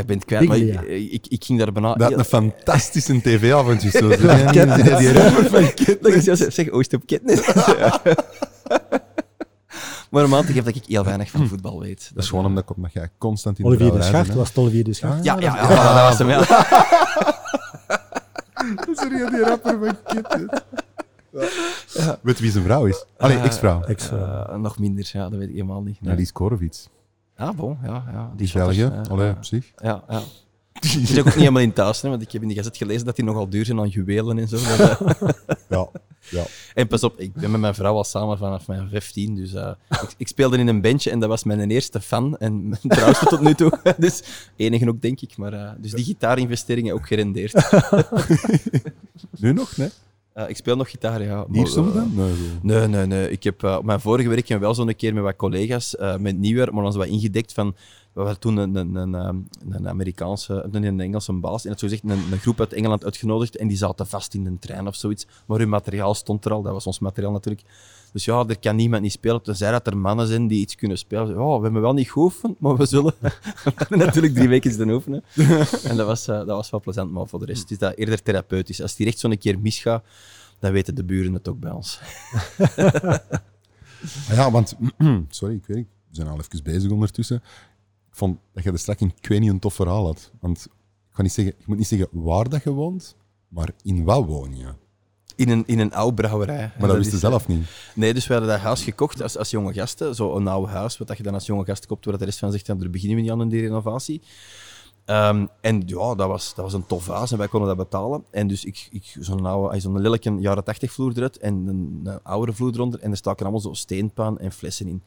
ik ben het kwijt, maar Biglia. ik, ik, ik ging daar bijna... Dat had een fantastische tv-avond. zo. Ket- Die, die rapper van Ket- Dat is juist- zeg, oost op Kidnet. (laughs) maar normaal geef dat ik heel weinig van voetbal weet. Dat is gewoon omdat, ik- omdat jij constant in de Olivier de Schacht was het Olivier de Schacht. Ja, ja, ja, voilà, dat was hem. Ja. (laughs) Dat is er die rapper van Ket. Weet je wie zijn vrouw is? Allee, Eh, ex-vrouw. Ex, eh, Eh, nog minder, ja, dat weet ik helemaal niet. Nee. Nadine Korovits. Ah, bon, ja, ja. Die België. eh, Allee, op zich. Ja, ja. (laughs) Die is ook niet helemaal in thuis, hè, want ik heb in die gazet gelezen dat die nogal duur zijn aan juwelen en zo. Dat, eh, (laughs) Ja, ja. En pas op, ik ben met mijn vrouw al samen vanaf mijn 15, dus eh, ik, ik speelde in een bandje en dat was mijn eerste fan en mijn trouwste tot nu toe. (laughs) dus enige ook, denk ik. Maar, dus die gitaarinvesteringen ook gerendeerd. Nu nog, nee? Eh, ik speel nog gitaar, ja. Hier maar, soms eh, dan? Nee. Nee, nee, nee. Ik heb eh, op mijn vorige werk wel zo'n keer met wat collega's met nieuwjaar, maar ons wat ingedekt van. We hadden toen een, een, een, ehm, een Amerikaanse, een, een Engelse baas, en het zo gezegd een, een groep uit Engeland uitgenodigd en die zaten vast in een trein of zoiets. Maar hun materiaal stond er al, dat was ons materiaal natuurlijk. Dus ja, er kan niemand niet spelen, tenzij dat er mannen zijn die iets kunnen spelen. Ja, we hebben wel niet geoefend, maar we zullen. (laughs) natuurlijk drie weken te oefenen. (laughs) En dat was, eh, dat was wel plezant, maar voor de rest is dat eerder therapeutisch. Als hier echt zo'n keer misgaat, dan weten de buren het ook bij ons. (laughs) Ja, want... (clears throat) Sorry, ik weet niet. We zijn al even bezig ondertussen. Ik vond dat je er straks een, ik weet niet, een tof verhaal had. Want ik, ga niet zeggen, ik moet niet zeggen waar dat je woont, maar in wat woon je? In een, in een oude brouwerij. Maar dat wist je is, eh, zelf niet. Nee, dus we hadden dat huis gekocht als, als jonge gasten. Zo'n oude huis, wat je dan als jonge gast koopt, waar de rest van zegt, ja, daar beginnen we niet aan in die renovatie. Ehm, en ja, dat was, dat was een tof huis en wij konden dat betalen. En dus ik, ik zo'n oude, zo'n lelijke jaren 80 vloer eruit en een, een oudere vloer eronder. En er staken allemaal zo steenpaan en flessen in.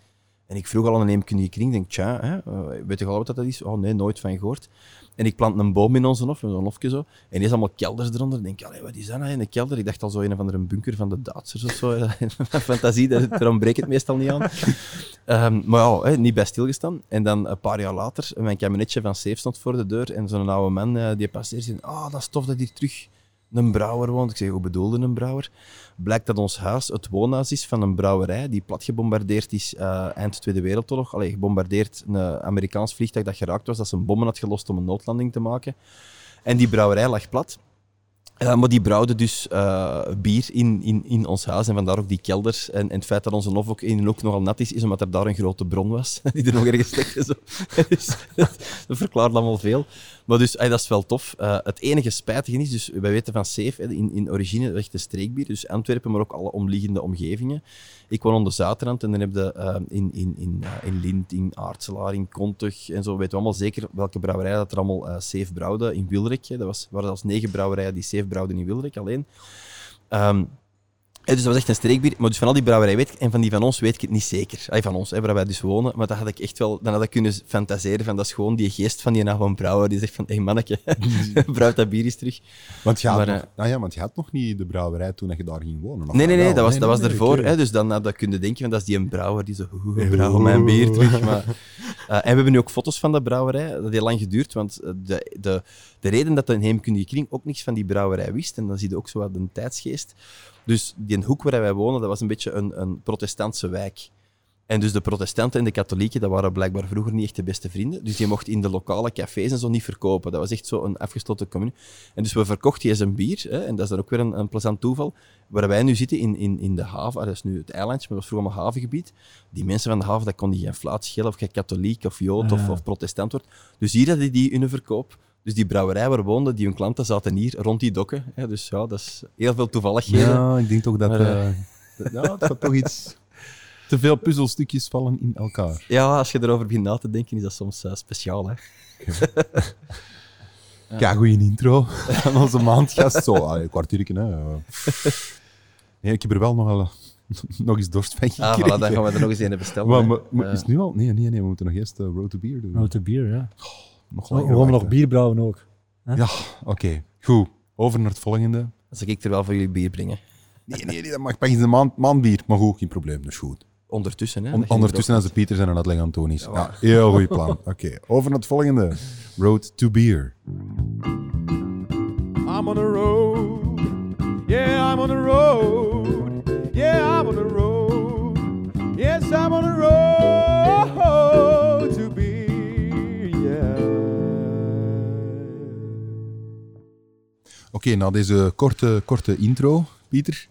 En ik vroeg al aan een neemkundige kring, denk, tja, hè, eh, weet je al wat dat is? Oh nee, nooit van gehoord. En ik plant een boom in onze hof, zo'n hofje zo. En die is allemaal kelders eronder. Ik denk, wat is dat nou in een kelder? Ik dacht al zo een of andere bunker van de Duitsers of zo. (laughs) Fantasie, daar, daar ontbreekt het meestal niet aan. (laughs) Ehm, maar ja, niet bij stilgestaan. En dan een paar jaar later, mijn kabinetje van Safe stond voor de deur. En zo'n oude man eh, die passeert, zei, ah, dat is tof dat hier terug een brouwer woont. Ik zeg, hoe bedoelde een brouwer? Blijkt dat ons huis het woonhuis is van een brouwerij die plat gebombardeerd is eh, eind Tweede Wereldoorlog. Allee, gebombardeerd, een Amerikaans vliegtuig dat geraakt was, dat ze een bommen had gelost om een noodlanding te maken. En die brouwerij lag plat. Eh, maar die brouwde dus eh, bier in, in, in ons huis en vandaar ook die kelders. En, het feit dat onze hof ook in ook nogal nat is, is omdat er daar een grote bron was (laughs) die er nog ergens stekte. (laughs) Dus, dat verklaart allemaal veel. Maar dus, dat is wel tof. Eh, het enige spijtige is, dus wij weten van Safe, in, in origine echt een streekbier, dus Antwerpen, maar ook alle omliggende omgevingen. Ik woon aan de Zuiderrand en dan heb je eh, in, in, in, eh, in Lint, in Aartselaar, in Kontug en zo weten we allemaal zeker welke brouwerij dat er allemaal Safe brouwde. In Wilrijk, hè, dat was, waren zelfs negen brouwerijen die Safe brouwden in Wilrijk alleen. Ehm, dus dat was echt een streekbier. Maar dus van al die brouwerijen weet ik, en van die van ons weet ik het niet zeker. Ay, van ons, hè, waar wij dus wonen. Maar dat had ik echt wel, dan had ik kunnen fantaseren van dat is gewoon die geest van die avond brouwer die zegt van, hé hey, manneke, (laughs) brouwt dat bier eens terug. Want je, had Maar, nog, eh, nou ja, want je had nog niet de brouwerij toen je daar ging wonen. Nee, nee, nee, dat was, dat was nee, ervoor. hè, dus dan had dat kunnen denken van dat is die een brouwer die zo, brouw mijn bier terug. Maar, eh, en we hebben nu ook foto's van dat brouwerij. Dat heeft lang geduurd, want eh, de, de, de reden dat de heemkundige kring ook niks van die brouwerij wist, en dan zie je ook zo wat een tijdsgeest. Dus die hoek waar wij wonen, dat was een beetje een, een protestantse wijk. En dus de protestanten en de katholieken, dat waren blijkbaar vroeger niet echt de beste vrienden. Dus die mocht in de lokale cafés en zo niet verkopen. Dat was echt zo een afgesloten commune. En dus we verkochten eens een bier, hè, en dat is dan ook weer een, een plezant toeval. Waar wij nu zitten in, in, in de haven, ah, dat is nu het eilandje, maar dat was vroeger allemaal havengebied. Die mensen van de haven, dat kon die geen flaat schelen of je katholiek of jood of, of protestant wordt. Dus hier hadden die hun verkoop. Dus die brouwerij waar we woonden, die hun klanten zaten hier rond die dokken. Hè, dus ja, dat is heel veel toevalligheden. Ja, ik denk toch dat... Maar, eh, eh, dat- (laughs) ja, het gaat toch iets... (laughs) Te veel puzzelstukjes vallen in elkaar. Ja, als je erover begint na te denken, is dat soms eh, speciaal. Hè? (laughs) Ja, goeie intro aan onze maandgast. Zo, ah, een kwartiertje, hè. Ja. Nee, ik heb er wel nog, wel, nog eens dorst van Ah, gekregen. voilà, dan gaan we er nog eens een bestellen. Maar, maar- maar is het nu al? Nee, nee, nee, we moeten nog eerst eh, Road to Beer doen. Nou, te bier, ja. Nog Gaan nog wachten. bier brouwen ook. Ja, oké. Goed. Over naar het volgende. dan zal ik er wel voor jullie bier brengen. Nee, nee, nee dat mag pas een maand, maandbier. Maar goed, geen probleem. Dat is goed. Ondertussen, hè? On- dat ondertussen als de Pieters en een uitleg aan Toon is. Ja, heel goed plan. (laughs) Oké, over naar het volgende. Road to Beer. I'm on the road. Yeah, I'm on the road. Yeah, I'm on the road. Yes, I'm on the road Oké, na deze korte, korte intro, Pieter.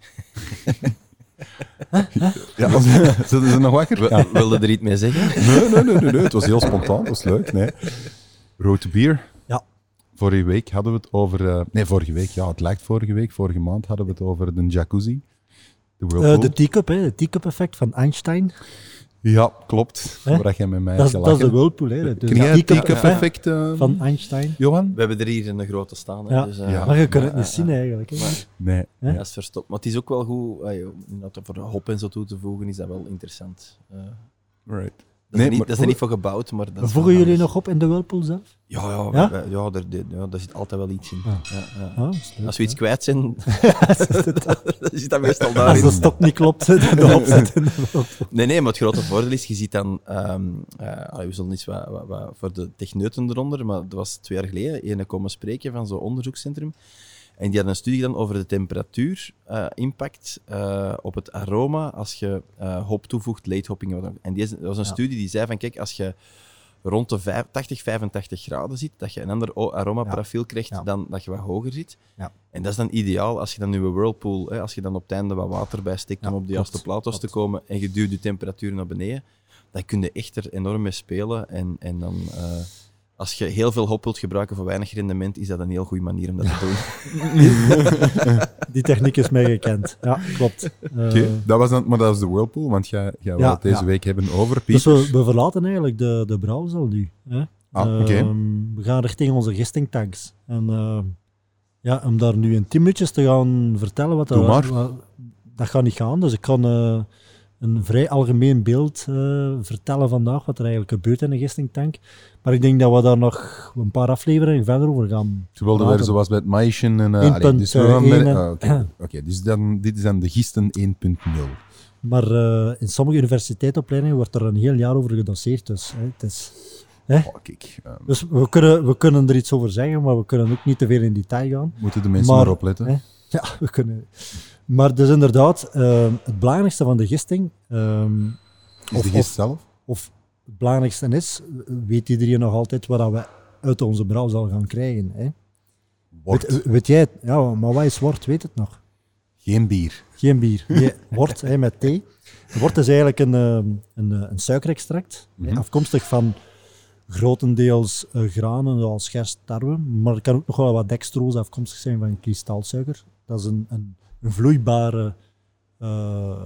ja, (laughs) was, ze nog wakker? Ja. Wilde er iets mee zeggen? Nee, nee, nee, nee, nee, het was heel spontaan, het was leuk. Nee. Road to Beer. Ja. Vorige week hadden we het over... eh, nee, vorige week, ja, het lijkt vorige week. Vorige maand hadden we het over de jacuzzi. De Eh, whirlpool. de teacup, hè, de teacup effect van Einstein. Ja, klopt. Hè? Waar jij met mij Dat dat is de whirlpool, hè. Dus de teacup effect, eh, van Einstein. Johan? We hebben er hier een grote staan. Hè, Ja. dus, eh, Ja. Maar je kunt het ja, niet ja, zien ja. eigenlijk. Hè. Maar- Nee. Hè? Ja, is verstopt. Maar het is ook wel goed, ah, joh, inderdaad, voor hop en zo toe te voegen, is dat wel interessant. Eh, dat is, Nee, er niet, maar dat is er niet voor gebouwd, maar dat is Voegen jullie nog op in de whirlpool zelf? Ja, ja, Ja? wij- ja, daar, ja, daar zit altijd wel iets in. Ah. Ja, ja. Ah, is leuk, Als we iets kwijt zijn, (laughs) (laughs) dan zit dat meestal Als daarin. de stok niet klopt, (laughs) opzet in de. Nee, nee, maar het grote voordeel is, je ziet dan, ehm eh, allee, we zullen eens wat, wat, wat voor de techneuten eronder, maar dat was twee jaar geleden, een komen spreken van zo'n onderzoekscentrum. En die had een studie gedaan over de temperatuur-impact op het aroma als je eh, hop toevoegt, late hopping. en dan die, dat was een Ja. studie die zei van, kijk, als je rond de vijf- 80, 85 graden zit, dat je een ander aromaprofiel krijgt Ja. dan dat je wat hoger zit. Ja. En dat is dan ideaal als je dan nu een whirlpool, hè, als je dan op het einde wat water bij stikt Ja, om op de juiste plaato's te komen en je duwt je temperatuur naar beneden, dan kun je echt er enorm mee spelen. En, en dan, eh, als je heel veel hop wilt gebruiken voor weinig rendement, is dat een heel goede manier om dat te doen. (laughs) Die techniek is mij gekend. Ja, klopt. Eh, Oké, dat was dan, maar dat was de whirlpool, want jij, jij wil Ja, het deze ja. week hebben over dus Pieter. we, we verlaten eigenlijk de, de brouwzaal nu. Hè? Ah, oké. Ehm, we gaan richting onze gistingtanks. En eh, ja, om daar nu in 10 minuutjes te gaan vertellen wat Doe dat, maar. wat- dat gaat niet gaan. Dus ik kan eh, een vrij algemeen beeld eh, vertellen vandaag wat er eigenlijk gebeurt in een gistingtank. Maar ik denk dat we daar nog een paar afleveringen verder over gaan. Ze wilden weer zoals bij het. En, 1.1, allee, dus ah, Oké, dus dan, dit is dan de Gisten 1.0. Maar in sommige universiteitsopleidingen wordt er een heel jaar over gedoseerd. Dus, hè, het is, Oh, kijk, eh, dus we, kunnen, we kunnen er iets over zeggen, maar we kunnen ook niet te veel in detail gaan. moeten de mensen Maar, maar opletten. hè, Ja, we kunnen. Maar dus inderdaad, eh, het belangrijkste van de gisting, ehm, is of- de gist zelf? of het belangrijkste is, weet iedereen nog altijd wat we uit onze brouwzaal gaan krijgen. Hè? Wort. Weet, weet jij het? Ja, maar wat is wort? Weet het nog? Geen bier. Geen bier. Nee, (laughs) wort hè, met thee. Wort is eigenlijk een, ehm, een, eh, een suikerextract, hè, Mhm. afkomstig van grotendeels eh, granen zoals gerst, tarwe, maar het kan ook nog wel wat dextrose afkomstig zijn van kristalsuiker. Dat is een, een, een vloeibare eh,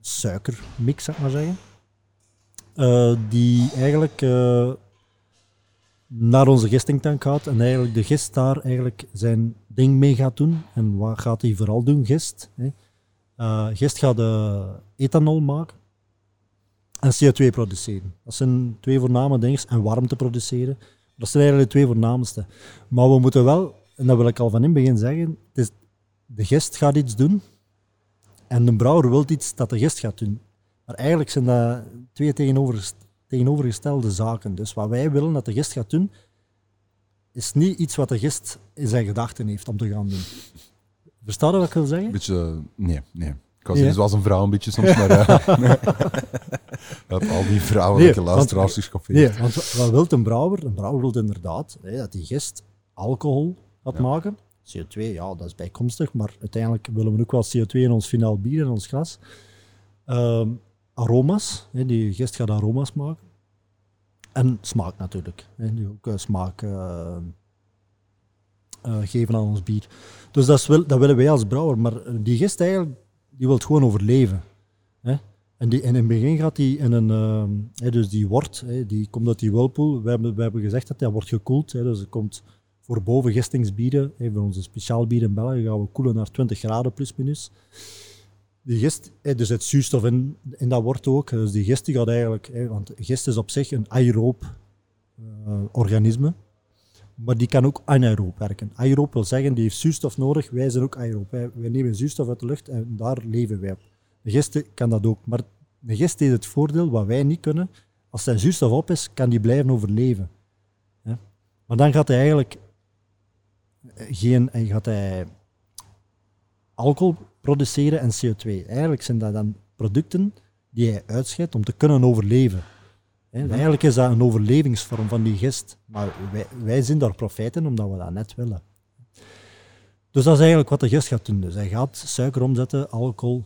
suikermix, zou maar zeggen. Eh, die eigenlijk eh, naar onze gistingtank gaat en eigenlijk de gist daar eigenlijk zijn ding mee gaat doen. En wat gaat hij vooral doen, gist? Hè? Gist gaat ethanol maken en CO2 produceren. Dat zijn twee voorname dingen. En warmte produceren. Dat zijn eigenlijk de twee voornaamste. Maar we moeten wel, en dat wil ik al van in het begin zeggen, het is, de gist gaat iets doen en de brouwer wil iets dat de gist gaat doen. Maar eigenlijk zijn dat twee tegenovergest- tegenovergestelde zaken. Dus wat wij willen dat de gist gaat doen, is niet iets wat de gist in zijn gedachten heeft om te gaan doen. Versta je wat ik wil zeggen? Beetje, eh, nee, nee. Ik was zoals een vrouw een beetje soms, maar... eh, (laughs) Dat al die vrouwelijke Nee, luisteraars geschoffeerd. Nee, want wat- wil een brouwer? Een brouwer wil inderdaad hè, dat die gist alcohol gaat Ja. maken. CO2, ja, dat is bijkomstig, maar uiteindelijk willen we ook wel CO2 in ons finaal bier, in ons glas. Ehm, aroma's, hè, die gist gaat aroma's maken. En smaak natuurlijk. Hè, die ook eh, smaak eh, eh, geven aan ons bier. Dus dat, dat willen wij als brouwer. Maar die gist eigenlijk, die wil gewoon overleven. Hè? En, die, in het begin gaat die in een... ehm, hè, dus die wort, hè, die komt uit die whirlpool. We hebben, we hebben gezegd dat die wordt gekoeld. Dus komt voor boven gistingsbieren, hè, voor onze speciaal bier in België, gaan we koelen naar 20 graden plus minus. Die gist, er zit zuurstof in, in dat wort ook. Dus die gist die gaat eigenlijk... Want gist is op zich een aeroob eh, organisme. Maar die kan ook anaeroop werken. Aeroop wil zeggen, die heeft zuurstof nodig. Wij zijn ook aeroop. Wij, wij nemen zuurstof uit de lucht en daar leven wij op. De gist kan dat ook. Maar de gist heeft het voordeel wat wij niet kunnen. Als zijn zuurstof op is, kan die blijven overleven. Maar dan gaat hij eigenlijk geen, hij gaat hij alcohol produceren en CO2. Eigenlijk zijn dat dan producten die hij uitscheidt om te kunnen overleven. Hè, Eigenlijk is dat een overlevingsvorm van die gist. Maar wij, wij zien daar profijt in omdat we dat net willen. Dus dat is eigenlijk wat de gist gaat doen. Dus hij gaat suiker omzetten, alcohol.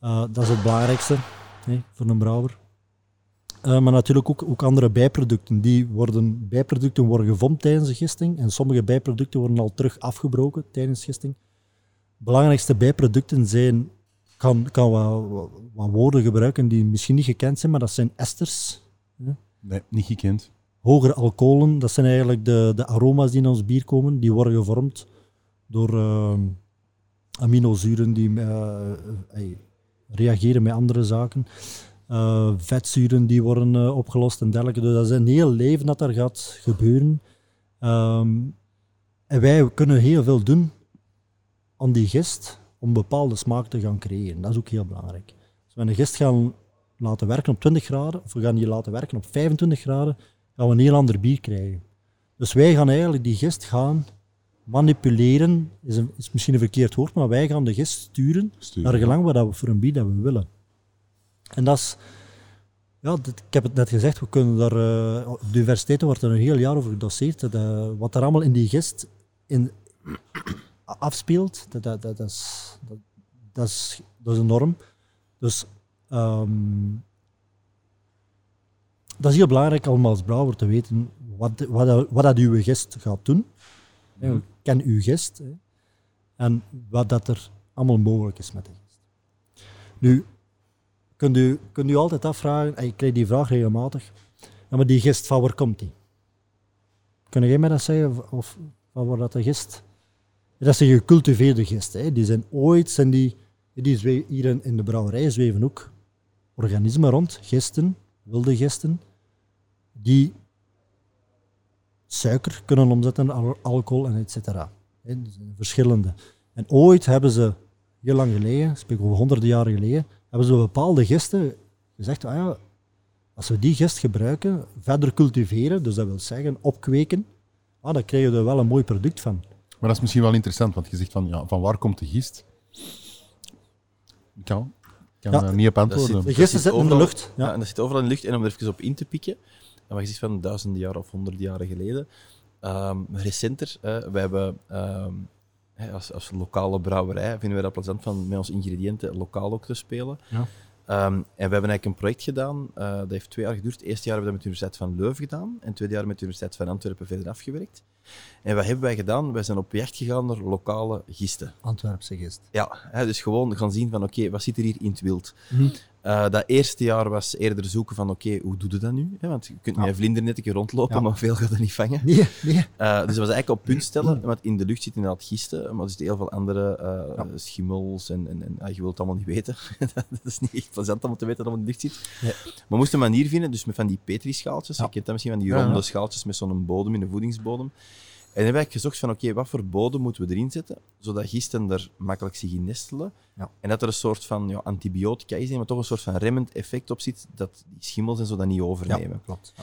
eh, dat is het belangrijkste hè, voor een brouwer. Eh, maar natuurlijk ook, ook andere bijproducten. Die worden, bijproducten worden gevonden tijdens de gisting. En sommige bijproducten worden al terug afgebroken tijdens gisting. Belangrijkste bijproducten zijn, ik kan, kan wat, wat- wat woorden gebruiken die misschien niet gekend zijn, maar dat zijn esters Nee, niet gekend. hogere alcoholen, dat zijn eigenlijk de, de aroma's die in ons bier komen, die worden gevormd door eh, aminozuren die eh, eh, reageren met andere zaken. Eh, vetzuren die worden eh, opgelost en dergelijke. Dus dat is een heel leven dat daar gaat gebeuren. Ehm, en wij kunnen heel veel doen aan die gist om bepaalde smaak te gaan creëren. Dat is ook heel belangrijk. Als we een gist gaan laten werken op 20 graden, of we gaan die laten werken op 25 graden, gaan we een heel ander bier krijgen. Dus wij gaan eigenlijk die gist gaan manipuleren, is, een, is misschien een verkeerd woord, maar wij gaan de gist sturen Sturen, naar gelang wat we voor een bier dat we willen. En dat is, ja, dit- ik heb het net gezegd, we kunnen daar, eh, op de universiteiten wordt er een heel jaar over gedoseerd, dat, eh, wat er allemaal in die gist in, (coughs) afspeelt, dat, dat, dat, is, dat, dat is, dat is enorm. Dus ehm, dat is heel belangrijk allemaal als brouwer te weten wat, wat, wat dat uw gist gaat doen. Ken uw gist. Hè, en wat dat er allemaal mogelijk is met de gist. Nu, kunt u, kunt u altijd afvragen, en ik krijg die vraag regelmatig, maar die gist, van waar komt die? Kun jij mij dat zeggen, of- van waar dat de gist... Dat zijn gecultiveerde gisten. Hè. Die zijn ooit, zijn die, die zwe- hier in, in de brouwerij zweven ook organismen rond, gisten, wilde gisten, die suiker kunnen omzetten al- alcohol en et cetera. Dus verschillende. En ooit hebben ze, heel lang geleden, spreek over honderden jaren geleden, hebben ze bepaalde gisten gezegd, ah ja, als we die gist gebruiken, verder cultiveren, dus dat wil zeggen opkweken, ah, dan krijg je er wel een mooi product van. Maar dat is misschien wel interessant, want je zegt van, ja, van waar komt de gist? Ik kan, kan Ja. daar niet op antwoorden. zit- De gisten zit zitten in de lucht. Ja. Ja. en dat zit overal in de lucht. En om er even op in te pikken, en wat je zegt van duizenden jaren of honderden jaren geleden, ehm, recenter, eh, we hebben ehm, hè, als, als lokale brouwerij, vinden wij dat plezant van met onze ingrediënten lokaal ook te spelen. Ja. Ehm, en we hebben eigenlijk een project gedaan, eh, dat heeft twee jaar geduurd. Het eerste jaar hebben we dat met de Universiteit van Leuven gedaan, en het tweede jaar met de Universiteit van Antwerpen verder afgewerkt. En wat hebben wij gedaan? Wij zijn op jacht gegaan naar lokale gisten. Antwerpse gist. Ja, hè, dus gewoon gaan zien van oké, wat zit er hier in het wild? Mhm. Eh, dat eerste jaar was eerder zoeken van oké, hoe doe je dat nu? Want je kunt Ja. met een vlindernet rondlopen, Ja. maar veel gaat er niet vangen. Nee, nee. Eh, dus dat was eigenlijk op punt stellen, want in de lucht zit inderdaad gisten, maar er zitten heel veel andere eh, Ja. schimmels en, en, en ah, je wilt het allemaal niet weten. (laughs) dat is niet echt plezant om te weten dat het in de lucht zit. Nee. Maar we moesten een manier vinden, dus met van die petrischaaltjes, je kent dat misschien van die ronde schaaltjes met zo'n bodem in de voedingsbodem. En dan heb ik gezocht van oké, wat voor bodem moeten we erin zetten, zodat gisten er makkelijk zich in nestelen. Ja. En dat er een soort van ja, antibiotica is, maar toch een soort van remmend effect op zit, dat die schimmels en zo dat niet overnemen. klopt. Ja.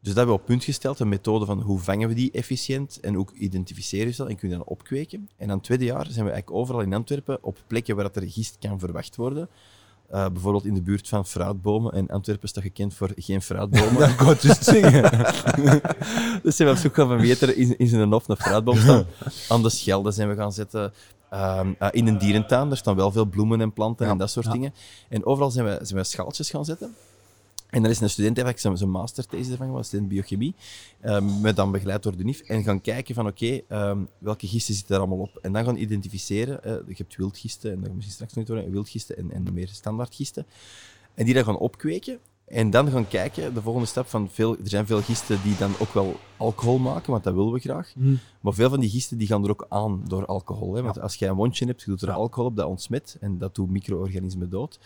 Dus dat hebben we op punt gesteld, een methode van hoe vangen we die efficiënt en hoe identificeren we ze en kunnen we dat opkweken. En aan het tweede jaar zijn we eigenlijk overal in Antwerpen op plekken waar dat er gist kan verwacht worden, Eh, bijvoorbeeld in de buurt van fruitbomen. En Antwerpen is toch gekend voor geen fruitbomen. (laughs) Dat kan (laughs) juist zeggen. (laughs) dus zijn we op zoek gaan van wie er in, in zijn hof een fruitboom staan. Aan de Schelde zijn we gaan zetten. Ehm, eh, in een dierentuin, daar staan wel veel bloemen en planten en dat soort ja. dingen. En overal zijn we, zijn we schaaltjes gaan zetten. En er is een student, eigenlijk zijn zijn masterthesis ervan gemaakt, student biochemie, ehm, met dan begeleid door de NIF, en gaan kijken van oké, ehm, welke gisten zitten er allemaal op. En dan gaan identificeren, je hebt wildgisten, en daar gaan we misschien straks nog over wildgisten en, en meer standaardgisten, en die dan gaan opkweken. En dan gaan kijken, de volgende stap van veel, er zijn veel gisten die dan ook wel alcohol maken, want dat willen we graag. Hm. Maar veel van die gisten die gaan er ook aan door alcohol. Hè? Want als jij een wondje hebt, je doet er alcohol op, dat ontsmet en dat doet micro-organismen dood.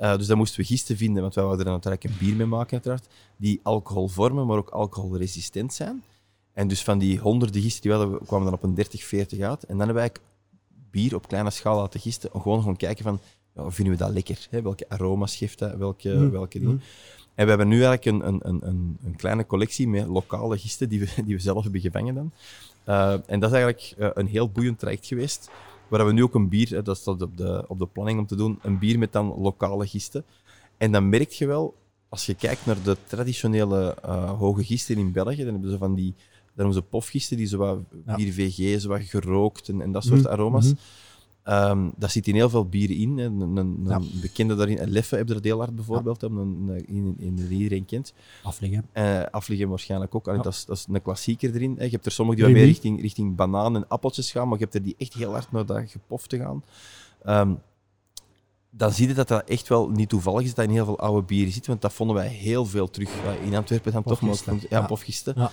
Eh, dus dan moesten we gisten vinden, want wij wouden er natuurlijk een bier mee maken, uiteraard, die alcohol vormen, maar ook alcoholresistent zijn. En dus van die honderden gisten die we hadden, kwamen dan op een 30, 40 uit. En dan hebben wij eigenlijk bier op kleine schaal laten gisten, om gewoon gaan kijken van, ja, vinden we dat lekker? Hè? Welke aroma's geeft dat? Welke, Mm. welke dingen? En we hebben nu eigenlijk een, een, een, een, een kleine collectie met lokale gisten die we, (laughs) die we zelf hebben gevangen dan. Eh, en dat is eigenlijk eh, een heel boeiend traject geweest. Waar we nu ook een bier, hè, dat staat op de, op de planning om te doen, een bier met dan lokale gisten. En dan merk je wel, als je kijkt naar de traditionele eh, hoge gisten in België, dan hebben ze van die, dan hebben ze pofgisten die zo wat bier VG, zo wat gerookt en, en dat soort Mhm, aroma's. Ehm, daar zit in heel veel bieren in. Een, een, een Ja. bekende daarin, Leffe heb je er heel hard bijvoorbeeld, hè, een, een, in, in, die iedereen kent. Afleggen. Eh Afliggen waarschijnlijk ook. Allee, Ja. dat, is, dat is een klassieker erin. Je hebt er sommige die wat meer richting, richting banaan en appeltjes gaan, maar je hebt er die echt heel hard naar dat gepofte gaan. Ehm, dan zie je dat dat echt wel niet toevallig is dat in heel veel oude bieren zit, want dat vonden wij heel veel terug eh, in Antwerpen dan toch. maar ja, ja. pofgisten. Ja.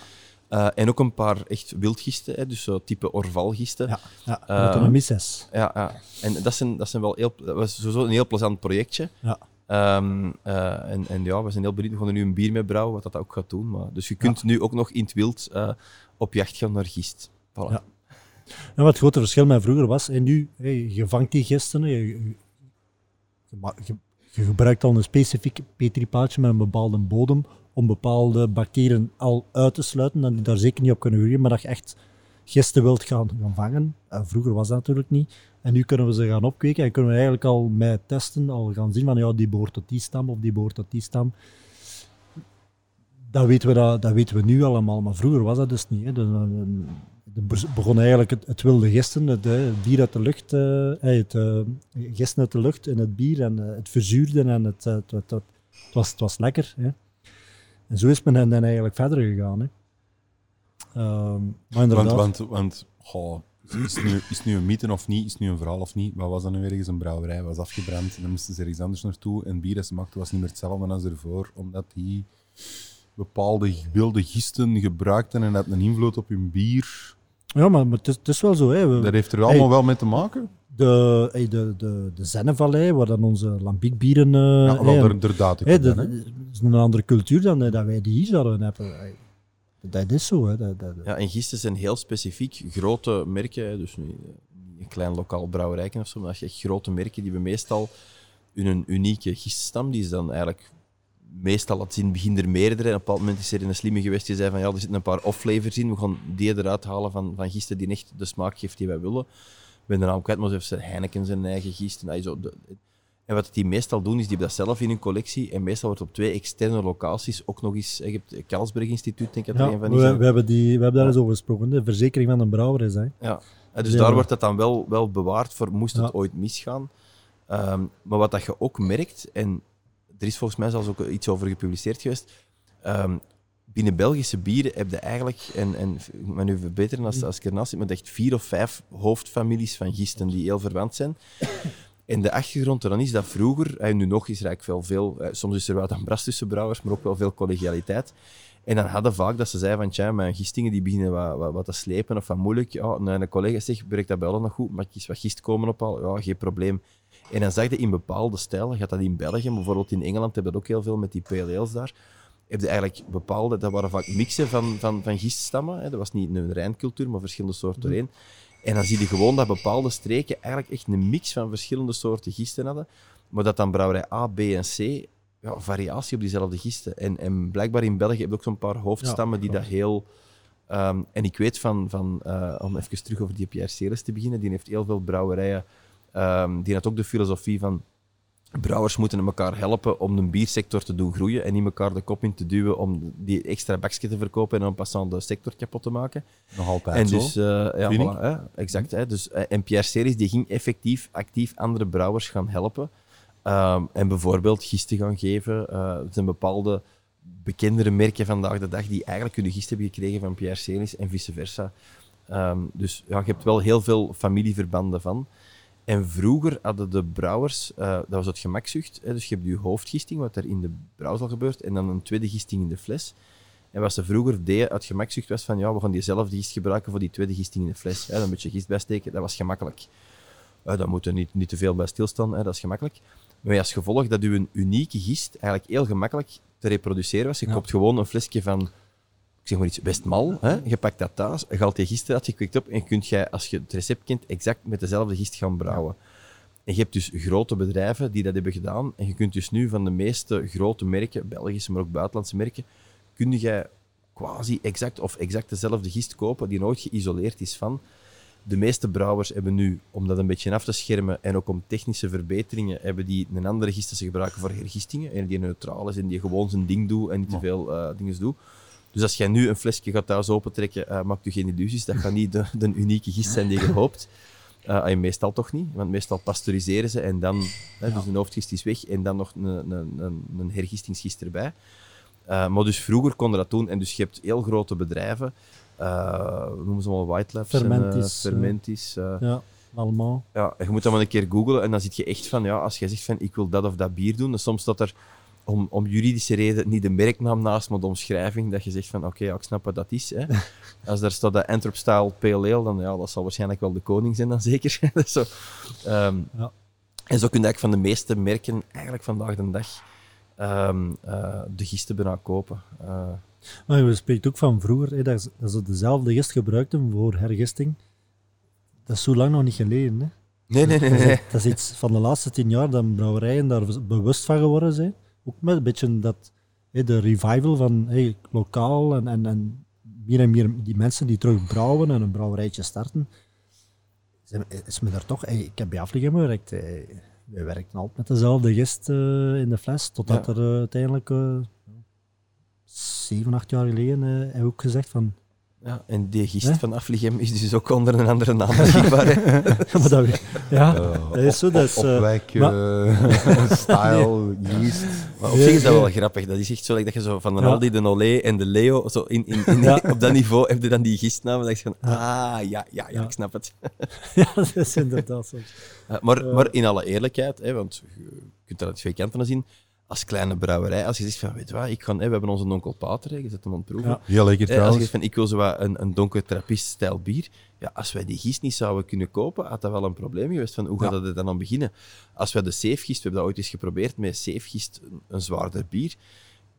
Eh, en ook een paar echt wildgisten, hè, dus zo type orvalgisten. Ja, ja. Eh, autonomie 6. Ja, ja. en dat zijn, dat zijn wel heel, dat was sowieso een heel plezant projectje. Ja. Ehm, eh, en, en ja, we zijn heel benieuwd. We gaan er nu een bier mee brouwen, wat dat ook gaat doen. Maar, dus je kunt nu ook nog in het wild eh, op jacht gaan naar gist. Voilà. Ja. En wat het grote verschil met vroeger was, en nu, je vangt die gisten, hè, je, je, je- gebruikt al een specifiek petripaaltje met een bepaalde bodem om bepaalde bacteriën al uit te sluiten, en die daar zeker niet op kunnen groeien, maar dat je echt gisten wilt gaan, vangen. Eh, vroeger was dat natuurlijk niet. En nu kunnen we ze gaan opkweken en kunnen we eigenlijk al met testen al gaan zien van ja, die behoort tot die stam of die behoort tot die stam. Dat weten we, dat, dat weten we nu allemaal, maar vroeger was dat dus niet. Hè. Dus, begon eigenlijk het, wilde gisten, het, eh, het bier uit de lucht, eh, het gisten uit de lucht en het bier en het verzuurde en het, het, het, was, het was lekker. Hè. En zo is men dan eigenlijk verder gegaan. Hè. Ehm, maar inderdaad, Want, want, want goh, is, het nu, is nu een mythe of niet? Is het nu een verhaal of niet? Wat was dat nu ergens? Een brouwerij was afgebrand en dan moesten ze ergens anders naartoe. En bier dat ze maakten was niet meer hetzelfde als ervoor, omdat die bepaalde wilde gisten gebruikten en dat een invloed op hun bier. Ja, maar, maar het, is, het is wel zo. Hè. We- Dat heeft er allemaal wel mee te maken. de, hey, de, de, de Zennevallei, waar dan onze lambiekbieren... eh Ja, hey, wel, en- daar, daar daad ik hey, op de- dan, hè. de- het is een andere cultuur dan eh, dat wij die hier zouden hebben. Hey, Dat is zo. Hè. Dat, dat, Ja, en gisten zijn heel specifiek grote merken. hè, Dus eh, niet een klein lokaal brouwerijken of zo, maar als je echt grote merken die we meestal hun unieke giststam, die is dan eigenlijk meestal laat zien, begin er meerdere. En op een bepaald moment is er een slimme geweest die zei van ja, er zitten een paar off-flavors in, we gaan die eruit halen van, van gisten die echt de smaak geeft die wij willen. Ik ben de naam kwijt, maar ze heeft Heineken zijn eigen gist. En, zo en wat die meestal doen, is die hebben dat zelf in hun collectie. En meestal wordt op twee externe locaties ook nog eens... Je hebt het Carlsberg Instituut, denk ik dat er ja, een van we, is. hè. we hebben die, we hebben daar Ja. eens over gesproken. De verzekering van een brouwer is. Hè. Ja, en dus Ja. daar wordt dat dan wel, wel bewaard voor moest het ooit misgaan. Ehm, maar wat dat je ook merkt, en er is volgens mij zelfs ook iets over gepubliceerd geweest, ehm, binnen Belgische bieren heb je eigenlijk, en, en ik moet me nu verbeteren als, als ik ernaast zit, maar echt vier of vijf hoofdfamilies van gisten die heel verwant zijn. (laughs) En de achtergrond eraan is dat vroeger, en nu nog is er eigenlijk wel veel, eh, soms is er wat ambras tussen brouwers, maar ook wel veel collegialiteit. En dan hadden vaak dat ze zeiden van, tja, mijn gistingen die beginnen wat, wat, wat te slepen of wat moeilijk. Ja, en een collega zegt, werkt dat bij ons nog goed? Mag ik wat gist komen ophalen? Ja, geen probleem. En dan zag je in bepaalde stijlen, gaat dat in België, maar bijvoorbeeld in Engeland hebben dat ook heel veel met die pale ales daar, heb je eigenlijk bepaalde, dat waren vaak mixen van, van, van giststammen. Hè. Dat was niet een rijncultuur, maar verschillende soorten doorheen. En dan zie je gewoon dat bepaalde streken eigenlijk echt een mix van verschillende soorten gisten hadden. Maar dat dan brouwerij A, B en C ja, variatie op diezelfde gisten. En, en blijkbaar in België heb je ook zo'n paar hoofdstammen die dat heel... ehm, en ik weet van, van eh, om even terug over die Pierre Ceres te beginnen, die heeft heel veel brouwerijen. Ehm, die had ook de filosofie van brouwers moeten elkaar helpen om de biersector te doen groeien en niet elkaar de kop in te duwen om die extra bakje te verkopen en een passant de sector kapot te maken. Nog altijd En zo. dus, eh, ja, voilà, hè, exact. Hè, dus, eh, en Pierre Series die ging effectief actief andere brouwers gaan helpen. Ehm, en bijvoorbeeld gisten gaan geven. Er zijn bepaalde bekendere merken vandaag de dag die eigenlijk hun gist hebben gekregen van Pierre Series en vice versa. Ehm, dus ja, je hebt wel heel veel familieverbanden van. En vroeger hadden de brouwers, eh, dat was het gemakzucht, hè, dus je hebt je hoofdgisting, wat er in de brouwsel gebeurt, en dan een tweede gisting in de fles. En wat ze vroeger deden uit gemakzucht was van, ja, we gaan diezelfde gist gebruiken voor die tweede gisting in de fles. Hè, dan een beetje gist bijsteken, dat was gemakkelijk. Uh, daar moet je niet, niet te veel bij stilstaan, hè, dat is gemakkelijk. Maar als gevolg dat je een unieke gist eigenlijk heel gemakkelijk te reproduceren was. Je Ja. koopt gewoon een flesje van, zeg maar iets, Westmal, hè, je pakt dat thuis, je haalt die gist eruit, je kwikt op en kunt jij, als je het recept kent, exact met dezelfde gist gaan brouwen. En je hebt dus grote bedrijven die dat hebben gedaan. En je kunt dus nu van de meeste grote merken, Belgische, maar ook buitenlandse merken, kun jij quasi exact of exact dezelfde gist kopen die nooit geïsoleerd is van. De meeste brouwers hebben nu, om dat een beetje af te schermen en ook om technische verbeteringen, hebben die een andere gist dat ze gebruiken voor hergistingen. En die neutraal is en die gewoon zijn ding doet en niet te veel eh, dingen doet. Dus als jij nu een flesje gaat thuis opentrekken, eh maak je geen illusies. Dat gaat niet de, de unieke gist zijn die je hoopt. En meestal toch niet, want meestal pasteuriseren ze en dan, hè, dus een hoofdgist is weg en dan nog een, een, een, een hergistingsgist erbij. Eh, maar dus vroeger konden dat doen en dus je hebt heel grote bedrijven, hoe noemen ze allemaal White Labs, en, Fermentis, eh. Fermentis. Ja, allemaal. ja, je moet dat wel een keer googlen en dan zit je echt van, ja, als jij zegt van ik wil dat of dat bier doen, dan soms staat er om, om juridische reden niet de merknaam naast, maar de omschrijving, dat je zegt van oké, ja, ik snap wat dat is. Hè. (laughs) Als daar staat de Antwerp Style Ale, dan ja, dat zal waarschijnlijk wel de koning zijn dan zeker. (laughs) Zo. Ehm, Ja. En zo kun je eigenlijk van de meeste merken eigenlijk vandaag de dag ehm, eh, de gisten bijna kopen. Eh, Maar je spreekt ook van vroeger, hè, dat, ze, dezelfde gist gebruikten voor hergisting. Dat is zo lang nog niet geleden. Hè. nee, nee, nee. Dat, is, dat is iets van de laatste tien jaar dat brouwerijen daar bewust van geworden zijn. Ook met een beetje dat, de revival van hey, lokaal en, en, en meer en meer die mensen die terug brouwen en een brouwerijtje starten. Is me daar toch, hey, ik heb bij Afligem gewerkt. hey, wij werkten altijd met dezelfde gist eh, in de fles, totdat Ja. er eh, uiteindelijk eh, zeven, acht jaar geleden we ook gezegd van Ja, en die gist Hè? van Afligem is dus ook onder een andere naam beschikbaar. (laughs) maar dat, ja, Eh, dat is zo. Dat is, op, eh, opwijk, eh, (laughs) style, yeast. (laughs) Maar op zich is dat wel grappig. Dat is echt zo like dat je zo van de Ja. Aldi, de Olé en de Leo, zo in, in, in- Ja. op dat niveau heb je dan die gistnamen. Dat je van, ah, ja, ja, ja, Ja. ik snap het. ja, dat is inderdaad zo. Uh, maar, maar in alle eerlijkheid, hè, want je kunt dat uit twee kanten zien, als kleine brouwerij, als je zegt van, weet je wat, ik ga, we hebben onze onkel Pater, je zet hem aan het proeven. Ja. Heel lekker Hè, als je trouwens. zegt van, ik wil zo wat een, een donker trappist-stijl bier, ja, als wij die gist niet zouden kunnen kopen, had dat wel een probleem geweest van, hoe gaat Ja. het er dan aan beginnen? Als wij de safegist, we hebben dat ooit eens geprobeerd, met safegist een, een zwaarder bier,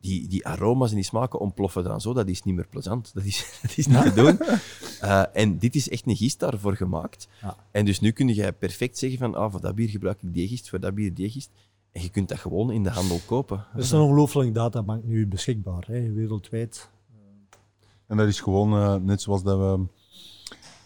die, die aroma's en die smaken ontploffen dan zo, dat is niet meer plezant. Dat is, (laughs) dat is niet te doen. Eh, en dit is echt een gist daarvoor gemaakt. Ja. En dus nu kun je perfect zeggen van, ah, voor dat bier gebruik ik die gist, voor dat bier die gist. En je kunt dat gewoon in de handel kopen. Er is een ongelooflijk databank nu beschikbaar, hè, wereldwijd. En dat is gewoon eh, net zoals dat we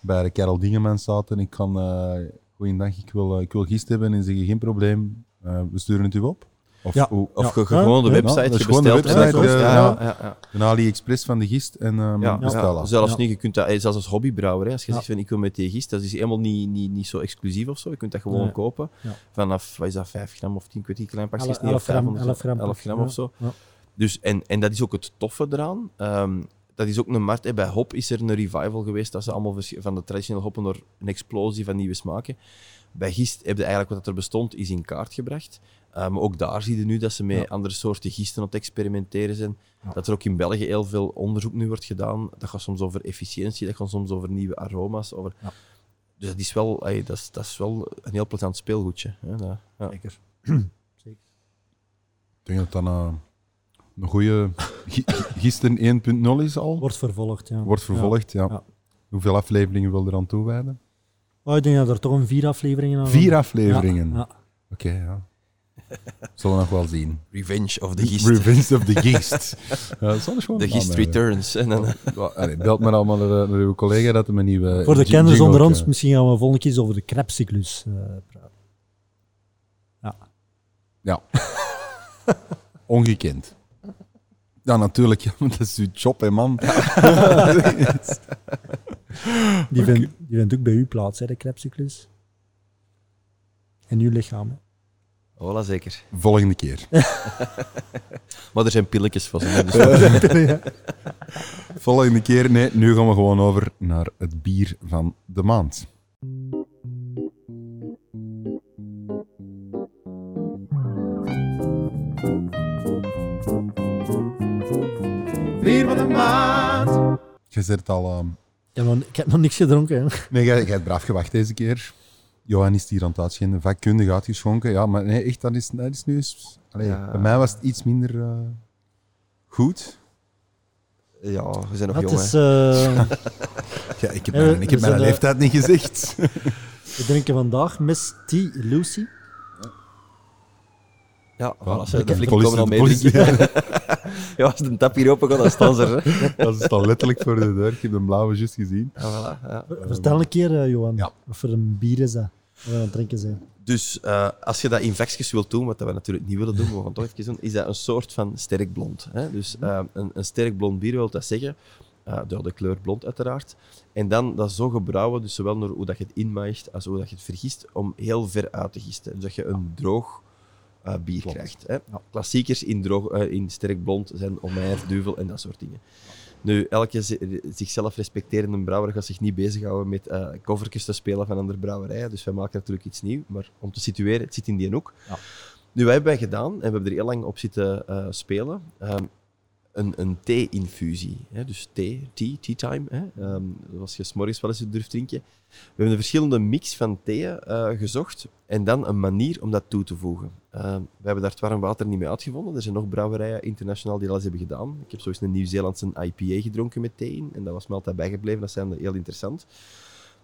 bij de Karel Dingeman zaten. Ik kan, eh goeiedag, ik wil, eh, ik wil gist hebben en zeggen geen probleem, eh, we sturen het u op. Of Ja. hoe- Of Ja. gewoon de Ja, website, je gewoon de bestelt en kost. eh, ja, ja. ja, ja. een AliExpress van de gist en ehm Ja, bestel ja. af. Zelfs Ja. nu, je kunt dat, eh, zelfs als hobbybrouwer, hè, als je Ja. zegt van ik wil met die gist, dat is helemaal niet, niet, niet zo exclusief of zo. Je kunt dat gewoon Nee. kopen. Ja. Vanaf, wat is dat, 5 gram of 10, ik weet niet, klein pakje, Elf- is niet, elf of gram, 500, elf gram 11 gram ja. of zo. Ja. Dus, en, en dat is ook het toffe eraan. Ehm, dat is ook een markt. hè. Bij hop is er een revival geweest, dat ze allemaal van de traditionele hoppen door een explosie van nieuwe smaken. Bij gist heb je eigenlijk wat er bestond, is in kaart gebracht. Eh, maar ook daar zie je nu dat ze met Ja. andere soorten gisten aan het experimenteren zijn. Ja. Dat er ook in België heel veel onderzoek nu wordt gedaan. Dat gaat soms over efficiëntie, dat gaat soms over nieuwe aroma's. Over... Ja. Dus dat is, wel, dat, is, dat is wel een heel plezant speelgoedje. Hè? Dat, ja. Zeker. (clears throat) Zeker. Ik denk dat dat eh, een goede gisten 1.0 is al. Wordt vervolgd, ja. Wordt vervolgd, ja. Ja. Hoeveel afleveringen wil je er aan toewijden? Oh, ik denk dat er toch een vier afleveringen aan Vier afleveringen. Ja, Oké, ja. (laughs) Zullen we nog wel zien. Revenge of the Gist. Revenge of the Geest. (laughs) ja, dat zal gewoon The hebben. Returns. En dan, Ja, allee, Belt maar allemaal naar, naar uw collega dat hij een nieuwe... Voor de kenners onder ons, eh, misschien gaan we volgende keer eens over de Krebscyclus eh praten. Ja. Ja. (laughs) Ongekend. Ja, natuurlijk. Ja, maar dat is uw job, hè, man. Die, vindt, die vindt ook bij u plaats, hè, de krebscyclus. En uw lichaam. hè. Voilà, zeker. Volgende keer. (laughs) Maar er zijn pilletjes voor. hè, (laughs) Dus Volgende keer. Nee, nu gaan we gewoon over naar het bier van de maand. Bier van de maand. Je zit al... ehm, Ja, maar ik heb nog niks gedronken. Hè. Nee, jij, jij hebt braaf gewacht deze keer. Johan is hier aan het uitschenden, vakkundig uitgeschonken. Ja, maar nee, echt, dat is, dat is nu eens... Allee, Ja. Bij mij was het iets minder eh, goed. ja, we zijn nog Het jong. is, eh, (laughs) Ja, ik heb Eh, mijn, ik heb mijn leeftijd niet gezegd. (laughs) we drinken vandaag Miss T. Lucy. Ja, voilà, de de flik politie- komen al mee. drinken. (laughs) ja, als de tap hier open gaat, dan staan ze er. hè. Dat is al letterlijk voor de deur. Ik heb de blauwe juist gezien. Ja, voilà, ja. Vertel een keer, eh, Johan. Ja. Wat voor een bier is dat? Wat we aan het drinken zijn. Dus eh, als je dat in vakjes wilt doen, wat we natuurlijk niet willen doen, maar we gaan toch even doen, is dat een soort van sterk blond. Hè? Dus eh, een, een sterk blond bier wil dat zeggen, eh, door de kleur blond uiteraard. En dan dat zo gebrouwen, dus zowel door hoe dat je het inmaagt als hoe dat je het vergist, om heel ver uit te gisten. Dus dat je een droog eh, bier Klopt. krijgt. Hè? Klassiekers in, droog, eh, in sterk blond zijn Omer, Duvel en dat soort dingen. Nu, elke zi- zichzelf respecterende brouwer gaat zich niet bezighouden met eh covertjes te spelen van andere brouwerijen. Dus wij maken natuurlijk iets nieuws. Maar om te situeren, het zit in die hoek. Ja. Nu, wij hebben wij gedaan, en we hebben er heel lang op zitten spelen, ehm, een, een thee-infusie. Dus thee, tea, tea time. Hè? Ehm, als je s'morgens wel eens durft drinken. We hebben een verschillende mix van theeën eh, gezocht en dan een manier om dat toe te voegen. Ehm, we hebben daar het warm water niet mee uitgevonden. Er zijn nog brouwerijen internationaal die dat eens hebben gedaan. Ik heb zo eens een Nieuw-Zeelandse IPA gedronken met thee in en dat was me altijd bijgebleven. Dat zijn heel interessant.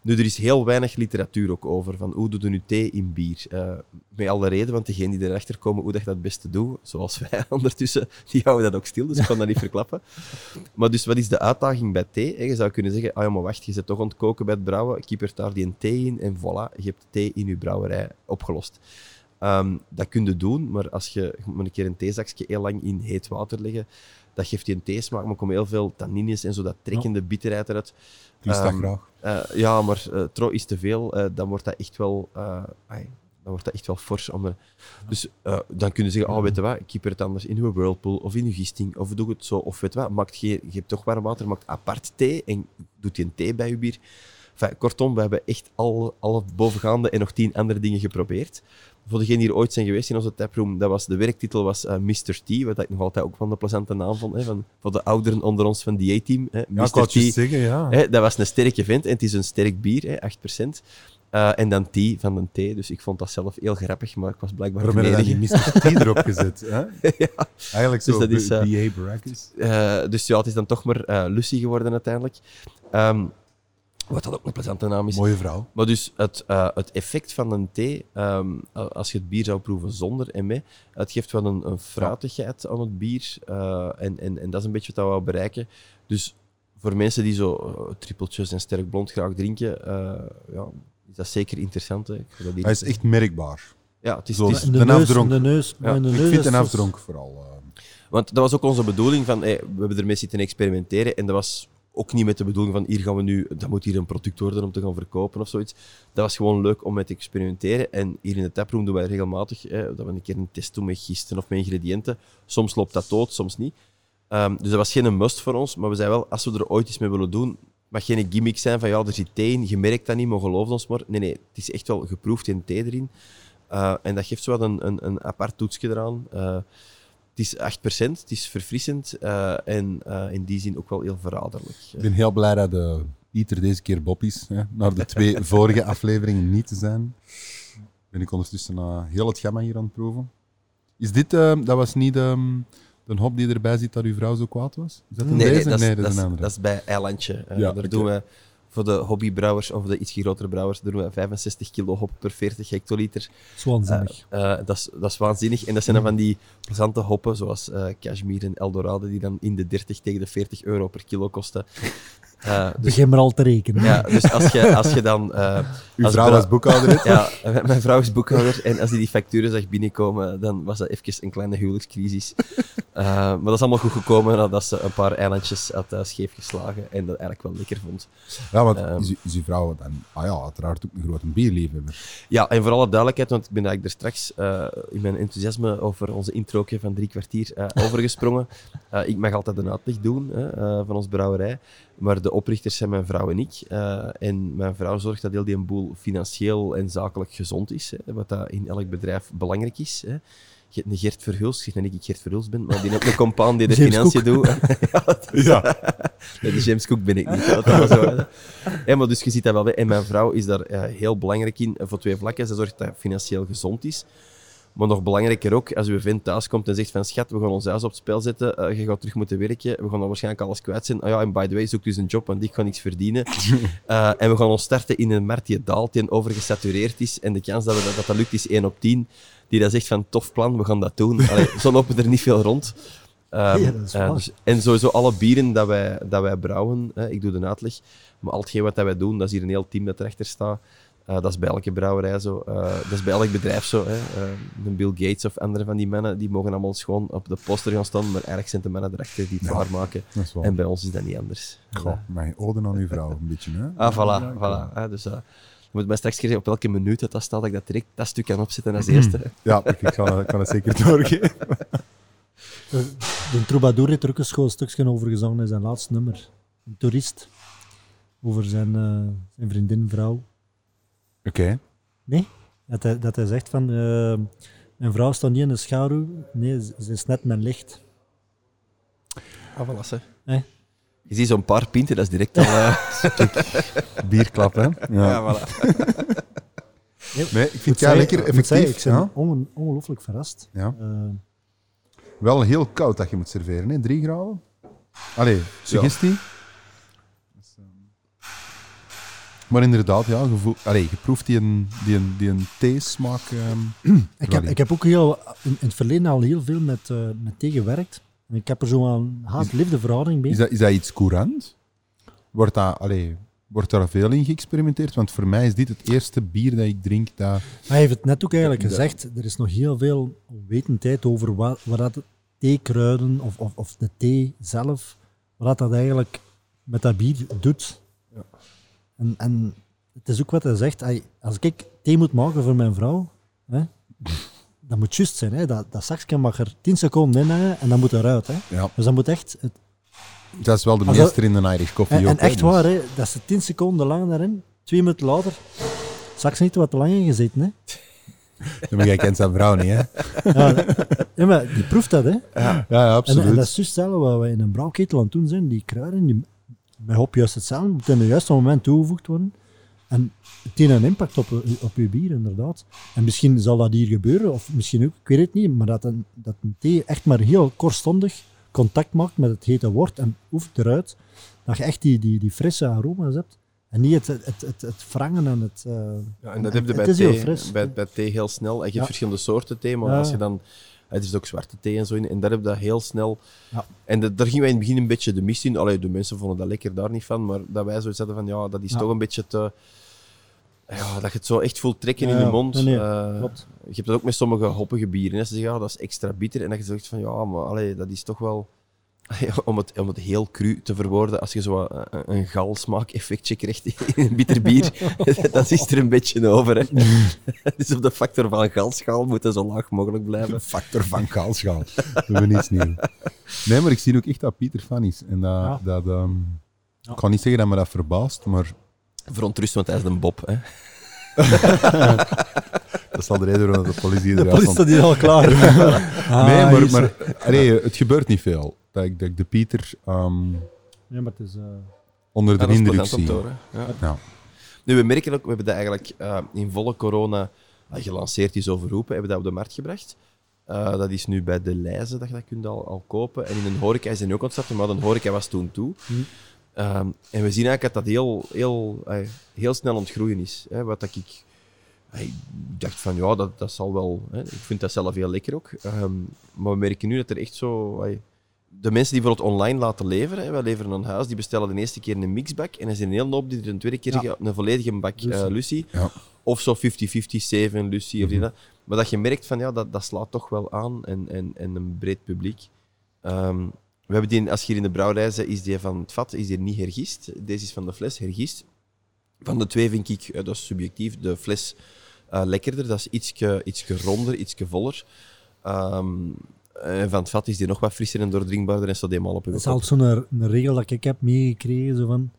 Nu, er is heel weinig literatuur ook over van hoe doe je nu thee in bier. Eh, met alle reden, want degenen die erachter komen hoe dat dat het beste doet, zoals (laughs) wij ondertussen, die houden dat ook stil, dus ik kan dat niet (laughs) verklappen. Maar dus wat is de uitdaging bij thee? Je zou kunnen zeggen, ah ja, maar wacht, je zit toch aan het koken bij het brouwen, kiepert daar die een thee in en voilà, je hebt thee in je brouwerij opgelost. Ehm, dat kun je doen, maar als je, een keer een theezakje heel lang in heet water leggen, dat geeft je een theesmaak, maar er komen heel veel tannines en zo, dat trekkende bitterheid eruit. Ik lust dat Ehm, graag. Eh, ja, maar eh trouw is te veel, eh, dan wordt dat echt wel, ai, dan wordt dat echt wel fors. Om dus dan kun je zeggen, oh, weet je wat, ik keep het anders in uw whirlpool of in uw gisting, of doe het zo, of weet je wat, maakt je hebt toch warm water, maakt apart thee en doet je een thee bij je bier. Enfin, kortom, we hebben echt al, alle bovengaande en nog tien andere dingen geprobeerd. Voor degenen die er ooit zijn geweest in onze taproom, dat was, de werktitel was eh, Mr. T, wat ik nog altijd ook van de plezante naam vond. Hè, van, voor de ouderen onder ons van die A-team. hè, Mr. T. zeggen, ja. Hè, dat was een sterke vent en het is een sterk bier, hè, 8%. Eh, en dan T van een T, dus ik vond dat zelf heel grappig, maar ik was blijkbaar Waarom de heb je dan enige. die Mr. T (laughs) erop gezet? Hè? ja. Eigenlijk Dus zo, dat is, eh, B.A. Baracus. Dus ja, het is dan toch maar Lucy geworden uiteindelijk. Ehm, wat dat ook een plezante naam is. Mooie vrouw. Maar dus het, eh, het effect van een thee, ehm, als je het bier zou proeven zonder en met, het geeft wel een, een fruitigheid aan het bier. eh, en, en, en dat is een beetje wat we wou bereiken. Dus voor mensen die zo eh, trippeltjes en sterk blond graag drinken, eh, ja, is dat zeker interessant. Hè. Ik vind dat hier- Hij is echt merkbaar. ja, het is, Zo- het is- In de, De neus, de neus. Ja, Ik vind is een afdronk vooral. eh, Want dat was ook onze bedoeling van, hey, we hebben ermee zitten experimenteren en dat was ook niet met de bedoeling van hier gaan we nu, dat moet hier een product worden om te gaan verkopen of zoiets. Dat was gewoon leuk om mee te experimenteren. En hier in de taproom doen wij regelmatig dat we een keer een test doen met gisten of met ingrediënten. Soms loopt dat dood, soms niet. Ehm, dus dat was geen must voor ons, maar we zeiden wel, als we er ooit iets mee willen doen, mag geen gimmick zijn van ja, er zit thee in, je merkt dat niet, maar geloof ons maar. Nee, nee, het is echt wel geproefd in thee erin. Eh, en dat geeft zo wat een, een, een apart toetsje eraan. Eh, is 8%, het is verfrissend eh, en eh, in die zin ook wel heel verraderlijk. Ik ben heel blij dat de Pieter deze keer Bob is. Hè, naar de twee (laughs) vorige afleveringen niet te zijn. Ben ik ondertussen uh, heel het gamma hier aan het proeven. Is dit, eh, dat was niet ehm, de hop die erbij zit dat uw vrouw zo kwaad was? Is dat een Nee, nee, deze? dat, is, nee, dat, is is, een andere. dat is bij Eilandje. Eh, Ja, daar doen we voor de hobbybrouwers of de iets grotere brouwers doen we 65 kilo hop per 40 hectoliter. Dat is waanzinnig. Eh, eh, dat, is, dat is waanzinnig. En dat zijn dan van die plezante hoppen, zoals eh Cashmere en Eldorado, die dan in de 30 tegen de 40 euro per kilo kosten. Eh, (laughs) dus, Begin maar al te rekenen. ja, dus als je, als je dan... eh, Uw als vrouw als boekhouder is? Ja, mijn vrouw is boekhouder en als die die facturen zag binnenkomen, dan was dat even een kleine huwelijkscrisis. (laughs) Eh, maar dat is allemaal goed gekomen nadat ze een paar eilandjes had uh, scheef geslagen en dat eigenlijk wel lekker vond. Ja, want Ehm. is, uw- is uw vrouw dan, ah ja, uiteraard ook een grote bierliefhebber. Ja, en voor alle duidelijkheid, want ik ben eigenlijk er straks eh, in mijn enthousiasme over onze introotje van drie kwartier eh, overgesprongen. (laughs) Eh, ik mag altijd een uitleg doen hè, eh, van ons brouwerij, maar de oprichters zijn mijn vrouw en ik. Eh, en mijn vrouw zorgt dat heel die boel financieel en zakelijk gezond is, hè, wat dat in elk bedrijf belangrijk is. Hè. Je hebt een Gert Verhulst, ik zeg niet dat ik Gert Verhulst ben, maar die heeft een compaan die de James financiën doet. ja, dat is- Ja. Nee, de James Cook ben ik niet. Dat was zo, hè. Ja, maar dus je ziet dat wel. hè. En mijn vrouw is daar eh, heel belangrijk in, eh, voor twee vlakken. Ze zorgt dat het financieel gezond is. Maar nog belangrijker ook, als uw vent thuis komt en zegt van schat, we gaan ons huis op het spel zetten, eh, je gaat terug moeten werken, we gaan dan waarschijnlijk alles kwijt zijn. Oh ja, en by the way, zoek dus een job, want ik ga niks verdienen. (laughs) Eh, en we gaan ons starten in een markt die daalt, die overgesatureerd is. En de kans dat we dat, dat, dat lukt is 1 op 10. Die dat zegt van, tof plan, we gaan dat doen. (laughs) Allee, zo lopen er niet veel rond. Ehm, Ja, dat is eh, dus- en sowieso alle bieren dat wij, dat wij brouwen, hè, ik doe de uitleg, maar al hetgeen wat dat wij doen, dat is hier een heel team dat erachter staat. Eh, dat is bij elke brouwerij zo. Eh, dat is bij elk bedrijf zo. Hè. Eh, de Bill Gates of andere van die mannen, die mogen allemaal gewoon op de poster gaan staan, maar eigenlijk zijn de mannen erachter die het Ja. waarmaken. En bij ons is dat niet anders. Goh, mijn ode aan uw vrouw, een beetje, hè? Ah, voilà. Ja, voilà hè. Dus, eh, je moet mij straks zeggen op welke minuut dat, dat staat, dat ik dat direct dat stuk kan opzetten als eerste. Ja, ik kan, ik kan het zeker doorgeven. De, Troubadour heeft er ook een schoon stukje over gezongen in zijn laatste nummer. Een toerist. Over zijn, eh, zijn vriendin, vrouw. Oké. Nee? Dat hij, dat hij zegt van... eh, mijn vrouw staat niet in de schaduw. Nee, ze is net mijn licht. Ah, voilà. hè. Eh? Je ziet zo'n paar pinten, dat is direct al... eh, (laughs) Bierklap, hè? Ja. voilà. (laughs) Nee, ik vind het ja lekker zeggen, effectief. ik ben ja. onge- ongelooflijk verrast. Ja. Eh, Wel heel koud dat je moet serveren, hè? Drie graden. Allee, suggestie ehm, Maar inderdaad, ja, je, voelt, allee, je proeft die een, die een, die een theesmaak. ehm, ik, heb, ik heb ook heel, in, in het verleden al heel veel met, eh met thee gewerkt. En ik heb er zo een haat-liefde verhouding mee. is, dat, is dat iets courant? Wordt, dat, allee, wordt daar veel in geëxperimenteerd? Want voor mij is dit het eerste bier dat ik drink dat... Hij heeft het net ook eigenlijk gezegd. Er is nog heel veel onwetendheid over wat, wat dat theekruiden of, of, of de thee zelf, wat dat eigenlijk met dat bier doet. En, en het is ook wat hij zegt. Als ik thee moet maken voor mijn vrouw, hè, dat moet juist zijn. Hè. Dat, dat zakje mag er 10 seconden in hangen en dan moet eruit. Hè. Ja, Dus dat moet echt... Het, dat is wel de meester in de Irish coffee en, ook, en echt dus- waar, hè, dat ze 10 seconden lang daarin, twee minuten later, zakje niet wat te lang ingezeten. Hè. Ja, maar jij kent zijn vrouw niet, hè? Ja, ja, maar die proeft dat, hè. Ja, ja En, absoluut. en dat is hetzelfde wat we in een brouwketel aan het doen zijn. Die kruiden, die, bij hop juist hetzelfde, moet in het juiste moment toegevoegd worden. En het heeft een impact op, op je bier, inderdaad. En misschien zal dat hier gebeuren, of misschien ook, ik weet het niet, maar dat een, dat een thee echt maar heel kortstondig contact maakt met het hete wort en oeft eruit, dat je echt die, die, die frisse aroma's hebt. En niet het, het, het, het, wrangen en het... eh, Ja, en dat heb je bij thee, bij, bij thee heel snel. En je hebt Ja. verschillende soorten thee, maar Ja. als je dan... Het is ook zwarte thee en zo in. En daar heb je dat heel snel... Ja. En de- daar gingen wij in het begin een beetje de mist in. Allee, de mensen vonden dat lekker, daar niet van. Maar dat wij zoiets hadden van, ja, dat is Ja. toch een beetje te... Ja, dat je het zo echt voelt trekken in je mond. nee, nee, Eh, je hebt dat ook met sommige hoppige bieren. Hè. Ze zeggen, ja, dat is extra bitter. En dat je zegt van, ja, maar allee, dat is toch wel... (laughs) om, het, om het heel cru te verwoorden, als je zo een, een- galsmaak-effectje krijgt in een bitter bier, (laughs) dat is er een beetje over. Hè. (laughs) dus op de factor van galschaal moet zo laag mogelijk blijven. De factor van kaalschaal. Dat hebben we niets nieuw. Nee, maar ik zie ook echt dat Pieter fan is. En dat, Ja. dat ehm, Ja. ik kan niet zeggen dat me dat verbaast, maar Verontrust, want hij is een Bob. Hè. dat is al de reden waarom de politie de eruit politie staat hier al klaar. Ah, Nee, hier maar, maar allee, het gebeurt niet veel. Dat ik, dat ik de Pieter ehm, Ja, maar het is... eh, onder de dat indruk zie. horen. Ja. Ja. Nu, we merken ook, we hebben dat eigenlijk eh, in volle corona uh, gelanceerd, is overroepen, hebben dat op de markt gebracht. Eh, dat is nu bij de Leize dat je dat kunt al, al kopen. En in een horeca is het nu ook ontstaan, maar de horeca was toen toe. Hmm. Ehm, en we zien eigenlijk dat dat heel, heel, eh, heel snel ontgroeien is. Hè, wat dat ik, eh, ik dacht van ja, dat, dat zal wel. Hè, ik vind dat zelf heel lekker ook. Ehm, maar we merken nu dat er echt zo. eh, de mensen die bijvoorbeeld online laten leveren, hè, wij leveren een huis, die bestellen de eerste keer een mixbak en er zijn een hele hoop die er een tweede keer Ja. een volledige bak Lucie. eh. Ja. Of zo 50-50, 7 Lucie of die Mhm. dat. Maar dat je merkt van ja, dat, dat slaat toch wel aan en, en, en een breed publiek. Ehm, we hebben die, als je hier in de brouwerij bent, is die van het vat is die niet hergist. Deze is van de fles hergist. Van de twee vind ik, eh, dat is subjectief, de fles eh, lekkerder. Dat is ietsje, ietsje ronder, ietsje voller. Ehm, en van het vat is die nog wat frisser en doordringbaarder en staat helemaal op je Dat is altijd zo'n een regel dat ik heb meegekregen, zo van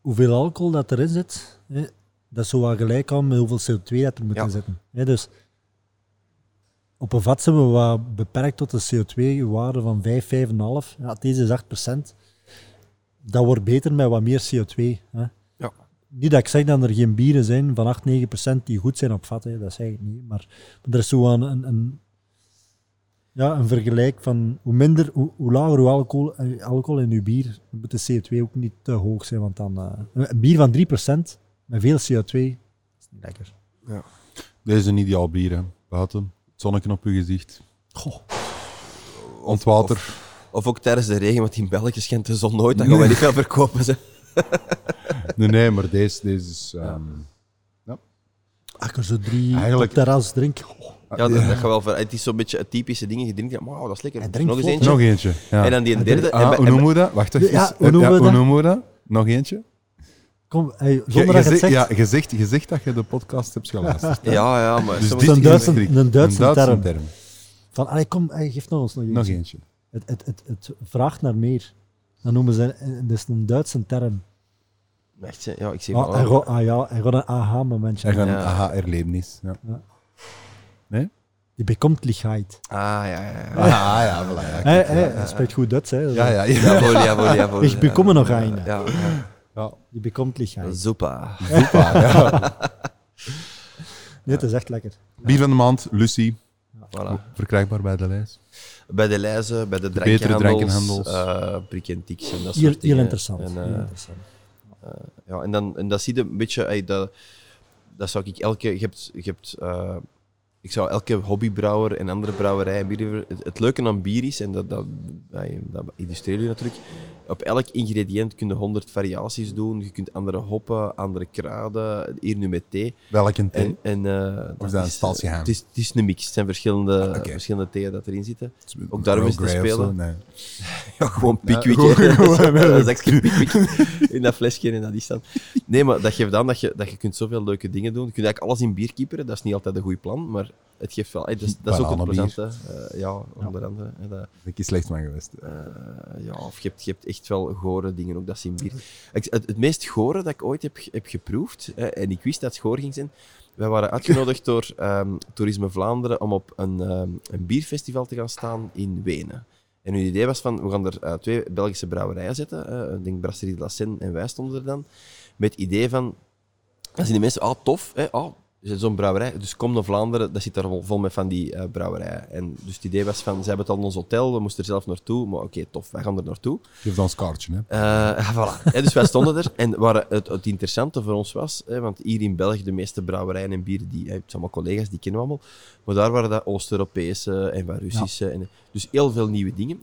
hoeveel alcohol dat erin zit, hè, dat is zo wat gelijk aan met hoeveel CO2 dat er moet Ja. in zitten. Hè, dus op een vat zijn we wat beperkt tot een CO2-waarde van 5, 5,5. Ja, deze is 8%. Dat wordt beter met wat meer CO2. Hè. Ja. Niet dat ik zeg dat er geen bieren zijn van 8, 9% die goed zijn op vat, hè. dat zeg ik niet. Maar, maar er is zo een, een, een, ja, een vergelijk van hoe minder, hoe, hoe lager hoe alcohol, eh, alcohol in uw bier, dan moet de CO2 ook niet te hoog zijn. Want dan, eh, een bier van 3% met veel CO2 is niet lekker. Deze is een ideaal bier, hè. Buiten, het zonnetje op je gezicht, Goh. ontwater. Of, of ook tijdens de regen, want in België schijnt de zon nooit. Dan gaan we niet veel verkopen. Ze. (laughs) Nee, nee, maar deze, deze is... ehm, Als ik er zo drie Eigenlijk- op terras drink, goh, Ja, dat, dat gaat wel ver. Het is zo'n beetje het typische ding. Je drinkt, wow, dat is lekker. Hij drinkt Nog eens vlot, eentje. Nog eentje. Ja. En dan die derde. en Ah, bij- hoe en bij- noemen we dat? Wacht even. Ja, hoe noemen we hoe dat? noemen we dat? Nog eentje? kom, hey, Je, zonder je, dat je het zegt, zegt, ja, je, zegt, je zegt dat je de podcast hebt geluisterd. Ja, ja, maar Dus soms- dit een is Duitse- strikt. een Duitse term. van, allee, kom, hey, geef nog ons nog Nog eentje. eentje. Het, het, het, het vraagt naar meer. Dan noemen ze, eh, dat is een Duitse term. Echt, hè? ja, ik zie Ah, wel. hij gaat- ah ja, hij gaat een aha-momentje. Er gaat een Ja. aha-erlevenis. Ja. Die bekomt lichheid. Ah, ja, ja. ja. Ah, ja. Ja, Hij, hij, hij spreekt goed Duits, hè. ja, ja. ja. Jawohl, jawohl, jawohl. (laughs) Ik bekomme nog een. Ja, ja. ja. Die bekomt lichheid. Super. Super, (laughs) ja. Nee, het is echt lekker. Bier van de maand, Lucie. Voilà. Verkrijgbaar bij de lijst. Bij de lijzen, bij de betere drankenhandels, drankenhandels. eh Brik en Tix en dat Heel, soort heel dingen. interessant. En, heel eh, interessant. ja, en, dan, en dat zie je een beetje, ey, dat, dat zou ik elke, je hebt, je hebt, eh, ik zou elke hobbybrouwer en andere brouwerij het, het leuke aan bier is, en dat, dat, dat illustreer je natuurlijk, op elk ingrediënt kun je 100 variaties doen, je kunt andere hoppen, andere kruiden, hier nu met thee. Welke thee? En, en, eh, Of is dat een is, staalsgeheim? Het is, het is een mix, het zijn verschillende, Ah, oké. verschillende theeën dat erin zitten. ook daarom is het te zo? spelen. Nee. (laughs) Ja, gewoon gewoon- (laughs) dat is (laughs) in dat flesje en dat is dan. Nee, maar dat geeft aan dat je, dat je kunt zoveel leuke dingen doen. Je kunt eigenlijk alles in bier kieperen, dat is niet altijd een goed plan, maar het geeft wel... hè, Dat is, dat is ook het Bananenbier. plezante. eh, ja, onder andere. hè, dat, Ik is slecht van geweest. eh, ja, of je hebt, je hebt echt wel gore dingen ook, dat is in bier. Ik, het, het meest gore dat ik ooit heb, heb geproefd, hè, en ik wist dat het goor ging zijn, wij waren uitgenodigd door (laughs) ehm, Toerisme Vlaanderen om op een, ehm, een bierfestival te gaan staan in Wenen. En hun idee was van, we gaan er eh, twee Belgische brouwerijen zetten. eh, ik denk Brasserie de la Seine en wij stonden er dan. Met het idee van, dan zien die mensen, ah tof, hè, ah, zit zo'n brouwerij, dus kom naar Vlaanderen, dat zit daar vol, met van die eh, brouwerijen. En dus het idee was van, ze hebben het al in ons hotel, we moesten er zelf naartoe, maar oké, tof, wij gaan er naartoe. Geef dan een kaartje, hè. Eh, (laughs) voilà. Dus wij stonden er. En waar het, het interessante voor ons was, hè, want hier in België de meeste brouwerijen en bieren, die, hè, het zijn allemaal collega's, die kennen we allemaal. Maar daar waren dat Oost-Europese en van Russische. En, dus heel veel nieuwe dingen.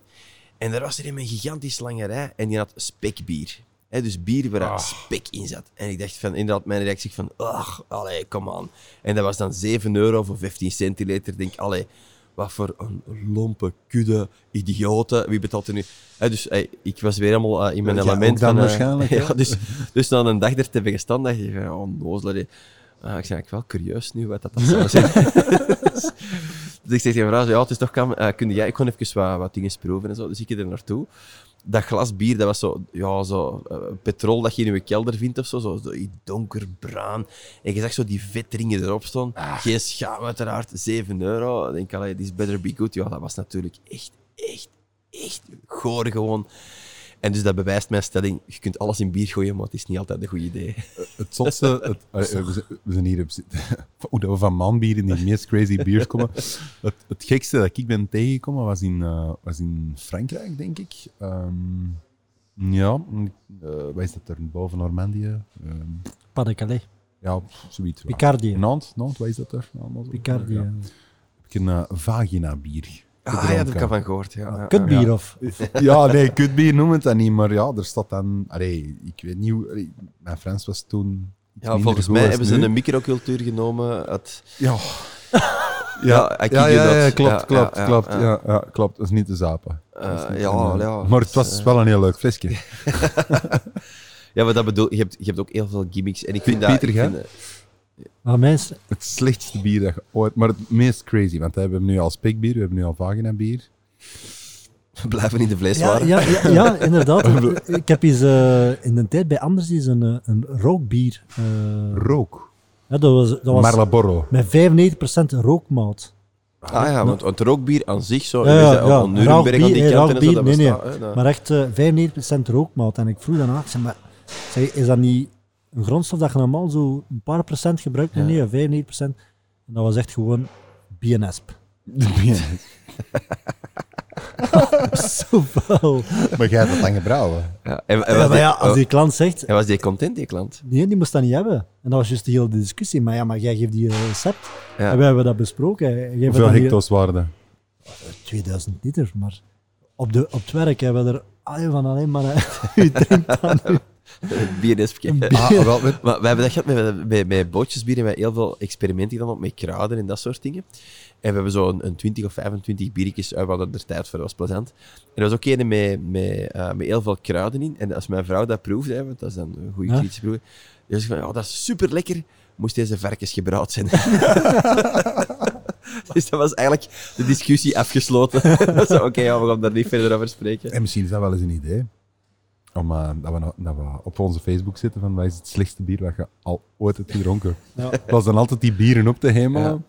En er was er een gigantisch lange rij en die had spekbier. Hè, dus bier waar Ah. spek in zat. En ik dacht van, inderdaad, mijn reactie van, ach, allee, come on. En dat was dan 7 euro voor 15 centiliter. Ik denk, allee, wat voor een lompe kudde idioten. Wie betaalt er nu? Hè, dus hey, ik was weer helemaal eh, in mijn Ja, element. dan van, eh, waarschijnlijk, (laughs) ja, dus, dus na een dag er te hebben gestaan, dacht je van, oh, nozel. hè. Ah, ik ben wel curieus nu wat dat, zou zijn. dus, (laughs) dus ik zeg tegen mijn vrouw, ja, het is toch kan, eh, kun jij, ik kon even wat, wat dingen proeven en zo. Dus ik er naartoe. Dat glas bier, dat was zo, ja, zo eh, petrol dat je in je kelder vindt of zo, zo, zo donkerbruin. En je zag zo die vetringen erop staan. Geen schaam uiteraard, 7 euro. Ik denk, allee, this better be good. Ja, dat was natuurlijk echt, echt, echt goor gewoon. En dus dat bewijst mijn stelling, je kunt alles in bier gooien, maar het is niet altijd een goed idee. Het zotste... (laughs) Het, eh, we, zijn, hier op... (laughs) Hoe dat we van manbier in die meest crazy biers komen. Het, het gekste dat ik ben tegengekomen was in, eh, was in Frankrijk, denk ik. Ehm, ja, eh, wat is dat er? Boven Normandië? Ehm, Pas de Calais. ja, zoiets. Picardie. Nantes, Nantes, wat is dat er? Picardie. Ja. ja. Heb ik een eh, vagina bier. Ah ja, ik al van gehoord. Ja, ja. Kutbier ja. of... (laughs) Ja, nee, kutbier noemt het dat niet, maar ja, er staat dan... Allee, ik weet niet hoe... allee, mijn Frans was toen Ja, volgens mij hebben ze nu. een microcultuur genomen uit... (laughs) Ja. Ja, ja, ja, not. ja, klopt, Ja, klopt, ja, klopt. ja. Ja, ja, klopt. Dat is niet te zapen. Eh, Dat niet ja, een, ja. Maar het was eh, wel een heel leuk flesje. (laughs) Ja, maar dat bedoel je. Hebt, je hebt ook heel veel gimmicks. En ik vind dat... Ik vind, Maar mensen, Het slechtste bier dat je ooit... Maar het meest crazy, want we hebben nu al spekbier, we hebben nu al vagina bier. we blijven in de ja, vleeswaren. ja, ja, ja, (laughs) inderdaad. Ik- heb eens eh, in de tijd bij Anders eens een, eh, een rookbier. eh, Rook. ja, dat was, dat was Marlboro. met 95% rookmout. Ah ja, want, want rookbier aan zich zo... Ja, Ja, ja, ja, ja. Nuremberg aan die kant en zo, rauwbier, dat nee, nee. hè, Maar echt eh 95% rookmout. En ik vroeg daarna, ik zei, maar zeg, is dat niet een grondstof dat je normaal zo een paar procent gebruikt? Nee, Ja. nee, 95%. En dat was echt gewoon BNSP. Zo vuil. maar jij hebt dat dan gebrouwen. Ja, en, en Ja, die, als die klant zegt, en was die content, die klant? nee, die moest dat niet hebben. En dat was juist de hele discussie. Maar ja, maar jij geeft die een recept. Ja. En wij hebben dat besproken. Jij geeft Hoeveel hier- hecto's waren er? 2000 liter, maar op, de, op het werk hebben we er ah, van alleen maar... eh, (laughs) U drinkt dan (laughs) Ah, wel, met- Maar we hebben dat gehad met, met, met bootjesbier en we hebben heel veel experimenten gedaan ook met kruiden en dat soort dingen. En we hebben zo een, een 20 of 25 biertjes uit, we hadden er tijd voor, dat was plezant. En er was ook een met, met, eh, met heel veel kruiden in. En als mijn vrouw dat proefde, hè, want dat is dan een goede Ja. kritische proef, die was van, ja, dat is super lekker, moest deze varkens gebrouwd zijn. (laughs) dus dat was eigenlijk de discussie afgesloten. (laughs) Oké, ja, we gaan daar niet verder over spreken. En misschien is dat wel eens een idee. Om, eh, dat, we, nou- dat we op onze Facebook zitten van wat is het slechtste bier dat je al ooit hebt gedronken. Ja. Dat was dan altijd die bieren op te hemelen.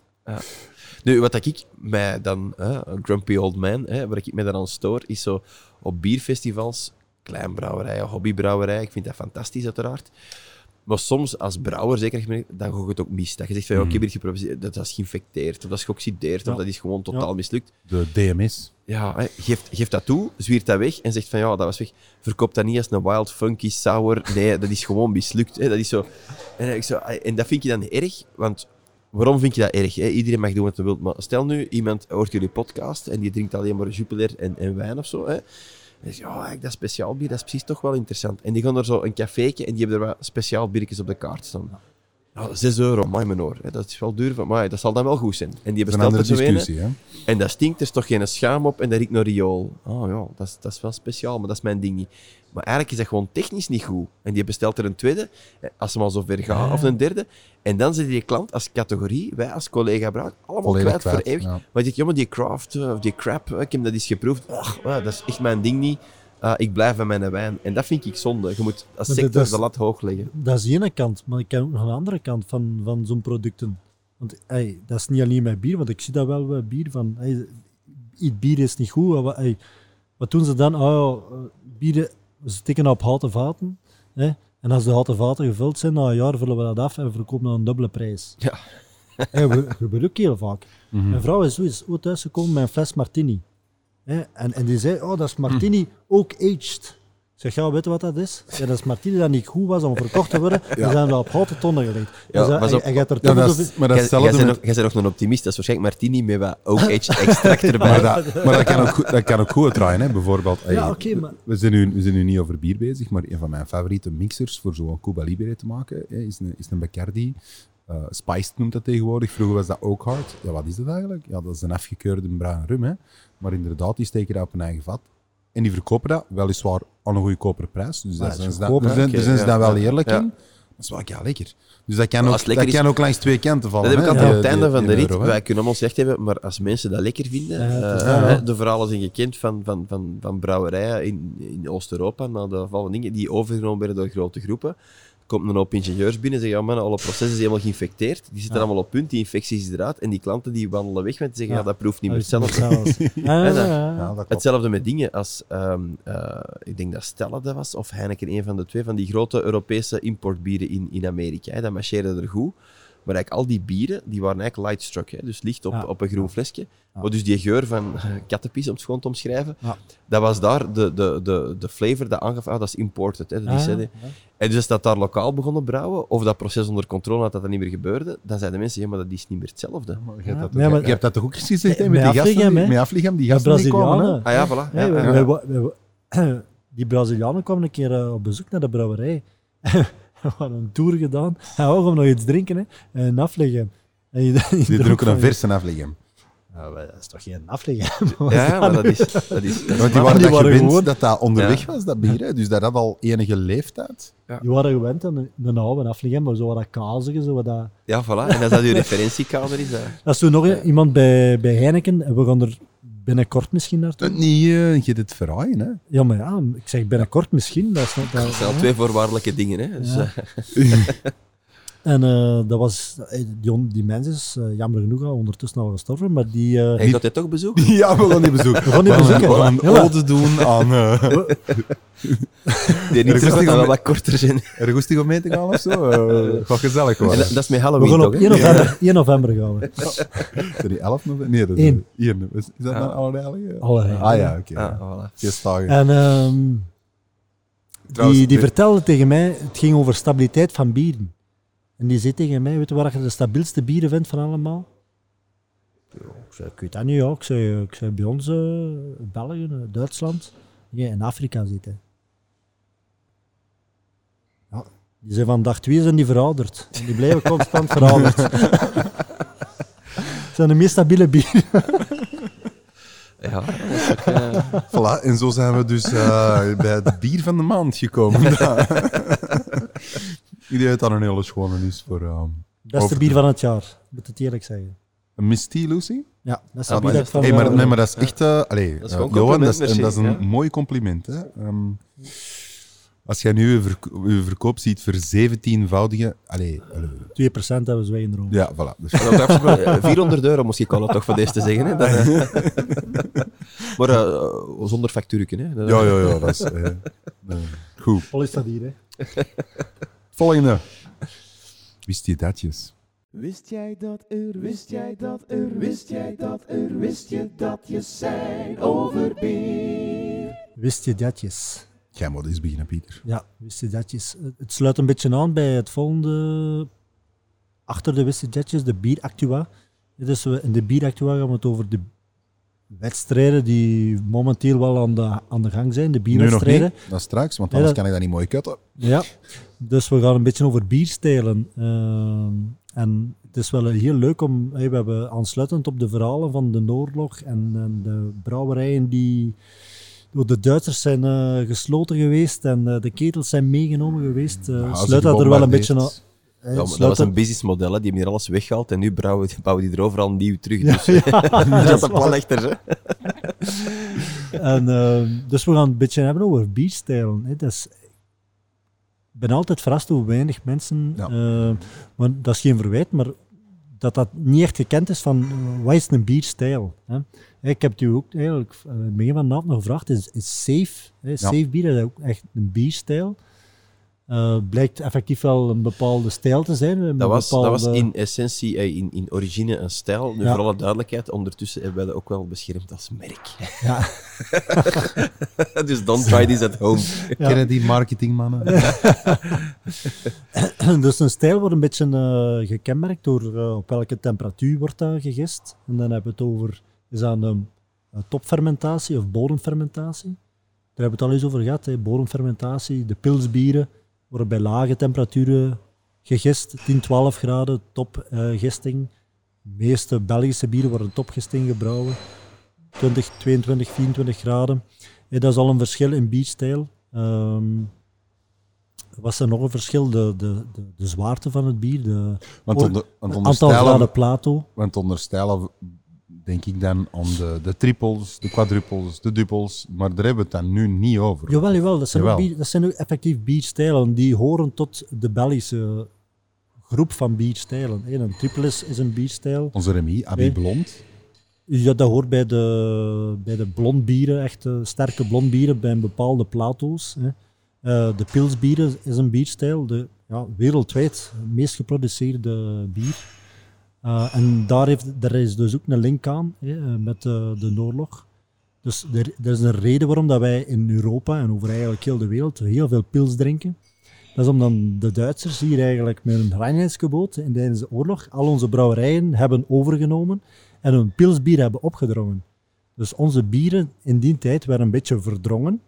Nu, wat dat ik mij dan, hè, grumpy old man, hè, waar ik me dan aan stoor, is zo op bierfestivals, kleinbrouwerijen, hobbybrouwerijen, ik vind dat fantastisch uiteraard. Maar soms als brouwer, zeker, dan ga je het ook mis. Dat je zegt van, ja, ik heb hier geprobeerd, dat is geïnfecteerd, of dat is geoxideerd, Ja. of dat is gewoon totaal Ja. mislukt. De DMS. Ja, hè, geef, geef dat toe, zwiert dat weg en zegt van, ja, dat was weg. Verkoop dat niet als een wild, funky, sour. Nee, dat is gewoon mislukt. Hè. Dat is zo... En, ik zo... en dat vind je dan erg, want waarom vind je dat erg? Hè? Iedereen mag doen wat hij wil, maar stel nu, iemand hoort jullie podcast en die drinkt alleen maar Jupiler en, en wijn of zo. Hè? En ja, eigenlijk dat speciaal bier, dat is precies toch wel interessant. En die gaan er zo een caféke en die hebben er wat speciaal biertjes op de kaart staan. Ja, 6 euro, mijn. Hè. Dat is wel duur, maar dat zal dan wel goed zijn. En die bestelt er zo een. En dat stinkt, er is toch geen schaam op en dat riekt naar riool. Oh ja, dat is, dat is wel speciaal, maar dat is mijn ding niet. Maar eigenlijk is dat gewoon technisch niet goed. En die bestelt er een tweede, als ze maar zo ver gaat, of een derde. En dan zit die klant als categorie, wij als collega brouwer, allemaal Volledig kwijt, voor eeuwig. ja. Maar je zegt, jongen, die craft eh, of die crap, ik heb dat eens geproefd. Ach, eh, dat is echt mijn ding niet. Ah, ik blijf bij mijn wijn. En dat vind ik zonde. Je moet als Maar sector is- de lat hoog leggen. Dat is de ene kant, maar ik ken ook nog een andere kant van, van zo'n producten. Want hey, dat is niet alleen met bier, want ik zie dat wel bij bier. Van, iets bier is niet goed. Wat, hey, wat doen ze dan? Oh, bieren, we steken dat op houten vaten. Hè? En als de houten vaten gevuld zijn, na een jaar vullen we dat af en we verkopen dat een dubbele prijs. Ja. Hey, we dat gebeurt ook heel vaak. Mhm. Mijn vrouw is zo eens ooit thuisgekomen met een fles martini. Hè? En, en die zei, oh, dat is martini, ook aged. Ik zeg, ja, weet je wat dat is? Ja, dat is martini dat niet goed was om verkocht te worden. (laughs) Die zijn we op houten tonnen gelegd. Ja, Dus, eh, en, op. en je hebt er Ja, toch dat is, maar dat Jij is jij hetzelfde bent nog, jij bent nog een optimist. Dat is waarschijnlijk Martini met wat (laughs) oak aged extract erbij. Maar dat, maar dat kan ook, goed- dat kan ook goed draaien, hè. bijvoorbeeld. hey, Ja, oké, maar- we, zijn nu, we zijn nu niet over bier bezig, maar een van mijn favoriete mixers voor zo'n Cuba Libre te maken hè, is, een, is een Bacardi. Eh, Spiced noemt dat tegenwoordig. Vroeger was dat ook hard. Ja, wat is dat eigenlijk? Ja, dat is een afgekeurde bruine rum. Hè. Maar inderdaad, die steken dat op een eigen vat. En die verkopen dat weliswaar aan een goedkopere prijs. Dus daar zijn ze goedkoop, daar- zijn- zijn ze Oké, daar wel eerlijk ja. in. Dat is wel ja, lekker. Dus dat kan, ook, dat is- kan ook langs twee kanten vallen. Dat heb ik altijd op het einde van de rit. euro. Wij kunnen allemaal slecht hebben, maar als mensen dat lekker vinden. Ja. de verhalen zijn gekend van, van, van, van brouwerijen in, in Oost-Europa, na de dingen, die overgenomen werden door grote groepen. Komt een hoop ingenieurs binnen en zeggen: ja, man, alle processen zijn helemaal geïnfecteerd. Die zitten Ja. allemaal op punt, die infectie is eruit. En die klanten die wandelen weg met te zeggen: ja, Ja. dat proeft niet meer Dat is hetzelfde. hetzelfde. (laughs) Ja, ja, dat- ja. Ja, dat klopt. Hetzelfde met dingen als, ehm, eh, ik denk dat Stella dat was, of Heineken, een van de twee, van die grote Europese importbieren in, in Amerika. Hè. Dat marcheerde er goed. Maar eigenlijk al die bieren, die waren eigenlijk light struck, hè, dus licht op, Ja. op een groen flesje. Ja. Maar dus die geur van eh, kattenpies, om het gewoon te omschrijven, Ja. dat was daar de, de, de, de flavor dat aangaf, ah, dat is imported. Hè, die Ah, zeiden. ja. En dus als dat daar lokaal begonnen brouwen, of dat proces onder controle had dat dat niet meer gebeurde, dan zeiden mensen, ja, maar dat is niet meer hetzelfde. Maar je, Ja, hebt dat, maar ja, je- maar- je hebt dat toch ook eens gezegd hè, Met met, die gasten? Die-? Met Afligem, die gasten die hè? Brazilianen. Ah ja, voilà. Ja, wij- wij wij die Brazilianen kwamen een keer eh, op bezoek naar de brouwerij. (laughs) We hadden een tour gedaan. En we gaan nog iets drinken hè. en afleggen. En je, (laughs) je Die dronk dronken een verse Afligem. Ja, dat is toch geen afleggen? (laughs) Ja, ja, maar dat is... Dat is, dat is die waren die dat waren gewend gewoon- dat dat onderweg Ja. was, dat bier. hè. Dus dat had al enige leeftijd. Die waren gewend aan een, een oude afleggen, maar zo wat dat kazige, zo wat dat... ja, voilà. En als dat uw referentiekader is, dat... Dat is toen nog iemand bij, bij Heineken, en we gaan er binnenkort misschien naartoe. Dat niet, eh, je het verraaien, hè. Ja, maar ja, ik zeg binnenkort misschien. Dat is nog, dat, Dat zijn al twee voorwaardelijke dingen. Hè. Dus, Ja. eh, (laughs) (laughs) En eh, dat was, eh, die, die mens is eh, jammer genoeg al ondertussen al gestorven, maar die... eh, hey, gaat hij toch bezoeken? (laughs) Ja, we gaan die bezoeken. (laughs) We gaan die We bezoeken. We gaan een ode doen aan... Die niet Er wel om- wat korter zijn. er goesting om mee te gaan of zo? Eh gaat gezellig worden. dat, dat is met we Halloween gaan op toch? 1 hè? november, 1 november gaan we. Is dat die 11 november? Nee, dat is Eén. 1. Is, is dat Ja. dan Allerheilige? Allerheilige. Ah ja, oké. Ah, ja. voilà. En ehm, Trouwens, die, die de- vertelde tegen mij, het ging over stabiliteit van bieren. En die zei tegen mij, weet je waar je de stabielste bieren vindt van allemaal? Ja, ik, zei, ik weet dat niet, ja. Ik zei, ik zei bij ons, eh, België, eh, Duitsland. Ja, in Afrika zitten. Ja, die zijn van dag twee zijn die verouderd. En die blijven constant (laughs) verouderd. Het (laughs) zijn de meest stabiele bieren. Ja, (laughs) Voilà, en zo zijn we dus eh, bij het bier van de maand gekomen. Ik denk dat dat een hele schone is voor ehm, Beste bier van het jaar, moet het eerlijk zeggen. een Misty Lucy. Ja, dat is Ah, maar- van... Hey, maar, nee, maar dat is echt... allee, Dat is eh, gewoon Johan, dat is, dat een mooi compliment. Hè. Ehm, als jij nu je, verko- je verkoop ziet voor 17-voudige... Allee, allee, 2% hebben we zwijgen erover. ja, voilà. Dus, maar dat is absoluut- eh, 400 euro moest ik al toch voor deze te zeggen. Hè? Dat, (laughs) maar eh, zonder factuurken. Hè? Dat- ja, ja, ja, dat is... goed. Vol is dat hier, hè? (laughs) Volgende. Wist je datjes? Wist jij dat er, wist jij dat er, wist jij dat er, wist je dat je zijn over bier? Wist je datjes? Jij moet eens beginnen, Pieter. Ja, wist je datjes. Het- Het sluit een beetje aan bij het volgende... Achter de wist je datjes, de bieractua. Dus we, in de bieractua gaan we het over de wedstrijden die momenteel wel aan de, aan de gang zijn. De Nu nog bierwedstrijden. niet. Dat straks, want anders dat- kan ik dat niet mooi kutten. Ja, dus we gaan een beetje over bierstijlen. Ehm, en het is wel heel leuk om, hey, we hebben aansluitend op de verhalen van de oorlog en, en de brouwerijen die door de Duitsers zijn eh, gesloten geweest en eh, de ketels zijn meegenomen geweest, eh, Ja, sluit dat er wel een beetje aan. Ja, dat was een businessmodel. hè. Die hebben hier alles weggehaald en nu bouwen, (laughs) bouwen die er overal nieuw terug. Dus ja, (laughs) dat is een plan achter. En, ehm, dus we gaan het een beetje hebben over bierstijlen. Hè. Dat is, ik ben altijd verrast hoe weinig mensen, Ja. eh, want dat is geen verwijt, maar dat dat niet echt gekend is van eh, wat is een bierstijl. Hè. Ik heb het u ook eigenlijk eh, in het begin van de avond nog gevraagd, is, is safe, hè, safe bier, is dat ook echt een bierstijl? Eh, blijkt effectief wel een bepaalde stijl te zijn. een Dat was, dat was in essentie, eh, in, in origine een stijl. Nu, Ja. voor alle duidelijkheid, ondertussen hebben wij dat ook wel beschermd als merk. Ja. (laughs) dus don't try this at home. Ja. Kennen die marketingmannen? (laughs) dus een stijl wordt een beetje eh, gekenmerkt door op welke temperatuur wordt dat gegist. En dan hebben we het over, is een topfermentatie of bodemfermentatie? Daar hebben we het al eens over gehad, hè. bodemfermentatie. De pilsbieren worden bij lage temperaturen gegist, 10, 12 graden, topgisting. de meeste Belgische bieren worden topgisting gebrouwen, 20, 22, 24 graden. Dat is al een verschil in bierstijl. Ehm, was er nog een verschil? De, de, de, de zwaarte van het bier, de, Want, onder, want, het aantal graden plato. want onderstellen denk ik dan aan de, de triples, de quadruples, de dubbels, maar daar hebben we het dan nu niet over. Jawel, jawel, dat zijn, Jawel. dat zijn ook effectief bierstijlen. Die horen tot de Belgische groep van bierstijlen. hè. Een triple is, een bierstijl. Onze Remy, Abby Nee. Blond. Ja, dat hoort bij de, bij de blondbieren, echt eh, sterke blondbieren bij een bepaalde plato's. Hè. Eh, de pilsbieren is een bierstijl. De, ja, wereldwijd meest geproduceerde bier. Eh, en daar, heeft, is dus ook een link aan hè, eh, met de, de oorlog. Dus er, er is een reden waarom dat wij in Europa en over eigenlijk heel de wereld heel veel pils drinken. Dat is omdat de Duitsers hier eigenlijk met een reinheidsgebod in tijdens de oorlog al onze brouwerijen hebben overgenomen en een pilsbier hebben opgedrongen. Dus onze bieren in die tijd werden een beetje verdrongen,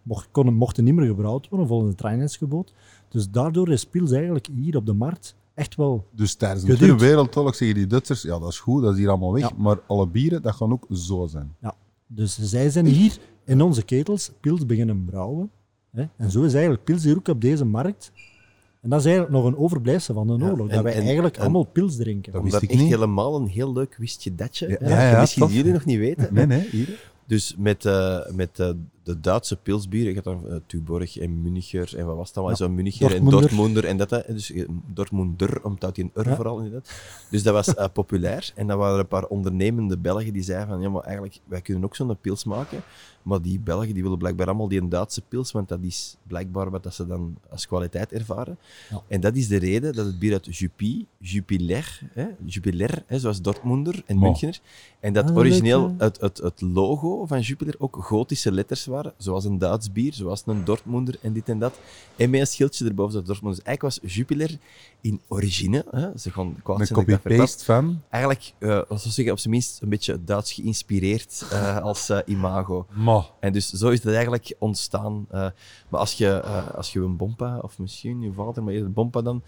mochten niet meer gebrouwd worden volgens het reinheidsgebod. Dus daardoor is pils eigenlijk hier op de markt echt wel... Dus tijdens de. Tweede Wereldoorlog zeggen die Duitsers, ja dat is goed, dat is hier allemaal weg. Ja. Maar alle bieren, dat gaan ook zo zijn. Ja. Dus zij zijn hier in onze ketels pils beginnen brouwen. Hè? En zo is eigenlijk pils hier ook op deze markt. En dat is eigenlijk nog een overblijfsel van de Ja, oorlog. en- dat wij en- eigenlijk en- allemaal pils drinken. Dat Omdat wist ik echt niet. helemaal een heel leuk wistje datje. Ja, ja, misschien tof. jullie nog niet weten. Nee, nee, hier. Dus met, eh, met eh, de Duitse pilsbieren, je had dan uh, Tuborg en Municher en wat was het allemaal, Ja, zo Municher Dortmunder. en Dortmunder en dat, hè. dus eh, Dortmunder, omdat die een R Ja. vooral inderdaad. Dus dat was eh, populair en dan waren er een paar ondernemende Belgen die zeiden van, ja maar eigenlijk, wij kunnen ook zo'n pils maken, maar die Belgen die willen blijkbaar allemaal die een Duitse pils, want dat is blijkbaar wat dat ze dan als kwaliteit ervaren. Ja. En dat is de reden dat het bier uit Juppie, Jupiler, hè, Jupiler, hè, zoals Dortmunder en. Münchener, en dat Ah, origineel het, het, het logo van Jupiler ook gotische letters waren, zoals een Duits bier, zoals een Dortmunder en dit en dat. En met een schildje erboven dat Dortmunder. Dus eigenlijk was Jupiler in origine, hè, ze gaan kwaad Een zijn copy-paste van. eigenlijk, eh wat zou ik zeggen, op zijn minst een beetje Duits geïnspireerd eh, (laughs) als eh, imago. Ma. En dus zo is dat eigenlijk ontstaan. eh, maar als je, eh, als je een bompa, of misschien je vader, maar eerder een bompa dan,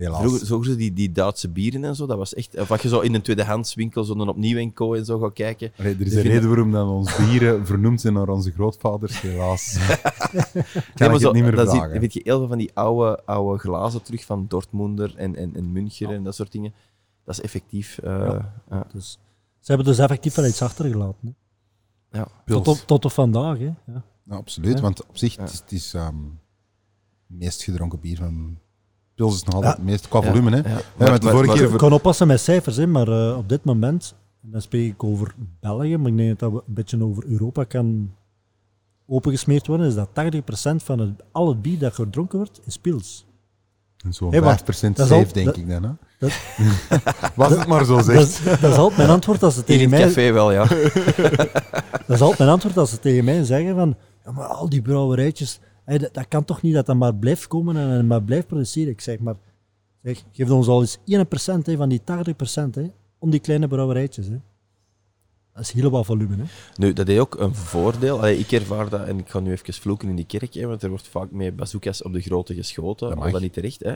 Helaas. Vroeger, vroeger die, die Duitse bieren en zo, dat was echt... Of wat je zo in een tweedehandswinkel zo dan opnieuw en co en zo gaat kijken. Allee, er is een vinden- reden waarom dat ons bieren vernoemd zijn naar onze grootvaders, helaas. (laughs) kan Nee, ik zo, het niet meer zie- vragen. dan weet je heel veel van die oude, oude glazen terug van Dortmunder en, en, en München en dat soort dingen. Dat is effectief... eh, Ja. ja. Dus, ze hebben dus effectief wel iets achtergelaten. Hè. Ja. Tot, op, tot op vandaag. Hè. Ja. Ja, absoluut, Ja. want op zich Ja. het is het is ehm, het meest gedronken bier van... Pils is nog altijd Ja. het meest qua Ja. volume, hè. Maar- met de vorige keer... Ik kan oppassen met cijfers, hè, maar eh, op dit moment, en dan spreek ik over België, maar ik denk dat we een beetje over Europa kan opengesmeerd worden, is dat 80% van het, al het bier dat gedronken wordt, is pils. Zo'n Hey, 5% dat is al- safe, denk dat- ik dan. Hè? dat- (laughs) Was het maar zo Dat zegt. is, dat is altijd mijn antwoord als ze Hier in tegen het mij... café wel, ja. (laughs) Dat is altijd mijn antwoord als ze tegen mij zeggen van, ja, maar al die brouwerijtjes, dat, dat kan toch niet dat dat maar blijft komen en, en maar blijft produceren. Ik zeg maar, zeg, geef ons al eens 1% hè, van die 80% hè, om die kleine brouwerijtjes. Hè. Dat is heel wat volume. Hè. Nu, dat is ook een voordeel. Allee, ik ervaar dat, en ik ga nu even vloeken in die kerk, hè, want er wordt vaak met bazookas op de grote geschoten, Dat al mag. dan niet terecht. Hè.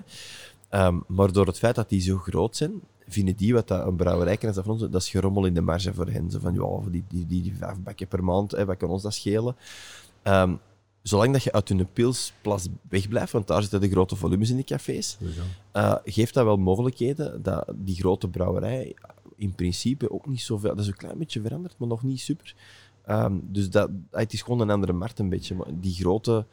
Ehm, maar door het feit dat die zo groot zijn, vinden die wat dat een brouwerij kan, is dat, voor ons, dat is gerommel in de marge voor hen. Zo van, ja, die, die, die, die vijf bakken per maand, hè, wat kan ons dat schelen? Ehm, zolang dat je uit hun pilsplas wegblijft, want daar zitten de grote volumes in die cafés, eh, geeft dat wel mogelijkheden dat die grote brouwerij in principe ook niet zoveel... Dat is een klein beetje veranderd, maar nog niet super. Ehm, dus dat, het is gewoon een andere markt een beetje. Maar die grote...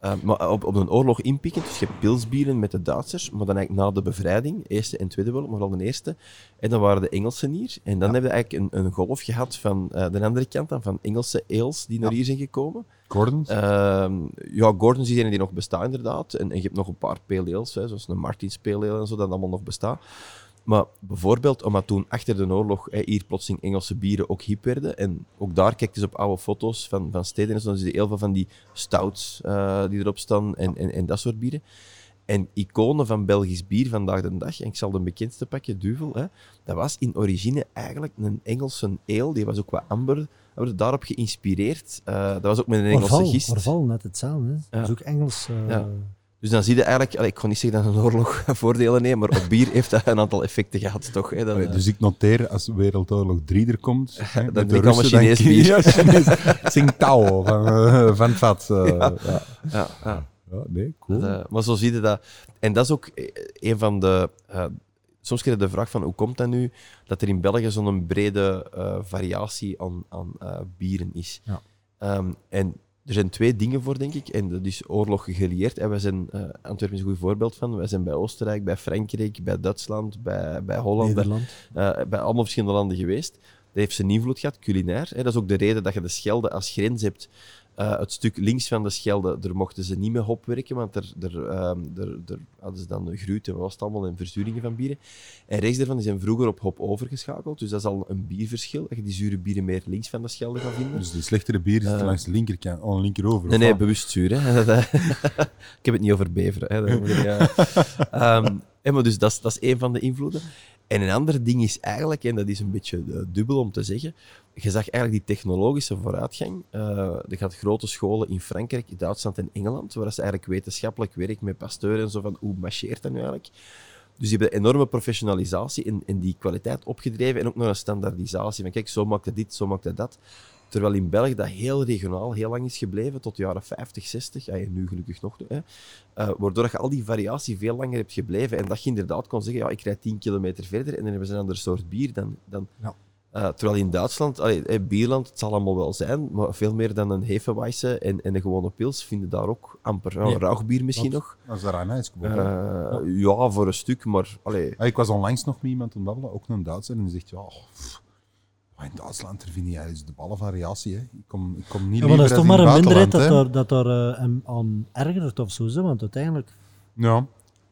eh, maar op, op een oorlog inpikken, dus je hebt pilsbieren met de Duitsers, maar dan eigenlijk na de bevrijding, Eerste en Tweede Wereld, maar vooral de Eerste. En dan waren de Engelsen hier. En dan hebben we eigenlijk een, een golf gehad van eh, de andere kant, dan, van Engelse ales die naar hier zijn gekomen. Gordon? Ehm, ja, Gordon's is een die nog bestaat inderdaad. En, en je hebt nog een paar pale ales, hè, zoals een Martins pale ale en zo, dat allemaal nog bestaat. Maar bijvoorbeeld, omdat toen achter de oorlog hè, hier plotseling Engelse bieren ook hip werden. En ook daar, kijk eens op oude foto's van, van steden en zo, dan zie je heel veel van die stouts eh, die erop staan en, en, en dat soort bieren. En iconen van Belgisch bier vandaag de dag, en ik zal de bekendste pakken, Duvel, hè, dat was in origine eigenlijk een Engelse ale, die was ook wat amber, we hebben daarop geïnspireerd. Eh, dat was ook met een Engelse Orval, gist. Orval, net hetzelfde. Hè. Dat is Ja. ook Engels. eh, Ja. Dus dan zie je eigenlijk, allee, ik ga niet zeggen dat een oorlog voordelen neemt, maar op bier heeft dat een aantal effecten gehad, toch? Hè? Dan, Allee, eh, dus ik noteer, als Wereldoorlog 3 er komt, (laughs) hè, met dan de ik allemaal Russen, dan- Chinees bier. (laughs) Ja, Chinees. Tsingtao van, eh, van Vat. eh, (laughs) ja. Ja. ja, ja. nee, cool. Dat, maar zo zie je dat. En dat is ook een van de. soms krijg je de vraag van hoe komt dat nu dat er in België zo'n brede variatie aan, aan bieren is. Ja. Ehm, en er zijn twee dingen voor, denk ik. En dat is oorlog gelieerd. En wij zijn, eh, Antwerpen is een goed voorbeeld van. Wij zijn bij Oostenrijk, bij Frankrijk, bij Duitsland, bij, bij Holland, bij, eh, bij allemaal verschillende landen geweest. Dat heeft zijn invloed gehad, culinair. Hè. Dat is ook de reden dat je de Schelde als grens hebt Eh, het stuk links van de Schelde, daar mochten ze niet met hop werken, want er, er, ehm, er, er hadden ze dan gruut en was het allemaal en verzuringen van bieren. En rechts daarvan zijn vroeger op hop overgeschakeld, dus dat is al een bierverschil, dat je die zure bieren meer links van de Schelde gaat vinden. Dus de slechtere bier zit Eh. langs de linkerkant, oh, linkerover. Nee, nee, bewust zuur. Hè. (laughs) ik heb het niet over beveren. Hè. Dat ja. (laughs) Ehm, maar dus dat is, dat is een van de invloeden. En een ander ding is eigenlijk, en dat is een beetje eh, dubbel om te zeggen, je zag eigenlijk die technologische vooruitgang. Eh, er gaat grote scholen in Frankrijk, Duitsland en Engeland, waar ze eigenlijk wetenschappelijk werk met Pasteur en zo van hoe marcheert dat nu eigenlijk. Dus die hebben een enorme professionalisatie in die kwaliteit opgedreven en ook nog een standaardisatie. Van kijk, zo maakt het dit, zo maakt het dat. Terwijl in België dat heel regionaal heel lang is gebleven, tot de jaren 50, 60. Ja, en nu gelukkig nog. Hè. Eh, waardoor je al die variatie veel langer hebt gebleven. En dat je inderdaad kon zeggen, ja, ik rijd 10 kilometer verder en dan hebben ze een ander soort bier dan... dan Ja. Eh, terwijl in Duitsland, allee, eh, Bierland, het zal allemaal wel zijn, maar veel meer dan een Hefeweize en, en een gewone pils vinden daar ook amper. Ja, Nee. rauwbier misschien nog. Dat is daar aan ijs Eh, ja, voor een stuk, maar... Allee, Ja, ik was onlangs nog met iemand aan het babbelen, ook een Duitser, en die zegt, ja, oh, in Duitsland er vind je de ballenvariatie. Hè. Ik, kom, ik kom niet Ja, maar dat is toch maar een in minderheid dat daar, dat daar eh, hem aan ergert of zo, hè, want uiteindelijk... Ja,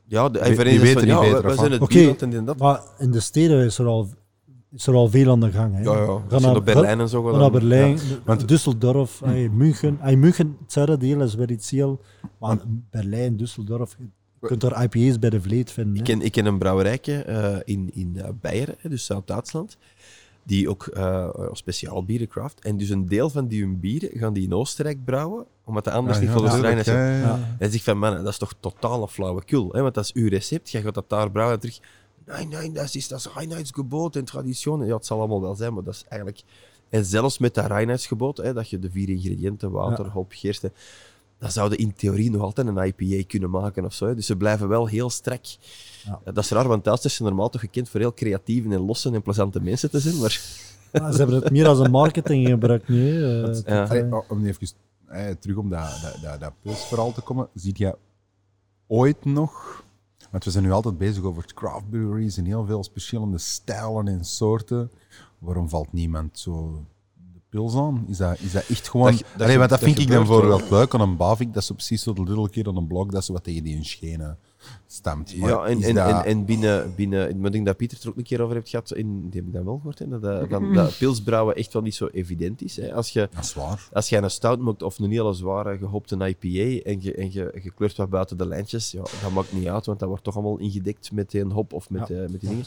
ja, de, Die- hij die verenigt weten van, niet ja, beter we, zijn het Oké. Bierland en dit en dat. Maar in de steden is er al, is er al veel aan de gang. Hè. Ja, ja. Naar, Berlijn en zo ga gaat, naar Berlijn, ja. Want- Düsseldorf, hey, München. Hey, München, het zuidendeel is weer iets heel... Maar Want- Berlijn, Düsseldorf, je kunt daar IPA's bij de Vleet vinden. Ik ken, ik ken een brouwerijke eh, in, in eh, Beieren, hè, dus Zuid-Duitsland, die ook eh, speciaal bieren craft. En dus een deel van die hun bieren gaan die in Oostenrijk brouwen, omdat de anders Ah, niet ja, volgens Rijn is. ja, ja, ja. Ja. En zegt van, man, dat is toch totale flauwekul. Hè? Want dat is uw recept, jij gaat dat daar brouwen en terug... Nee, nee, dat is, dat is Reinheidsgebot en traditie. Ja, het zal allemaal wel zijn, maar dat is eigenlijk... En zelfs met dat Reinheidsgebot, hè, dat je de vier ingrediënten, water, Ja. hop, gerste... Dan zouden in theorie nog altijd een IPA kunnen maken of zo. Hè. Dus ze blijven wel heel strak. Ja. Dat is raar, want Duitsers zijn normaal toch gekend voor heel creatieve en losse en plezante mensen te zijn. Maar Ja, ze hebben het meer als een marketing gebruikt nu. (laughs) Allee, oh, om even eh, terug om dat, dat, dat, dat pilsverhaal te komen, ziet je ooit nog, want we zijn nu altijd bezig over craft breweries en heel veel verschillende stijlen en soorten, waarom valt niemand zo de pils aan? Is dat, is dat echt gewoon... Dat dat Allee, want dat, dat vind ik dan gebeurt wel. bijvoorbeeld leuk aan een Bavik, dat ze precies zo de little keer aan een blok, dat ze wat tegen die hun schenen stemt. Maar Ja, en, is en, dat- en, en binnen, binnen, ik denk dat Pieter het er ook een keer over heeft gehad, in, die heb ik dan wel gehoord, hè, dat, dat, van, (laughs) dat pilsbrouwen echt wel niet zo evident is. Hè. Als je Dat is waar. als jij een stout maakt of een hele zware gehopte IPA en je, en je, je kleurt wat buiten de lijntjes, ja, dat maakt niet uit, want dat wordt toch allemaal ingedekt met een hop of met, eh, met die dingen.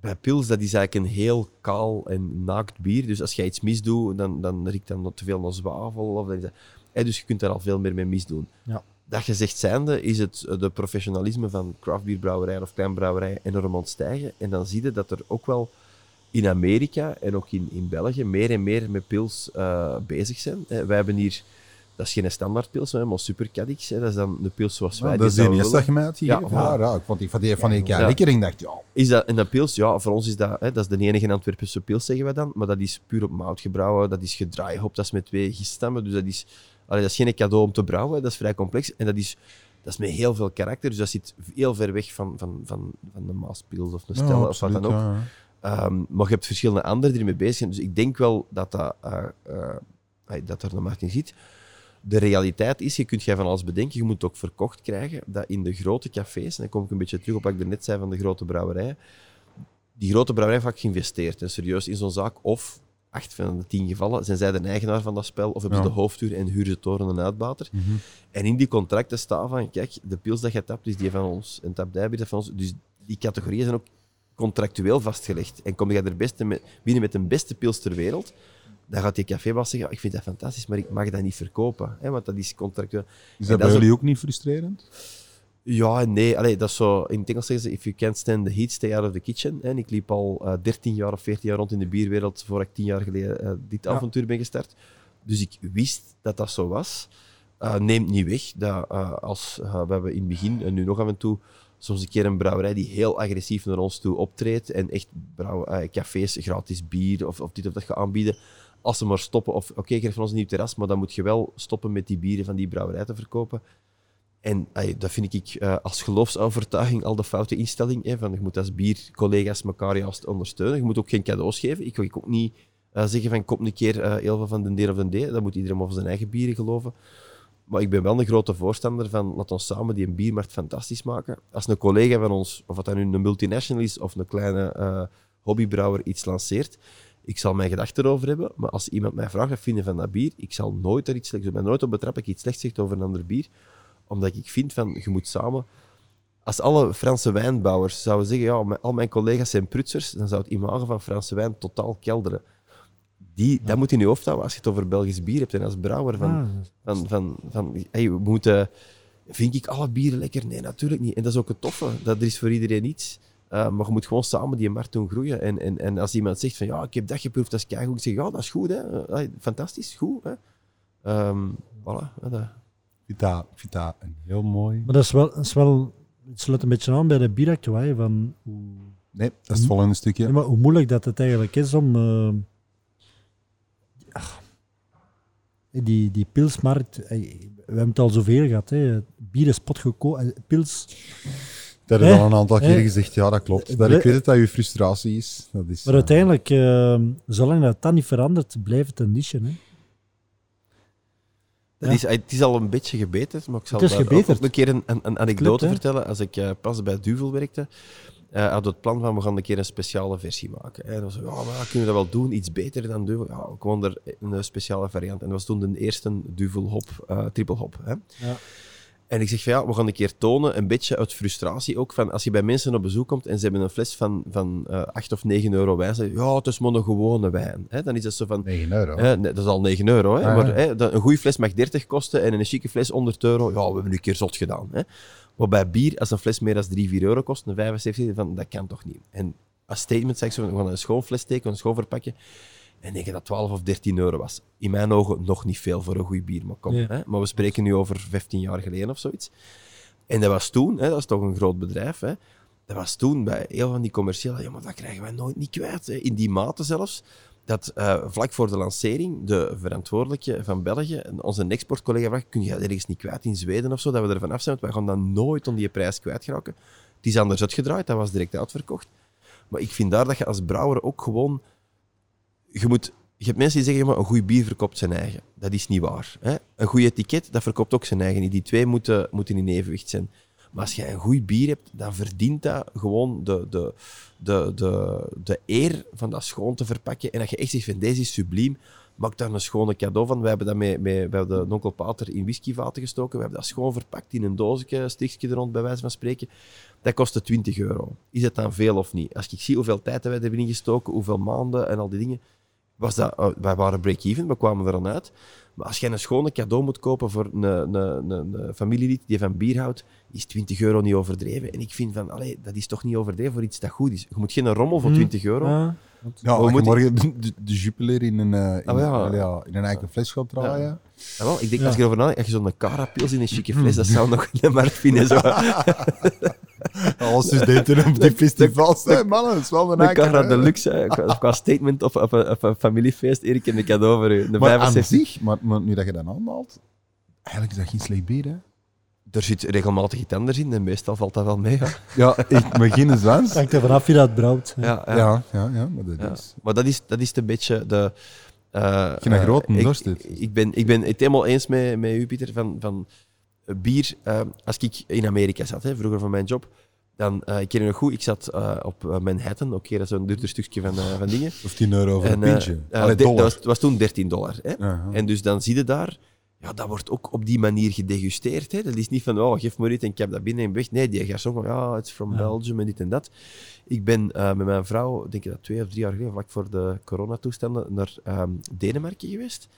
Bij pils, dat is eigenlijk een heel kaal en naakt bier. Dus als jij iets misdoet, dan, dan riekt dat te veel naar zwavel. Of dan is dat, eh, dus je kunt daar al veel meer mee misdoen. Ja. Dat gezegd zijnde, is het eh, de professionalisme van craftbierbrouwerijen of kleinbrouwerijen enorm ontstijgen. En dan zie je dat er ook wel in Amerika en ook in, in België meer en meer met pils eh, bezig zijn. Eh, wij hebben hier, dat is geen standaardpils, hè, maar supercadix. hè. Dat is dan de pils zoals wij Ja, dat is de eerste dat willen. je mij had Ja. Ja, ja, ik vond die van die van die keer Ja. lekker en ik dacht, ja, Is dat, en dat pils, ja, voor ons is dat, hè, dat is de enige Antwerpse pils, zeggen wij dan. Maar dat is puur op mout gebrouwen, dat is gedraaihop, dat is met twee giststammen. Dus dat is, allee, dat is geen cadeau om te brouwen, dat is vrij complex. En dat is, dat is met heel veel karakter, dus dat zit heel ver weg van, van, van, van de Maaspils of de ja, Stella of wat dan ook. ja, ja. Ehm, maar je hebt verschillende anderen die ermee bezig zijn. Dus ik denk wel dat, dat, eh, ey, dat er een markt in zit. De realiteit is, je kunt jij van alles bedenken, je moet het ook verkocht krijgen, dat in de grote cafés, en dan kom ik een beetje terug op wat ik net zei van de grote brouwerijen, die grote brouwerijen vaak geïnvesteerd en serieus in zo'n zaak, of acht van de tien gevallen zijn zij de eigenaar van dat spel, of hebben ze de hoofdhuur en huren ze toren een uitbater. Mhm. En in die contracten staat van, kijk, de pils dat je tapt, is die van ons, en tap jij weer van ons. Dus die categorieën zijn ook contractueel vastgelegd. En kom je er beste met, binnen met de beste pils ter wereld, dan gaat die cafébaas zeggen, "Ja, ik vind dat fantastisch, maar ik mag dat niet verkopen. Hè, want dat is contractueel. Is En dat bij jullie ook niet frustrerend? Ja en nee. Allee, dat is zo, in het Engels zeggen ze, if you can't stand the heat, stay out of the kitchen. En ik liep al eh 13 jaar of 14 jaar rond in de bierwereld, voor ik 10 jaar geleden eh, dit avontuur ben gestart. Dus ik wist dat dat zo was. Eh, neemt niet weg dat eh, als eh, we hebben in het begin en nu nog af en toe soms een keer een brouwerij die heel agressief naar ons toe optreedt en echt brouw, eh, cafés gratis bier of, of dit of dat gaan aanbieden. Als ze maar stoppen, of oké, geef van ons een nieuw terras, maar dan moet je wel stoppen met die bieren van die brouwerij te verkopen. En dat vind ik eh, als geloofsovertuiging al de foute instelling. Hè, van, je moet als biercollega's elkaar juist ondersteunen. Je moet ook geen cadeaus geven. Ik wil ook niet eh, zeggen van kom een keer eh, heel veel van de D of de D. Dan moet iedereen over zijn eigen bieren geloven. Maar ik ben wel een grote voorstander van laat ons samen die een biermarkt fantastisch maken. Als een collega van ons, of wat dat nu een multinational is of een kleine hobbybrouwer iets lanceert, ik zal mijn gedachten erover hebben. Maar als iemand mij vraagt wat vinden van dat bier, ik zal nooit er iets slechts, ik ben nooit op betrappen dat ik iets slechts zeg over een ander bier. Omdat ik vind van je moet samen als alle Franse wijnbouwers zouden zeggen, ja, al mijn collega's zijn prutsers, dan zou het imago van Franse wijn totaal kelderen. Die, Dat moet in je hoofd houden als je het over Belgisch bier hebt en als brouwer. Van, van, van, van hey, we moeten... Vind ik alle bieren lekker? Nee, natuurlijk niet. En dat is ook het toffe. Dat er is voor iedereen iets. Uh, maar je moet gewoon samen die markt doen groeien. En, en, en als iemand zegt van ja, ik heb dat geproefd, dat is keigoed. Ik zeg ja, dat is goed. Hè. Uh, fantastisch, goed. Hè. Um, voilà. Dat... Ik vind dat, ik vind dat een heel mooi... Maar dat is wel, dat is wel het sluit een beetje aan bij de bieractuai van hoe, Nee, dat is het volgende stukje. maar hoe moeilijk dat het eigenlijk is om uh, die, die pilsmarkt, we hebben het al zoveel gehad, hè. bier is potgekomen, pils... Dat heb je al een aantal keer gezegd, ja dat klopt. Dat, ik weet het dat je frustratie is. Dat is maar uiteindelijk, uh, zolang dat, dat niet verandert, blijft het een niche. Hè. Ja. Is, het is al een beetje gebeterd, maar ik zal ook, ook een keer een, een, een anekdote Klopt, vertellen. Als ik uh, pas bij Duvel werkte, uh, had het plan van we gaan een keer een speciale versie maken. En dan was ja, maar kunnen we dat wel doen? Iets beter dan Duvel? Ja, gewoon er een speciale variant. En dat was toen de eerste Duvel hop, uh, triple hop. Hè? Ja. En ik zeg van ja, we gaan een keer tonen, een beetje uit frustratie ook, van als je bij mensen op bezoek komt en ze hebben een fles van, van uh, 8 of 9 euro wijn, je, ja, het is maar een gewone wijn. Hè? Dan is dat zo van... 9 euro? Hè, nee, dat is al 9 euro. Hè? Ah, maar hè, een goede fles mag 30 kosten en een chique fles 100 euro. Ja, we hebben nu een keer zot gedaan. Hè? Maar bij bier, als een fles meer dan 3, 4 euro kost, een 75, van, dat kan toch niet. En als statement zeg ik zo, we gaan een schoon fles steken, een schoon verpakken. En denk je dat 12 of 13 euro was. In mijn ogen nog niet veel voor een goed bier, maar kom. Ja. Hè? Maar we spreken nu over 15 jaar geleden of zoiets. En dat was toen, hè, dat is toch een groot bedrijf, hè, dat was toen bij heel van die commerciële, ja, maar dat krijgen wij nooit niet kwijt. Hè. In die mate zelfs, dat uh, vlak voor de lancering de verantwoordelijke van België, onze exportcollega vraagt, kun je dat ergens niet kwijt in Zweden of zo, dat we ervan af zijn, want wij gaan dan nooit om die prijs kwijtgeraken. Het is anders uitgedraaid, dat was direct uitverkocht. Maar ik vind daar dat je als brouwer ook gewoon, je moet je hebt mensen die zeggen, maar een goed bier verkoopt zijn eigen. Dat is niet waar. Hè? Een goed etiket, dat verkoopt ook zijn eigen. Die twee moeten, moeten in evenwicht zijn. Maar als je een goed bier hebt, dan verdient dat gewoon de, de, de, de, de eer van dat schoon te verpakken. En dat je echt zegt van deze is subliem, maak daar een schone cadeau van. We hebben dat met, met, de Pater in whiskyvaten gestoken. We hebben dat schoon verpakt in een doosje, stichtje er rond, bij wijze van spreken. Dat kostte 20 euro. Is het dan veel of niet? Als ik zie hoeveel tijd we hebben ingestoken, hoeveel maanden en al die dingen was dat, uh, wij waren break-even, we kwamen er dan uit. Maar als je een schone cadeau moet kopen voor een, een, een, een familielid die van bier houdt, is 20 euro niet overdreven. En ik vind van, allee, dat is toch niet overdreven voor iets dat goed is. Je moet geen rommel voor 20 euro. Ah, Ja, Hoe als je moet morgen de, de, de Jupiler in een, uh, in, Ah, ja. wel ja, in een eigen fles gaat draaien. Ja, wel, ik denk, Ja. als je erover nadenkt, als je zo'n carapils in een chique fles, dat zou nog een markt vinden. Zo. (laughs) Alle studenten op die (laughs) festivals. Hé mannen, dat is wel een eigen, cara hè. deluxe, hè. qua, qua statement of, of, een- of een familiefeest. Erik, een cadeau voor u. De Maar aan 75. zich, maar, maar nu dat je dat aanhaalt, eigenlijk is dat geen slecht bier, hè? Er zit regelmatig iets anders in en meestal valt dat wel mee. Ja, (laughs) Ja, ik geen zwans. hangt er vanaf wie dat brouwt. ja, ja. Ja, ja, ja, maar dat Ja. is... Maar dat is, dat is een beetje de. eh, je een eh, grote ik- dorst hebt. Ik, ben, ik ben het helemaal eens met, met u, Pieter, van, van bier. eh, als ik in Amerika zat, hè, vroeger van mijn job, dan, eh, ik herinner me goed, ik zat eh, op Manhattan, oké, dat is zo'n duurder stukje van, eh, van dingen. Of 10 euro voor een pintje. Allee, dat, was, was toen 13 dollar. Hè? En dus dan zie je daar, ja, dat wordt ook op die manier gedegusteerd. Hè? Dat is niet van, oh, geef me iets en ik heb dat binnen en weg. Nee, die garçon van, ja, it's from Ja. Belgium en dit en dat. Ik ben eh, met mijn vrouw, denk ik dat twee of drie jaar geleden, vlak voor de coronatoestanden, naar ehm, Denemarken geweest.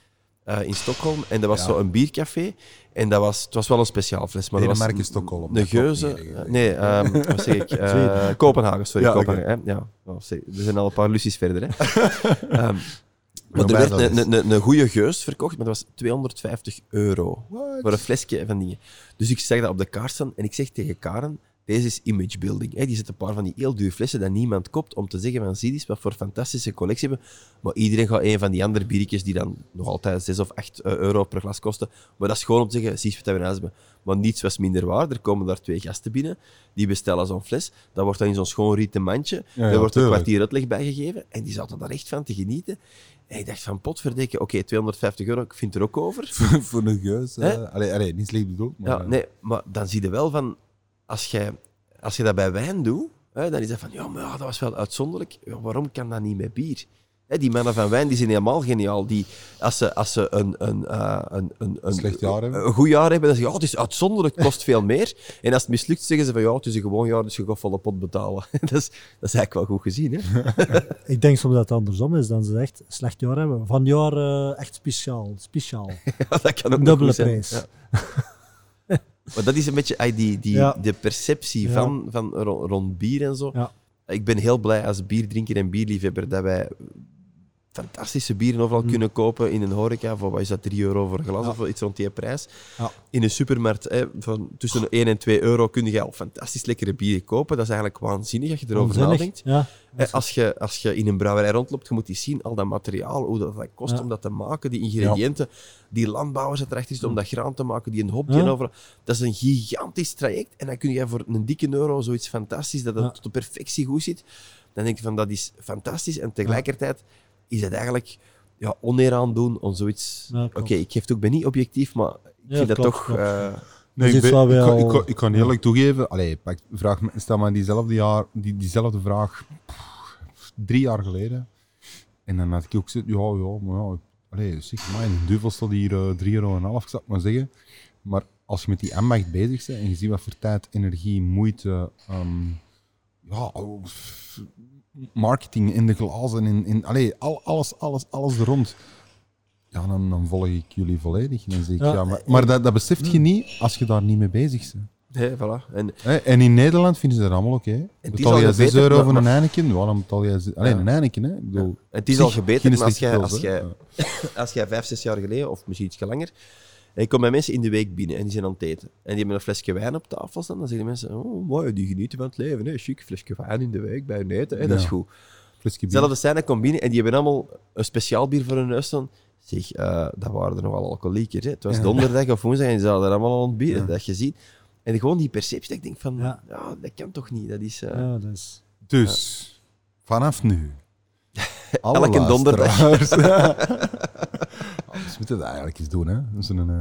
eh, in Stockholm. En dat was Ja. zo een biercafé. En dat was, het was wel een speciaal fles. Maar dat was Denemarken, Stockholm. Klopt geuze. nee, ehm, wat zeg ik? (laughs) Eh. Kopenhagen, sorry. Ja. Kopenhagen, hè? Ja, oh, sorry. er zijn al een paar lussies verder. Hè? (laughs) Ehm, maar er werd een, een, een goede geus verkocht, maar dat was 250 euro What? voor een flesje van dingen. Dus ik zeg dat op de kaart staan en ik zeg tegen Karen, Deze is image building. Hè. Die zet een paar van die heel dure flessen dat niemand koopt om te zeggen van zie eens wat voor fantastische collectie hebben. Maar iedereen gaat een van die andere biertjes die dan nog altijd 6 of 8 euro per glas kosten. Maar dat is gewoon om te zeggen, zie eens wat we in huis hebben. Maar niets was minder waar. Er komen daar twee gasten binnen, die bestellen zo'n fles. Dat wordt dan in zo'n schoon rieten mandje. Ja, wordt een kwartier uitleg bij gegeven. En die zaten daar echt van te genieten. En ik dacht van, potverdikke, oké, 250 euro, ik vind er ook over. (laughs) voor een geus. Eh allee, allee, niet slecht bedoeld, maar... Ja, eh, nee, maar dan zie je wel van, als je, als je dat bij wijn doet, hè, dan is dat van, ja, maar dat was wel uitzonderlijk. Ja, waarom kan dat niet met bier? Hè, die mannen van wijn die zijn helemaal geniaal. Die, als ze, als ze een, een, eh, een, een, een, Slecht jaar hebben. een goed jaar hebben, dan zeggen ze, ja, het is uitzonderlijk, het kost veel meer. En als het mislukt, zeggen ze van, ja, het is een gewoon jaar, dus je gaat volle pot betalen. (laughs) dat, is, dat is eigenlijk wel goed gezien. Hè? (laughs) Ik denk soms dat het andersom is dan ze echt slecht jaar hebben. Van jaar eh, echt speciaal. Speciaal. (laughs) Ja, dat kan ook Dubbele prijs. Ja. Maar dat is een beetje ay, die, die, Ja. de perceptie van, van ro- rond bier en zo. Ja. Ik ben heel blij als bierdrinker en bierliefhebber dat wij fantastische bieren overal Mm. kunnen kopen in een horeca. Voor wat is dat, 3 euro voor een glas Ja. of iets rond die prijs. Ja. In een supermarkt hè, van tussen 1 en 2 euro kun je al fantastisch lekkere bieren kopen. Dat is eigenlijk waanzinnig als je erover Onzinnig. nadenkt. Ja. Eh, Als je, als je in een brouwerij rondloopt, je moet die zien, al dat materiaal, hoe dat, dat kost om dat te maken, die ingrediënten, die landbouwers dat erachter zitten om dat graan te maken, die een hopje Ja. over. Dat is een gigantisch traject. En dan kun je voor een dikke euro zoiets fantastisch, dat het tot de perfectie goed zit. Dan denk je van, dat is fantastisch. En tegelijkertijd is het eigenlijk ja, oneer aan doen om zoiets... Ja, Oké, ik geef het ook bij niet objectief, maar ik Ja, vind dat klopt, toch... klopt. Nee, ik, ben- kan, wel- ik, kan, ik kan eerlijk toegeven, allee, pak, vraag, me- stel maar diezelfde, jaar, die, diezelfde vraag pff, drie jaar geleden. En dan had ik ook gezegd, ja, ja, maar ja, allee, zeg maar, een duvel staat hier eh, 3,5 euro, ik zou het maar zeggen. Maar als je met die ambacht bezig bent en je ziet wat voor tijd, energie, moeite, ehm, ja, oh, marketing in de glazen, in, in, allee, al, alles, alles, alles er rond. Ja, dan, dan volg ik jullie volledig. Dan zeg ik, Ja, ja, maar, maar dat, dat beseft je niet als je daar niet mee bezig bent. nee, voilà. En En in Nederland vinden ze dat allemaal oké. Betaal al je 6 gebeten, euro voor een Heineken? Ja, dan betaal je... Alleen een Heineken, hè. Ik bedoel, het is al gebeten, maar als jij, als jij, (coughs) als jij vijf, zes jaar geleden, of misschien iets langer, en je komt bij mensen in de week binnen en die zijn aan het eten. En die hebben een flesje wijn op tafel staan. Dan zeggen die mensen, oh mooi, die genieten van het leven. Hè. Chic, flesje wijn in de week bij hun eten. Hè. Dat is goed. Flesje bier. Hetzelfde zijn, komt binnen en die hebben allemaal een speciaal bier voor hun neus staan. Zeg, eh, dat waren er nogal alcoholiekers. Hè. Het was Ja. donderdag of woensdag en ze hadden er allemaal aan het bier. Ja. Dat je ziet. En gewoon die perceptie, dat ik denk van, ja. Ja. dat kan toch niet. Dat is... eh, Ja, dat is... Dus, vanaf nu... (laughs) alle Elke donderdag. luisteraars- (laughs) Anders moeten we dat eigenlijk eens doen, hè. Een, eh,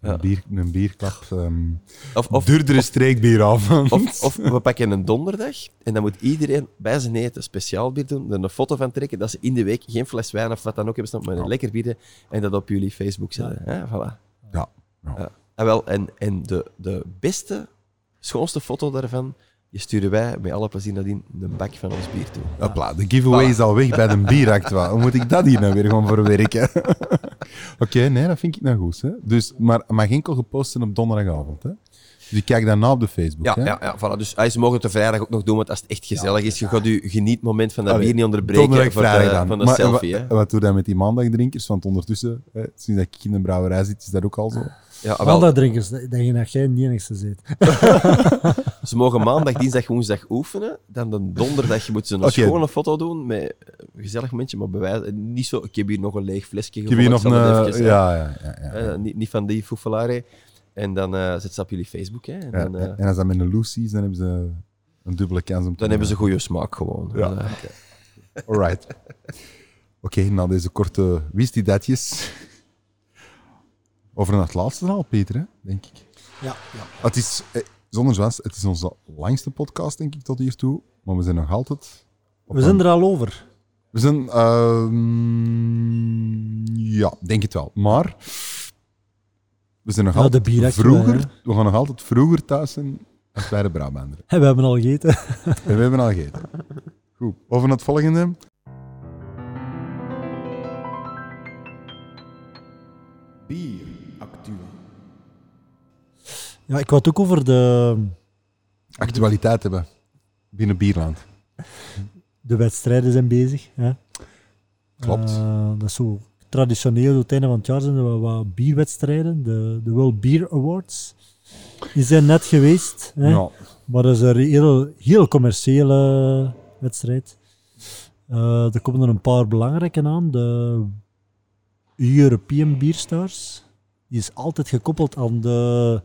een, Ja. bier, een bierklap. ehm Of, of, duurdere streekbieravond. Of, of we pakken een donderdag en dan moet iedereen bij zijn eten speciaal bier doen, er een foto van trekken, dat ze in de week geen fles wijn of wat dan ook hebben staan, maar een Ja. lekker bier en dat op jullie Facebook zetten. Ja. voilà. Ja. Ja. Ja. En, wel, en, en de, de beste, schoonste foto daarvan, die sturen wij met alle plezier nadien een bak van ons bier toe. Hopla, de giveaway is al weg bij de (laughs) bieractua. Hoe moet ik dat hier nou weer gewoon verwerken? (laughs) Oké, nee, dat vind ik nou goed. Hè? Dus, maar mag enkel gepost op donderdagavond. Hè? Dus ik kijk daarna op de Facebook. Ja, hè? ja, ja voilà. dus ah, ze mogen het de vrijdag ook nog doen, want als het echt gezellig is, je gaat je genietmoment van dat Allee, bier niet onderbreken Donderdag, voor vrijdag de, dan. van de Maar selfie. Wat doe je dan met die maandagdrinkers? Want ondertussen, hè, sinds dat ik in een brouwerij zit, is dat ook al zo. Ja, wel, Maandagdrinkers, dat denk je dat jij niet enigste zit. (laughs) Ze mogen maandag, dinsdag, woensdag oefenen. Dan de donderdag moeten ze een schone foto doen met een gezellig momentje, maar bewijs, niet zo, ik heb hier nog een leeg flesje Ik heb hier nog gevonden, een... het even, Ja, ja, ja. ja, eh, ja. eh, niet, niet van die foefelarie. En dan eh zet ze op jullie Facebook. Hè. En Ja, dan, eh, En als dat met een Lucy is, dan hebben ze een dubbele kans om te dan hebben ze goede smaak gewoon. Ja. Eh, Alright. Oké, na deze korte wist-die-datjes. Over naar het laatste verhaal, Peter, hè, denk ik. Ja, ja. Het is, eh, zonder zwas, het is onze langste podcast, denk ik, tot hiertoe. Maar we zijn nog altijd... op We zijn een- er al over. We zijn... ehm, ja, denk het wel. Maar... We zijn nog Ja, de altijd bieractua, vroeger... hè. We gaan nog altijd vroeger thuis zijn als bij de Brabanderen. (laughs) We hebben al gegeten. En we hebben al gegeten. Goed, over naar het volgende. Ja, ik wou het ook over de, Actualiteit hebben. Binnen Bierland. de wedstrijden zijn bezig. Hè. Klopt. Eh, dat is zo traditioneel, het einde van het jaar zijn er wel wat bierwedstrijden, de, de World Beer Awards. Die zijn net geweest. Hè? Ja. Maar dat is een heel, heel commerciële wedstrijd. Eh, er komen er een paar belangrijke aan. De European Beer Stars. Die is altijd gekoppeld aan de,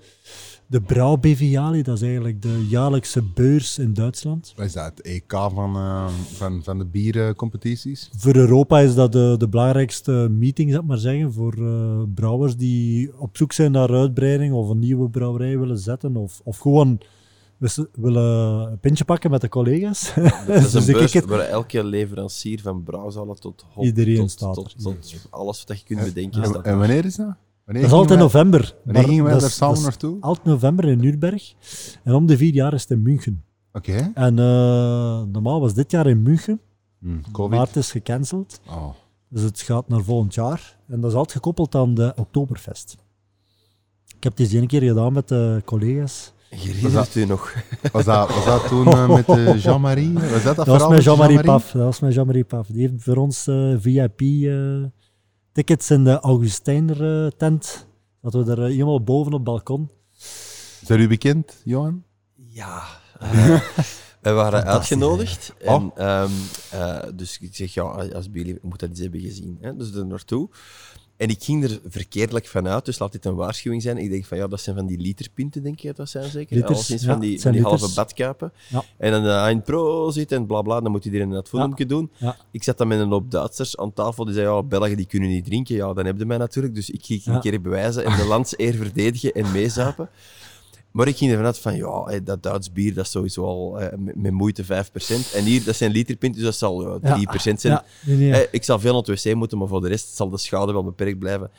de Brouw BVALI. Dat is eigenlijk de jaarlijkse beurs in Duitsland. Wat is dat? Het EK van, eh, van, van de biercompetities? Voor Europa is dat de, de belangrijkste meeting, ik maar zeggen, voor eh, brouwers die op zoek zijn naar uitbreiding of een nieuwe brouwerij willen zetten. Of, of gewoon willen een pintje pakken met de collega's. Dat is (laughs) Dus een ik- beurs ik- waar elke leverancier van brouwzalen tot hop, Iedereen tot, staat tot, tot alles wat je kunt bedenken. en wanneer is dat? Wanneer Dat is altijd in november. Wanneer gingen wij dat daar samen dat naartoe? Altijd november in Nürnberg. En om de vier jaar is het in München. Oké. En eh, normaal was dit jaar in München, Hm, Covid. maar het is gecanceld. Oh. Dus het gaat naar volgend jaar. En dat is altijd gekoppeld aan de Oktoberfest. Ik heb het eens één keer gedaan met de collega's. Je herinnert u nog. Was, dat, was dat toen eh, met eh, (laughs) Jean-Marie? Was dat dat, Dat was met Jean-Marie Jean-Marie? Paf. Dat was met Jean-Marie Paf. Die heeft voor ons eh, VIP-tickets in de Augustijner-tent. Dat we er eh, helemaal boven op het balkon. Is dat u bekend, Johan? Ja. eh, (laughs) wij waren uitgenodigd. hè? En, ehm, eh, dus ik zeg, ja, als jullie moet dat eens hebben gezien. Hè? Dus er naartoe. En ik ging er verkeerdelijk vanuit, dus laat dit een waarschuwing zijn. Ik denk van, ja, dat zijn van die literpinten, denk ik dat zijn zeker? Liters, Alleszins ja, van die, van halve badkuipen. Ja. En dan uh, een pro zit en bla bla, dan moet iedereen dat filmpje doen. Ik zat dan met een hoop Duitsers aan tafel, die zeiden, ja, Belgen die kunnen niet drinken. Ja, dan heb je mij natuurlijk. Dus ik ging een keer bewijzen en de landseer verdedigen en meezuipen. Maar ik ging ervan uit van, ja, dat Duits bier, dat is sowieso al eh, met, moeite 5%. En hier, dat zijn literpinten, dus dat zal ja, 3% zijn. Ja, nee, nee. Eh, ik zal veel aan het wc moeten, maar voor de rest zal de schade wel beperkt blijven.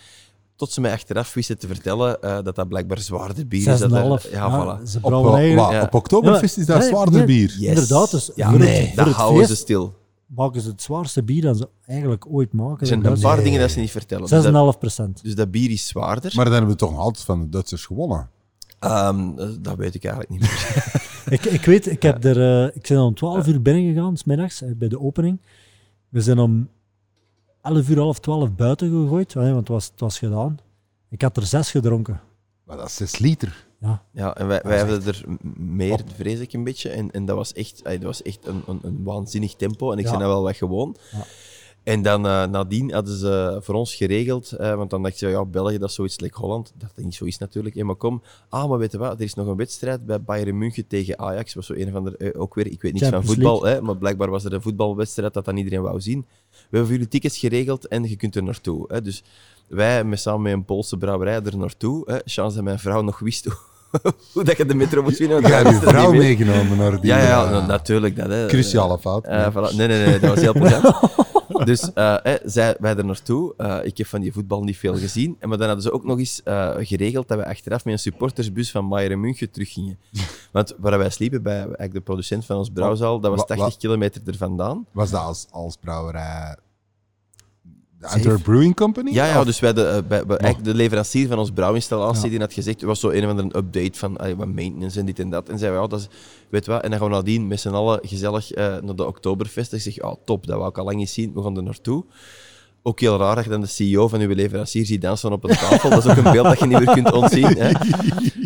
Tot ze mij achteraf wisten te vertellen eh, dat dat blijkbaar zwaarder bier is. Dat er- 6,5. ja, voilà. Ze Op, Ja. Oktoberfest is dat Nee, zwaarder nee. bier. Yes. Inderdaad, dus ja, voor het- nee, voor dat het houden feest- ze stil. maken ze het zwaarste bier dat ze eigenlijk ooit maken. Er zijn een paar dingen dat ze niet vertellen. Dus dat, 6,5 procent. dus dat bier is zwaarder. Maar dan hebben we toch altijd van de Duitsers gewonnen. Ehm, dat- dat weet ik eigenlijk niet meer. (laughs) ik, ik weet, ik, heb er, eh, ik ben om 12 uur binnen gegaan, 's middags, eh, bij de opening. We zijn om 11 uur, half 12 buiten gegooid, hè, want het was, het was gedaan. Ik had er zes gedronken. Maar dat is 6 liter. Ja. Ja, en wij, wij hebben er meer, vrees ik een beetje. En, en dat was echt, dat was echt een, een, een waanzinnig tempo. En ik Ja. ben er wel wat gewoon. Ja. En dan eh, nadien hadden ze voor ons geregeld, eh, want dan dacht je, ja, België, dat is zoiets like Holland. Dat niet zo is natuurlijk. hè, maar kom, ah, maar weet je wat, er is nog een wedstrijd bij Bayern München tegen Ajax. was zo een van de, eh, ook weer, ik weet niks van voetbal, hè, maar blijkbaar was er een voetbalwedstrijd dat dan iedereen wou zien. We hebben voor jullie tickets geregeld en je kunt er naartoe. Hè. Dus wij, met, samen met een Poolse brouwerij, er naartoe. Hè. Chance dat mijn vrouw nog wist (laughs) hoe, dat je de metro moest winnen. wij hebt je vrouw meegenomen naar die Ja, ja, ja, eh, na- natuurlijk. Dat, hè. cruciale fout. Eh, voilà. Nee, nee, nee, dat was heel (laughs) plezant. dus eh, eh, zij, wij er naartoe. Eh, ik heb van die voetbal niet veel gezien. En maar dan hadden ze ook nog eens eh, geregeld dat we achteraf met een supportersbus van Bayern München teruggingen. (laughs) Want waar wij sliepen, bij eigenlijk de producent van ons brouwzaal, dat was Wa- wa- 80 kilometer er vandaan. Was dat als, als brouwerij de. Antwerp Brewing Company? Ja, ja dus wij de, eh, bij, bij- eigenlijk de leverancier van ons brouwinstallatie, die had gezegd, er was zo een of andere update van allee, wat maintenance en dit en dat. En zei, ja, dat is, weet wat, en dan gaan we nadien met z'n allen gezellig eh, naar de Oktoberfest. Ik zeg, ja, top, dat wou ik al lang niet zien, we gaan er naartoe. Ook heel raar dat je dan de CEO van uw leverancier ziet dansen op een tafel. Dat is ook een beeld dat je niet meer kunt ontzien. Hè. (laughs)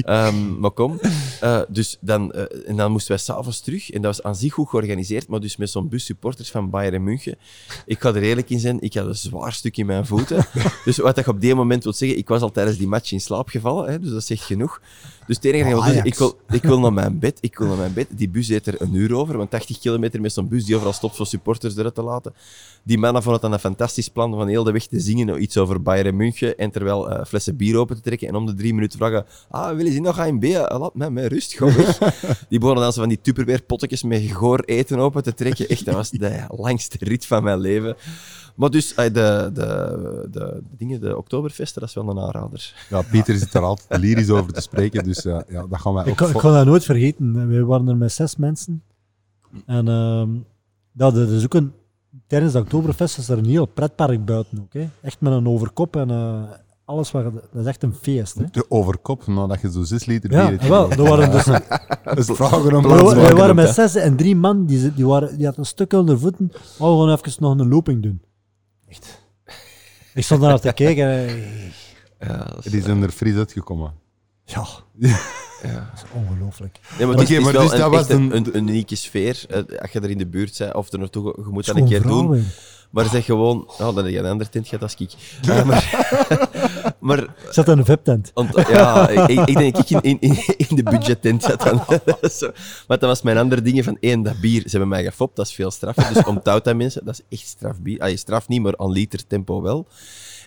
Ehm, maar kom. Eh, dus dan, eh, en dan moesten wij s'avonds terug. En dat was aan zich goed georganiseerd, maar dus met zo'n bus supporters van Bayern München. Ik ga er eerlijk in zijn, ik had een zwaar stuk in mijn voeten. (laughs) dus wat ik op die moment wil zeggen, ik was al tijdens die match in slaap gevallen, hè, dus dat zegt genoeg. Dus het enige ik wil zeggen, ik wil, ik wil naar mijn bed, ik wil naar mijn bed. Die bus deed er een uur over, want 80 kilometer met zo'n bus die overal stopt voor supporters eruit te laten. Die mannen vonden het dan een fantastisch plan van heel de weg te zingen, iets over Bayern München, en terwijl eh, flessen bier open te trekken en om de drie minuten vragen, ah, willen ze nog gaan in B? Laat mij rust, weg. (laughs) Die begonnen dan zo van die tupperware pottekjes met goor eten open te trekken. Echt, dat was de langste rit van mijn leven. Maar dus, eh, de, de, de, de dingen, de Oktoberfesten, dat is wel een aanrader. Ja, Pieter zit er altijd lyrisch over te spreken, dus eh, ja, dat gaan wij Ik, ook... kan- ik vo- ga dat nooit vergeten. We waren er met zes mensen. En ehm dat is ook een, tijdens de Oktoberfest is er een heel pretpark buiten ook. Hè. Echt met een overkop en eh, alles. Wat, dat is echt een feest. Hè. De overkop, nadat je zo 6 liter Ja, bier wel, er waren dus, (laughs) is vragen om we, Plaats we maken waren met zes en drie man die, die, waren, die hadden een stuk onder de voeten. Oh, we gaan even nog een looping doen. Echt. Ik stond daar te kijken. en, Ja, is- Die zijn er fris uitgekomen. Ja, Ja. dat is ongelooflijk. Nee, maar het is, Oké, het is maar wel dus een, dat was een, een- een, unieke sfeer. eh, als je er in de buurt bent of er naartoe, je moet dat een keer doen. Maar zeg gewoon, oh, dan heb je een ander tint gehad als ik. (laughs) Eh, maar, (laughs) maar zat in een VIP-tent. ont- ja, ik, ik denk dat ik in, in, in de budgettent zat dan. (laughs) Zo. Maar dat was mijn andere dingen van één, dat bier, ze hebben mij gefopt, dat is veel straf. Dus onthoud dat mensen, dat is echt straf bier. Ah, je straf niet, maar aan liter tempo wel.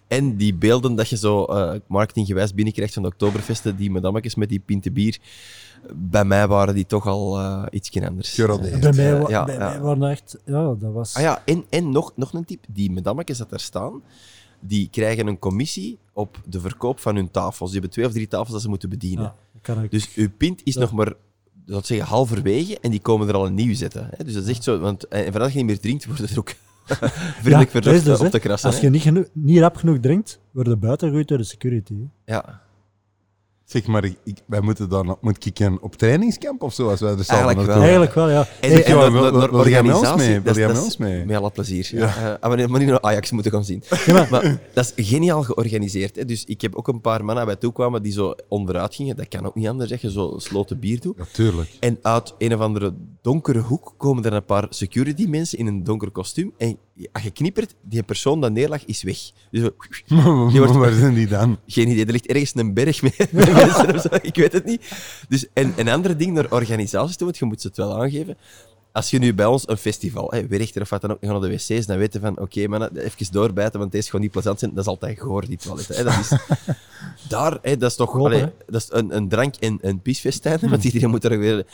En die beelden dat je zo eh, marketinggewijs binnenkrijgt van de Oktoberfesten, die madammetjes met die pinte bier, bij mij waren die toch al eh iets anders. Gerodeerd. Bij mij, wa- Ja, bij ja. mij waren echt... Ja, dat was... Ah ja, en, en nog, nog een tip. Die madammetjes dat daar staan, die krijgen een commissie op de verkoop van hun tafels. Die hebben twee of drie tafels dat ze moeten bedienen. Ja, dat kan ik. Dus uw pint is Ja. nog maar, ik zeggen, halverwege en die komen er al een nieuw zetten. Hè? Dus dat is echt zo, want en vanaf dat je niet meer drinkt, wordt er ook (laughs) vriendelijk Ja, dat verzocht dus, op krassen. Als hè. je niet, niet rap genoeg drinkt, word je buiten gegooid door de security. hè. Ja, Zeg maar, ik, wij moeten dan moet ik een op trainingskamp of zo, als wij er samen Eigenlijk wel. Eigenlijk wel, ja. En, Hey, en wil- jij met ons mee? Wil jij met ons mee? Met alle plezier. Ja. Eh, ah, maar, maar niet naar Ajax moeten gaan zien. Ja, maar- Maar dat is geniaal georganiseerd. Hè? Dus ik heb ook een paar mannen bij toekwamen die zo onderuit gingen. Dat kan ook niet anders, zeg je zo sloten bier toe. Natuurlijk. En uit een of andere donkere hoek komen er een paar security mensen in een donker kostuum. En als je knippert, die persoon dat neerlag is weg. Dus zo, (laughs) Die wordt- Waar zijn die dan? geen idee, er ligt ergens een berg mee. (laughs) met mensen of zo, ik weet het niet. Dus, en een andere ding naar organisaties toe, want je moet ze het wel aangeven. Als je nu bij ons een festival, hè, Werchter of wat dan ook, je gaat naar de wc's, dan weten van, oké even doorbijten, want deze is gewoon niet plezant zijn. Dat is altijd goor, die toiletten. Hè. Dat is, (laughs) daar, hè, dat is toch Klopt, allee, hè? dat is een, een drank- en een pisfestijn, want iedereen moet er weer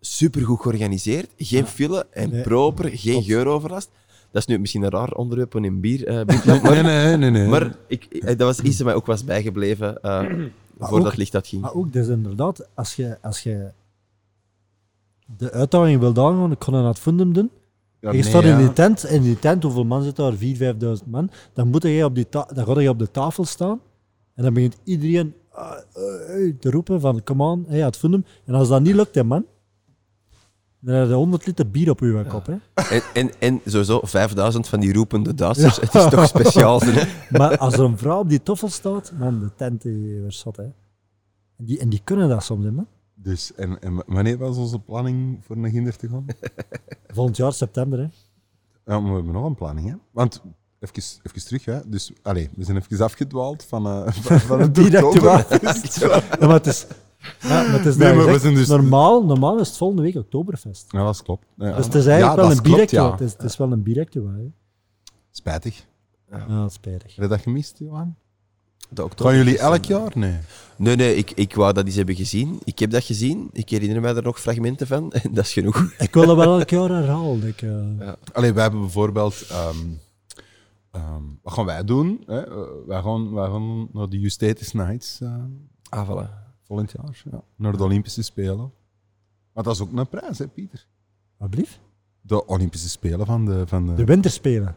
supergoed georganiseerd. Geen file en Nee. proper, geen geuroverlast. Dat is nu misschien een raar onderwerp in bier, eh, bier- maar, (laughs) Nee, nee, nee. nee. maar ik, ik- dat was iets dat mij ook was bijgebleven eh, voordat ook- het licht dat ging. Maar ook, dus inderdaad, als je, als je de uitdaging wilt aangaan, ik kon dat naar het Fundum doen. Ja, je nee, staat in die tent, en in die tent, hoeveel man zit daar? 4.000, 5.000 man. Dan, moet je op die dan ga je op de tafel staan en dan begint iedereen eh, eh, te roepen van, come on, hey, het Fundum. En als dat niet lukt, hè, man, dan heb je 100 liter bier op je kop. Hè. En, en, en sowieso 5000 van die roepende Duitsers. Het is toch speciaal. Hè? (laughs) Maar als er een vrouw op die toffel staat, man, de tent wordt zat. Hè. En, die, en die kunnen dat soms, hè, man. Dus, en, en wanneer was onze planning voor naar Ginder te gaan? (laughs) Volgend jaar, september. Hè. Ja, maar we hebben nog een planning, hè? Want, even, even terug, hè? Dus, allez, we zijn even afgedwaald van, eh (laughs) van, van het Direct oktoberfest. Ja, maar het is, ja, maar het is Nee, dat maar we gezegd, zijn dus- normaal, normaal is het volgende week Oktoberfest. Ja, dat klopt. Ja. Dus het is eigenlijk Ja, wel dat een klopt, ja. Het, is, het is wel een bieractua. hè. Spijtig. Ja, spijtig. Heb je dat gemist, Johan? De oktober- Gaan jullie elk jaar? Nee. Nee, nee, ik, ik wou dat eens hebben gezien. Ik heb dat gezien. Ik herinner mij er nog fragmenten van. (laughs) En dat is genoeg. Ik wil dat wel elk jaar herhalen. Ik, eh, Allee, wij hebben bijvoorbeeld... ehm, ehm, wat gaan wij doen? Hè? Eh, wij, gaan, wij gaan naar de Eustatus Nights Ah, voilà. Volgend jaar. Ja. Naar de Olympische Spelen. Maar dat is ook een prijs, hè, Pieter? wat blieft? De Olympische Spelen van de... Van de, De winterspelen.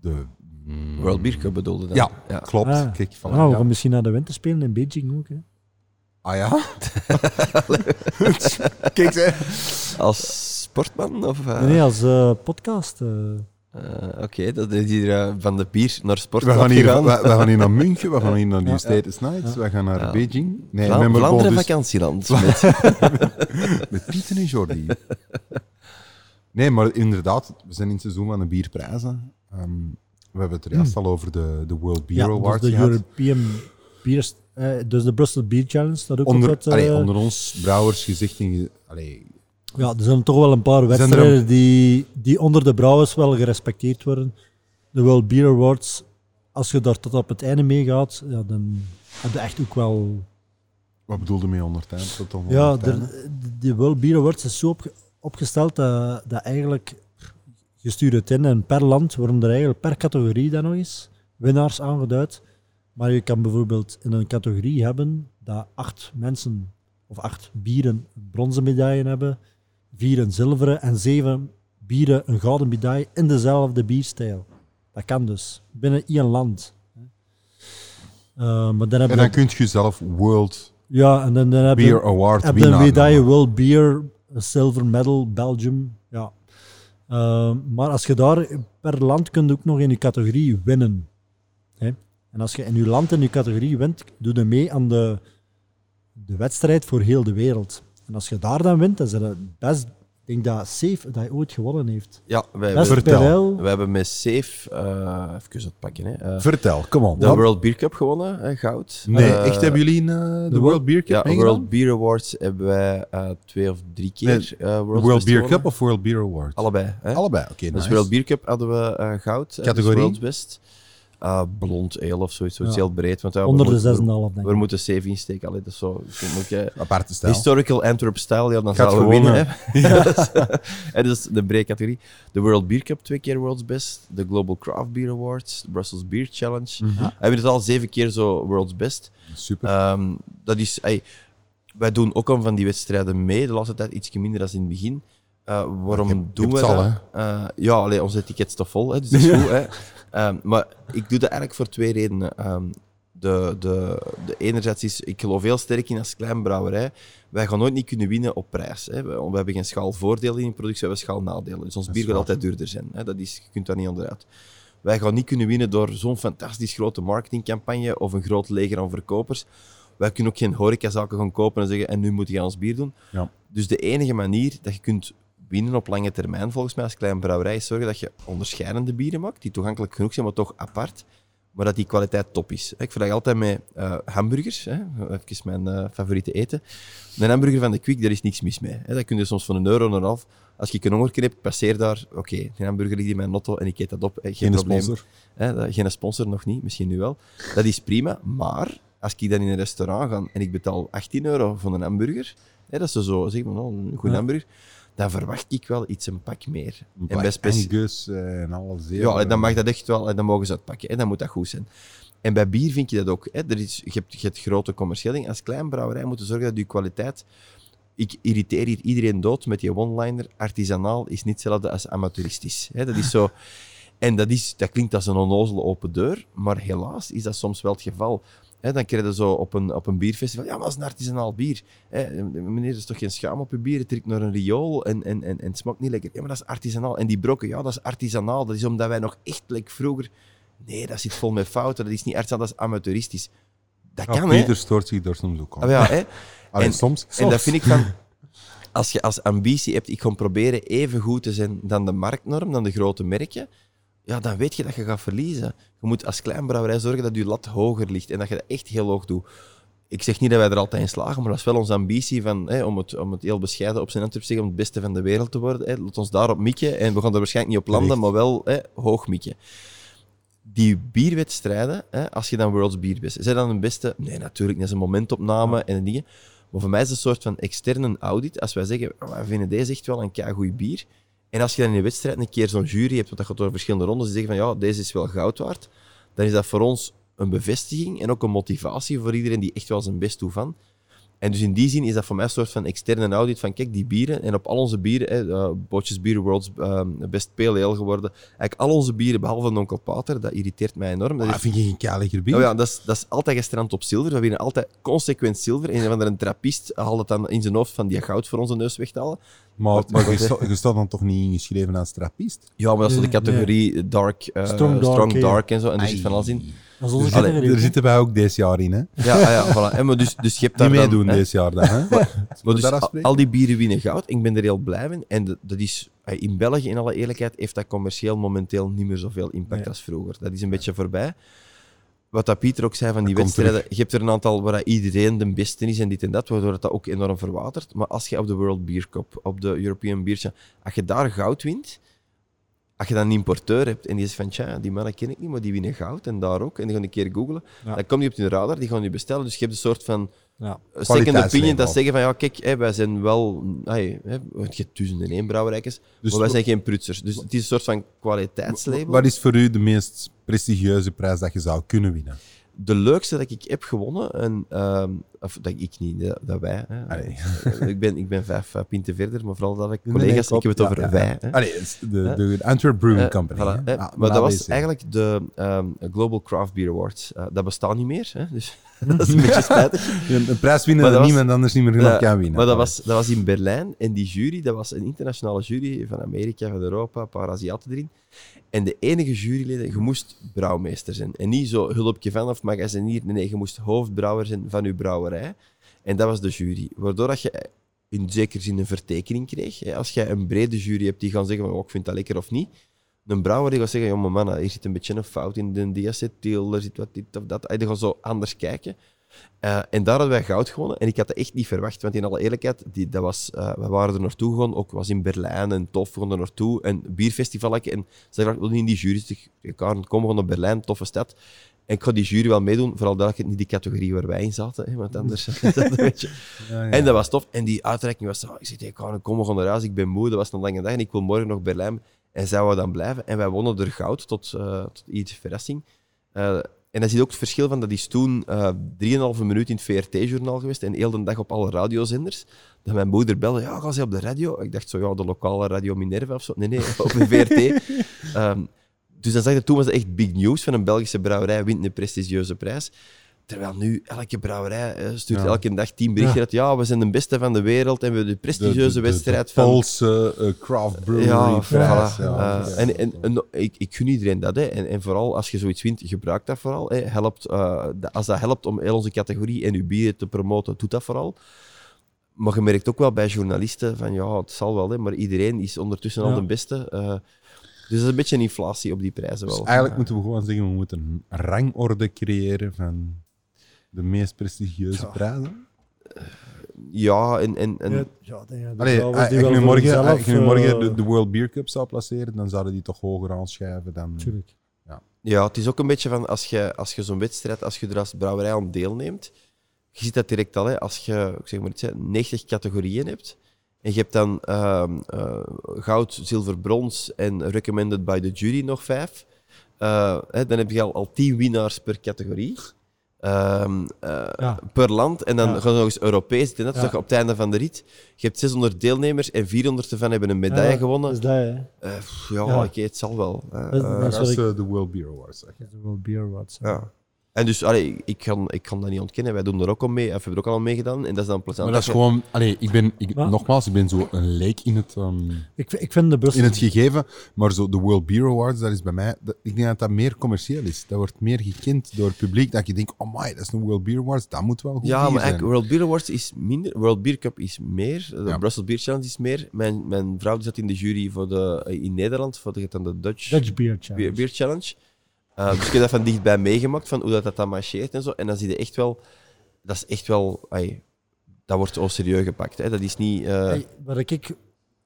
de mm, World Beer Cup bedoelde dan. Ja, ja. klopt. Ah. Kijk, voilà, Ah, we ja. gaan misschien naar de winterspelen in Beijing ook. Hè. Ah ja? (laughs) Kijk, hè. Als sportman? Of, eh, Nee, nee, als eh, podcast. eh. Eh, Oké, dat is hier eh, van de bier naar sport We gaan, hier, we, we gaan hier naar München, we gaan (laughs) hier naar de Ja. Eustatus Nights, we gaan naar Ja. Beijing. Nee, Vla- Vlaanderen dus, vakantieland. Met, (laughs) met Pieter en Jordi. nee, maar inderdaad, we zijn in het seizoen van de bierprijzen. Ehm, we hebben het er juist al over de, de World Beer ja, dus de gehad. European Beer... eh, dus de Brussels Beer Challenge. Dat ook Onder, op het, eh, allee, onder ons brouwers gezegd allee, Ja, er zijn toch wel een paar wedstrijden die, die onder de brouwers wel gerespecteerd worden. De World Beer Awards, als je daar tot op het einde meegaat, ja, dan heb je echt ook wel... wat bedoelde je mee onder tijd? Tot onder Ja, hè? de World Beer Awards is zo opge- opgesteld dat, dat eigenlijk... Je stuurt het in en per land worden er eigenlijk per categorie dan nog eens winnaars aangeduid. Maar je kan bijvoorbeeld in een categorie hebben dat acht mensen of acht bieren een bronzen medaille hebben, vier een zilveren en zeven bieren een gouden medaille in dezelfde bierstijl. Dat kan dus, binnen één land. Eh, maar dan heb En je, dan kun je zelf World ja, en dan, dan heb je, Beer Award heb je een winnaar medaille. World Beer, silver medal, Belgium. Ja. Eh, maar als je daar per land kunt ook nog in je categorie winnen. Hè? En als je in je land in je categorie wint, doe je mee aan de, de wedstrijd voor heel de wereld. En als je daar dan wint, dan is dat best... Ik denk dat Safe dat hij ooit gewonnen heeft. Ja, wij Best hebben, Vertel. Wij hebben met Safe, eh even het pakken, hè, eh, Vertel, kom on. de Wat? World Beer Cup gewonnen, hè, goud. Nee, Eh, echt hebben jullie in eh, de World Beer Cup Ja, meegedaan? World Beer Awards hebben wij eh, twee of drie keer Nee, eh, World Best Beer gewonnen. Cup of World Beer Award? Allebei. Hè? Allebei, oké. Dus nice. World Beer Cup hadden we eh, goud. eh, Categorie? Dus World's Best. Eh, blond ale of zoiets, zoiets Ja. heel breed. Want, ja, we Onder de moeten- 6,5 denk We ik. moeten save insteken. Allee, dat is zo. ik moet je- Aparte stijl. Historical Antwerp style, ja, dan zouden we winnen. Hè? Ja, dat is- hè, dat is de brede categorie. De World Beer Cup twee keer World's Best. De Global Craft Beer Awards. De Brussels Beer Challenge. Mhm. We hebben het al zeven keer zo World's Best. Super. Ehm, dat is, ey, wij doen ook aan van die wedstrijden mee. De laatste tijd iets minder dan in het begin. Eh, waarom Je je doen we dat? al, Eh, ja, allee, ons etiket staat vol, hè, dus dat is goed. Hè. Ehm, maar ik doe dat eigenlijk voor twee redenen. Ehm, de, de, de enerzijds is, ik geloof heel sterk in als klein brouwerij. Wij gaan nooit niet kunnen winnen op prijs. Hè. We, we hebben geen schaalvoordelen in productie, we hebben schaalnadelen. Dus ons bier gaat altijd duurder zijn. Hè. Dat is, je kunt daar niet onderuit. Wij gaan niet kunnen winnen door zo'n fantastisch grote marketingcampagne of een groot leger aan verkopers. Wij kunnen ook geen horecazaken gaan kopen en zeggen en nu moet je ons bier doen. Ja. Dus de enige manier dat je kunt winnen op lange termijn, volgens mij als klein brouwerij, is zorgen dat je onderscheidende bieren maakt, die toegankelijk genoeg zijn, maar toch apart. Maar dat die kwaliteit top is. Ik vergelijk altijd met eh, hamburgers. Hè. Even mijn eh, favoriete eten. Een hamburger van de Kwik, daar is niks mis mee. Hè. Dat kun je soms van een euro en een half. Als ik een hongerke heb, passeer daar. Oké, een hamburger ligt in mijn notto en ik eet dat op. hè, Geen, Geen probleem. sponsor. Hè, dat- geen sponsor, nog niet. Misschien nu wel. Dat is prima. Maar als ik dan in een restaurant ga en ik betaal 18 euro voor een hamburger, hè, dat is zo, zeg maar, nou, een goede Ja. hamburger, dan verwacht ik wel iets een pak meer. Een En bij eh, en alles. ja, dan mag dat echt wel, en dan mogen ze uitpakken. Hè, dan moet dat goed zijn. En bij bier vind je dat ook. Hè. Er is, je, hebt, je hebt grote commerciële dingen. Als klein brouwerij moet je zorgen dat je kwaliteit... Ik irriteer hier iedereen dood met die one-liner. Artisanaal is niet hetzelfde als amateuristisch. Hè. Dat is zo... (laughs) En dat, is, dat klinkt als een onnozele open deur, maar helaas is dat soms wel het geval. Hè, dan krijg je zo op een, op een bierfestival, ja, maar dat is een artisanaal bier. Hè, meneer, er is toch geen schaam op je bier? Het trekt naar een riool en, en, en, en het smaakt niet lekker. Ja, maar dat is artisanaal. En die brokken, ja, dat is artisanaal. Dat is omdat wij nog echt, like vroeger... Nee, dat zit vol met fouten. Dat is niet artisanaal, dat is amateuristisch. Dat ja, kan, hè? Peter stoort zich daar soms ook aan. Ah, ja, hè? (laughs) Allee, en- soms. En dat vind ik van... (laughs) Als je als ambitie hebt, ik ga proberen even goed te zijn dan de marktnorm, dan de grote merken, ja, dan weet je dat je gaat verliezen. Je moet als klein brouwerij zorgen dat je lat hoger ligt en dat je dat echt heel hoog doet. Ik zeg niet dat wij er altijd in slagen, maar dat is wel onze ambitie van, hè, om, het, om het heel bescheiden op zijn Antwerp te zeggen, om het beste van de wereld te worden. Hè. Laat ons daarop mikken en we gaan er waarschijnlijk niet op landen, maar wel hè, hoog mikken. Die bierwedstrijden, hè, als je dan World's Beer bent, zijn dan de beste? Nee, natuurlijk, dat is een momentopname en dingen. Maar voor mij is het een soort van externe audit. Als wij zeggen, "Oh, wij vinden deze echt wel een keigoed bier. En als je dan in de wedstrijd een keer zo'n jury hebt, want dat gaat door verschillende rondes, die zeggen van ja, deze is wel goud waard, dan is dat voor ons een bevestiging en ook een motivatie voor iedereen die echt wel zijn best doet van. En dus in die zin is dat voor mij een soort van externe audit van kijk, die bieren, en op al onze bieren, hè, uh, Bootjes Bier World's eh, Best Pale Ale geworden, eigenlijk al onze bieren, behalve de Onkel Pater, dat irriteert mij enorm. Dat Ah, is- vind je geen keileger bier? Oh ja, dat is, dat is altijd gestrand op zilver. We winnen altijd consequent zilver. En een van de een trappist haalt het dan in zijn hoofd van die goud voor onze neus weg te halen. Maar, Wat- maar je, wat- (laughs) sta- je staat dan toch niet ingeschreven als trappist? Ja, maar dat is de Nee, categorie dark, eh, Strong strong, dark, en zo. En er zit van alles in. Dat is onze Allee, categorie. Daar zitten wij ook deze jaar in, hè? Ja, ah ja voilà. En maar dus, dus je hebt daar Niet meedoen deze jaar dan, hè? (laughs) Maar dus al, die bieren winnen goud. Ik ben er heel blij mee. En dat, dat is, eh, in België, in alle eerlijkheid, heeft dat commercieel momenteel niet meer zoveel impact Nee. als vroeger. Dat is een beetje voorbij. Wat dat Pieter ook zei van die Dat wedstrijden, je hebt er een aantal waar dat iedereen de beste is en dit en dat, waardoor het dat ook enorm verwatert. Maar als je op de World Beer Cup, op de European Beer Challenge, als je daar goud wint, als je dan een importeur hebt en die zegt van, tja, die mannen ken ik niet, maar die winnen goud en daar ook, en die gaan een keer googlen, Ja. dan kom je op hun radar, die gaan je bestellen. Dus je hebt een soort van Ja. second opinion dat zeggen van ja, kijk, hè, wij zijn wel, hey, hè, je hebt duizenden één brouwerijkers, Dus maar wij zijn geen prutsers. Dus het is een soort van kwaliteitslabel. Wat is voor u de meest prestigieuze prijs dat je zou kunnen winnen? De leukste dat ik heb gewonnen, en, ehm, of dat ik niet, dat, dat wij. Hè. Allee. ik, ben, ik ben vijf eh, pinten verder, maar vooral dat ik Nee, nee, collega's, ik heb het over ja, wij. Hè. Allee, de, de Antwerp Brewing Eh, Company. voilà, hè? hè. Ah, maar dat was eigenlijk de ehm, Global Craft Beer Awards. Eh, dat bestaat niet meer, hè, dus (laughs) (laughs) dat is een beetje spijtig. Een, prijs winnen dat niemand anders niet meer genoeg kan winnen. Maar dat was, dat was in Berlijn en die jury, dat was een internationale jury van Amerika, van Europa, een paar Aziaten erin. En de enige juryleden, je moest brouwmeester zijn. En niet zo hulpje van of magazinier. Nee, nee, je moest hoofdbrouwer zijn van je En dat was de jury. Waardoor dat je in zekere zin een vertekening kreeg. Als jij een brede jury hebt die gaan zeggen van, oh, ik vind dat lekker of niet. Een brouwer die gaat zeggen, maar man, hier zit een beetje een fout in de diacetyl, er zit wat dit of dat. Die gaat zo anders kijken. Eh, en daar hadden wij goud gewonnen. En ik had dat echt niet verwacht, want in alle eerlijkheid, die, dat was, eh, we waren er naartoe gegaan. Ook was in Berlijn en tof, we er naartoe. Een bierfestival. En ze dachten, in die jury zitten. Komen gaan naar Berlijn, toffe stad. En ik ga die jury wel meedoen, vooral dat het niet die categorie waar wij in zaten, hè, want anders (laughs) dat. (laughs) Ja, ja. En dat was tof. En die uitreiking was zo, ik zei, ik ga komen naar huis, ik ben moe, dat was een lange dag en ik wil morgen nog Berlijn. En zij wou dan blijven. En wij wonnen er goud, tot, eh, tot iets verrassing. Eh, en dan zie je ook het verschil van, dat is toen eh 3,5 minuut in het VRT-journaal geweest en heel de dag op alle radiozenders. Dat mijn moeder belde, ja, ga ze op de radio? Ik dacht zo, ja, de lokale Radio Minerva of zo. Nee, nee, op de VRT. (laughs) Ehm, dus dan zag je, toen was het echt big news van een Belgische brouwerij wint een prestigieuze prijs. Terwijl nu elke brouwerij stuurt Ja. elke dag tien berichten Ja. uit. Ja, we zijn de beste van de wereld en we hebben de prestigieuze de- de wedstrijd van... Poolse eh, craft brewery Ja, prijs, voilà. ja. Eh, en, en, en ik, ik gun iedereen dat. Hè. En, en vooral als je zoiets wint, gebruik dat vooral. Hè. Helpt, eh, dat- als dat helpt om heel onze categorie en uw bieren te promoten, doe dat vooral. Maar je merkt ook wel bij journalisten van ja, het zal wel, hè, maar iedereen is ondertussen al de beste. Eh, dus dat is een beetje een inflatie op die prijzen wel. Dus eigenlijk Eh, moeten we gewoon zeggen, we moeten een rangorde creëren van de meest prestigieuze Ja. prijzen. Ja, en, en, en Ja, ja, de Allee, als die ik wel nu voor morgen, zichzelf, als ik nu morgen eh, de, de World Beer Cup zou placeren, dan zouden die toch hoger aanschrijven dan... Tuurlijk. Ja, het is ook een beetje van als je, als je zo'n wedstrijd, als je er als brouwerij aan deelneemt, je ziet dat direct al, hè, als je ik zeg maar iets, hè, 90 categorieën hebt en je hebt dan ehm, eh, goud, zilver, brons en recommended by the jury nog vijf, eh, hè, dan heb je al, al 10 winnaars per categorie. Ehm, eh, Ja. Per land en dan Ja. gaan we nog eens Europees. En dat is Ja. toch op het einde van de rit. Je hebt 600 deelnemers en 400 ervan hebben een medaille Ja, gewonnen. Dat is dat, hè. Eh, pff, ja, Ja. oké, het zal wel. Dat- is Dat de World Beer Awards. Dat is wel beer awards. Ja. En dus, allee, ik, kan, ik kan dat niet ontkennen. Wij doen er ook al mee, of hebben er ook al aan meegedaan. En dat is dan plezant. Maar dat is gewoon... Allee, ik ben, ik, Maar- nogmaals, ik ben zo een leek in het, ehm, Ik, ik vind de in het gegeven, maar zo de World Beer Awards, dat is bij mij... dat- ik denk dat dat meer commercieel is. Dat wordt meer gekend door het publiek, dat je denkt, oh my, dat is een World Beer Awards, dat moet wel goed Ja, maar zijn. eigenlijk, World Beer Awards is minder. World Beer Cup is meer. De Ja. Brussels Beer Challenge is meer. Mijn, mijn vrouw die zat in de jury voor de, in Nederland, voor de, dan de Dutch, Dutch Beer Challenge. Beer, Beer Challenge. Uh, dus ik heb dat van dichtbij meegemaakt, van hoe dat, dat dan marcheert en zo. En dan zie je echt wel... Dat is echt wel... ai, dat wordt al serieus gepakt. Hè. Dat is niet... eh, Hey, wat ik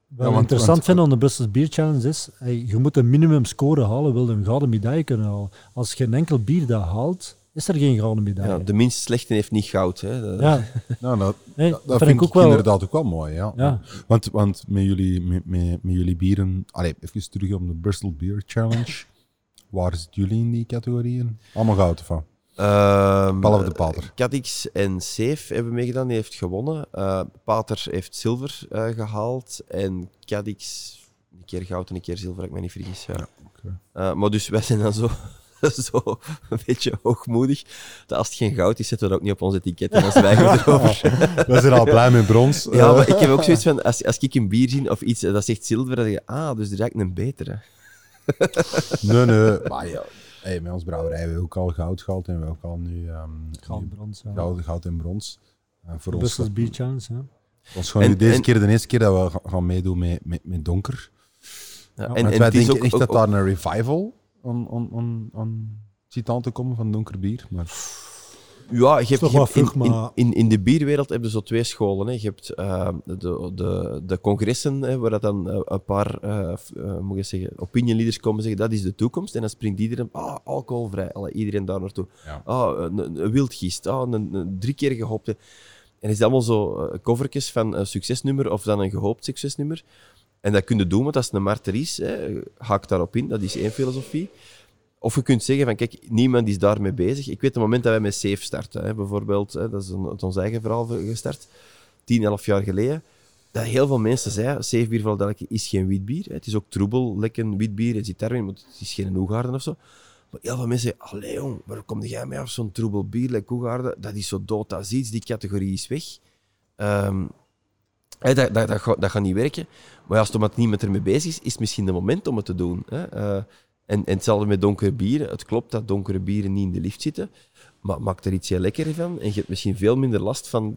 wel want- interessant want- vind aan de Brussels Beer Challenge is, hey, je moet een minimum score halen, wil je een gouden medaille kunnen halen. Als geen enkel bier dat haalt, is er geen gouden ja, medaille. de minst slechte heeft niet goud. Hè. Dat- Ja, (laughs) Nou, dat, nee, dat, vind ik ook wel. inderdaad ook wel mooi, ja. Ja. Want, want met, jullie, met, met, met jullie bieren... Allee, even terug op de Bristol Beer Challenge. Waar zitten jullie in die categorieën? Allemaal goud, of wat? Ehm, Behalve de Pater. Cadix en Safe hebben meegedaan, die heeft gewonnen. Eh, Pater heeft zilver eh, gehaald en Cadix een keer goud en een keer zilver, als ik me niet vergis. Ja. Eh, maar dus wij zijn dan zo, (laughs) zo een beetje hoogmoedig. Dat als het geen goud is, zetten we dat ook niet op onze etiket en dan zwijgen (laughs) we erover. (laughs) We zijn al blij met brons. Ja, Eh, maar ik heb ook zoiets van, als, als ik een bier zie of iets dat zegt zilver, dan denk je, ah, dus er is eigenlijk een betere. (laughs) Nee, nee. Maar ja, hey, met ons brouwerij hebben we ook al goud gehaald en we hebben ook al nu, ehm, Goud, brons. Ja. goud, goud en brons. En voor De ons, Brussels Beer Challenge. Ja. ons gewoon En- nu deze en- keer de eerste keer dat we ga- gaan meedoen met, met, met donker. Ja, En, en, wij het is denken ook, echt ook- dat daar een revival aan, aan, aan, aan zit aan te komen van donker bier. Maar Ja, je hebt, toch je wel hebt in, vroeg, in, in, in de bierwereld heb je zo twee scholen. Hè. Je hebt eh, de, de, de congressen, hè, waar dat dan eh, een paar eh, eh, moet ik zeggen, opinion leaders komen zeggen dat is de toekomst. En dan springt iedereen, ah, alcoholvrij, alle, iedereen daar naartoe. Ja. Ah, een, een wildgist, ah, een, een drie keer gehopte. En het is allemaal zo covertjes van een succesnummer of dan een gehoopt succesnummer. En dat kun je doen, want als het een marter is, hè, haak daarop in, dat is één filosofie. Of je kunt zeggen van, kijk, niemand is daarmee bezig. Ik weet het moment dat wij met Safe starten, hè, bijvoorbeeld, hè, dat is een, ons eigen verhaal gestart, 10, 11 jaar geleden, dat heel veel mensen zeiden, Safe bier vooral is geen wit bier. Hè. Het is ook troebel, lekker wit bier, het zit daarin, maar het is geen Hoegaarden of zo. Maar heel veel mensen zeggen, allee jong, waar kom jij mee af zo'n troebel bier, like Hoegaarden? Dat is zo dood als iets, die categorie is weg. Ehm, dat, dat, dat, gaat, niet werken. Maar als er niemand ermee bezig is, is het misschien de moment om het te doen. Hè. Eh, en, en hetzelfde met donkere bieren. Het klopt dat donkere bieren niet in de lift zitten. Maar maak er iets heel lekker van en je hebt misschien veel minder last van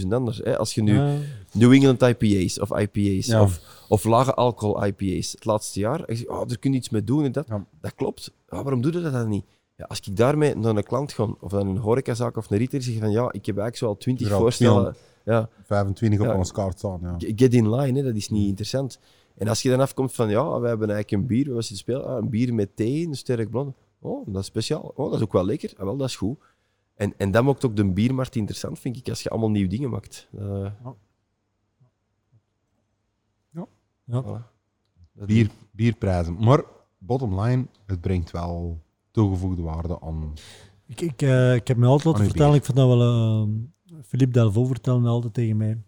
20.000 anders. Hè? Als je nu Ja. New England IPA's of IPA's Ja. of, of lage alcohol IPA's het laatste jaar. En je zegt, oh, daar kun je iets mee doen en dat. Ja. Dat klopt. Waarom doe je dat dan niet? Ja, als ik daarmee naar een klant ga, of naar een horecazaak of een retailer zeg van ja, ik heb eigenlijk zo al 20 Er al voorstellen. Ja, 25 op ons kaart staan. Get in line, hè, dat is niet interessant. En als je dan afkomt van, ja, we hebben eigenlijk een bier, we zitten spelen, ah, een bier met thee, een sterk blond. Oh, dat is speciaal. Oh, dat is ook wel lekker. Ah, wel, dat is goed. En, en dat maakt ook de biermarkt interessant, vind ik, als je allemaal nieuwe dingen maakt. Eh, Ja. voilà. Dat- Bier, bierprijzen. Maar bottom line, het brengt wel toegevoegde waarde aan. Ik, ik, eh, ik heb me altijd laten vertellen, ik vind dat wel... eh, Philippe Delvaux vertelde me altijd tegen mij.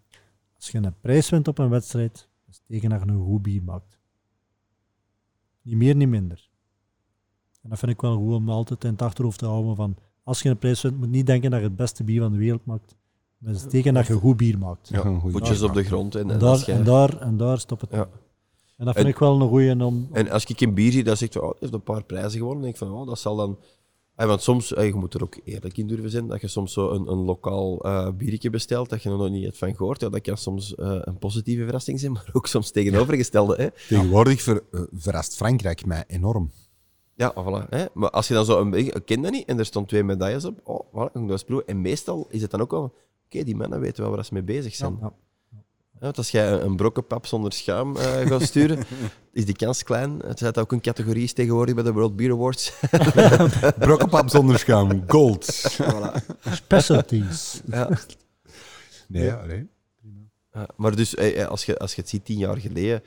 Als je een prijs wint op een wedstrijd, tegen dat je een goed bier maakt. Niet meer, niet minder. En dat vind ik wel goed om altijd in het achterhoofd te houden van... Als je een prijs wint, moet je niet denken dat je het beste bier van de wereld maakt. Maar het is tegen dat je goed bier maakt. Ja, goede voetjes bier op de grond. En, En en daar, en daar, en daar stopt het. Ja. En dat vind En- ik wel een goeie om... En als ik een bier zie, dan zeg ik, oh, het heeft een paar prijzen gewonnen. Dan denk ik van, oh, dat zal dan... Ah, want soms, eh, je moet er ook eerlijk in durven zijn, dat je soms zo een, een lokaal eh biertje bestelt, dat je er nog niet hebt van gehoord. Ja, dat kan soms eh, een positieve verrassing zijn, (laughs) maar ook soms tegenovergestelde. Hè? Tegenwoordig ver, verrast Frankrijk mij enorm. Ja, voilà. Hè? Maar als je dan zo een beetje, ik ken dat niet, en er staan twee medailles op, oh, voilà, ik dat eens proeven. En meestal is het dan ook wel, oké, die mannen weten wel waar ze mee bezig zijn. Ja. Ja, want als jij een brokken pap zonder schuim eh, gaat sturen, (laughs) is die kans klein. Het zit ook een categorie tegenwoordig bij de World Beer Awards. (laughs) Brokkenpap zonder schuim, gold. Specialties. ja. Nee, ja, nee. Maar dus, eh, eh, als je, als je het ziet, tien jaar geleden,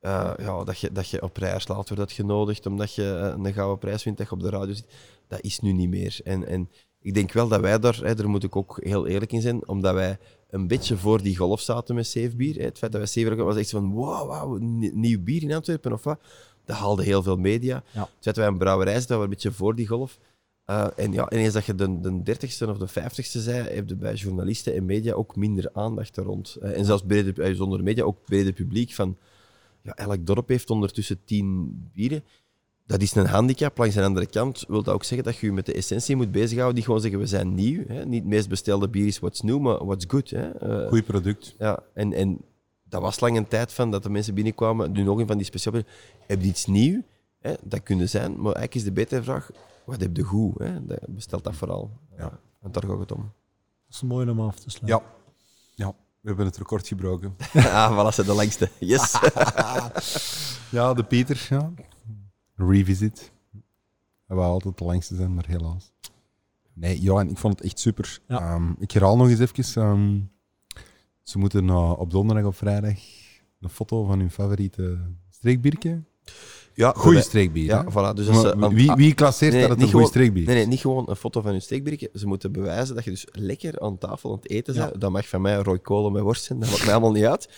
eh, ja, dat, je, dat je op rijerslaat wordt uitgenodigd omdat je een gouden prijs wint, dat je op de radio zit, dat is nu niet meer. En, en ik denk wel dat wij daar, hè, daar moet ik ook heel eerlijk in zijn, omdat wij een beetje voor die golf zaten met Safe Bier. Hè. Het feit dat wij Safe Bier was echt van, wow, wow, nieuw bier in Antwerpen of wat. Dat haalde heel veel media. Ja. Het feit dat wij een brouwerij dat we een beetje voor die golf. Uh, en ja, ineens dat je de, de 30ste of de 50ste zei, heb je bij journalisten en media ook minder aandacht er rond. Uh, en zelfs brede, uh, zonder media ook brede publiek van ja, elk dorp heeft ondertussen tien bieren. Dat is een handicap. Langs de andere kant wil dat ook zeggen dat je je met de essentie moet bezighouden. Niet gewoon zeggen we zijn nieuw. Hè. Niet het meest bestelde bier is what's new, maar what's good. Hè. Uh, Goed product. Ja, en, en dat was lang een tijd van dat de mensen binnenkwamen. Nu nog een van die speciale. Heb je iets nieuw? Hè? Dat kunnen zijn, maar eigenlijk is de betere vraag wat heb je goed? Hè? Dat bestelt dat vooral. Ja. Want daar gaat het om. Dat is mooi om af te sluiten. Ja. ja, we hebben het record gebroken. (laughs) ah, voilà, ze de langste. Yes. (laughs) ja, de Pieter. Ja. Revisit. Wou altijd de langste zijn, maar helaas. Nee, Johan, ik vond het echt super. Ja. Um, ik herhaal nog eens even. Um, ze moeten uh, op donderdag of vrijdag een foto van hun favoriete streekbiertje. Ja, Goeie wij- streekbier. Ja, voilà. Dus als ze- wie, wie klasseert Nee, dat het niet een goede streekbier Nee, is? nee, niet gewoon een foto van hun steekbiertje. Ze moeten bewijzen dat je dus lekker aan tafel aan het eten bent. Dat mag van mij rooi kolen met worst zijn, dat maakt mij allemaal niet uit.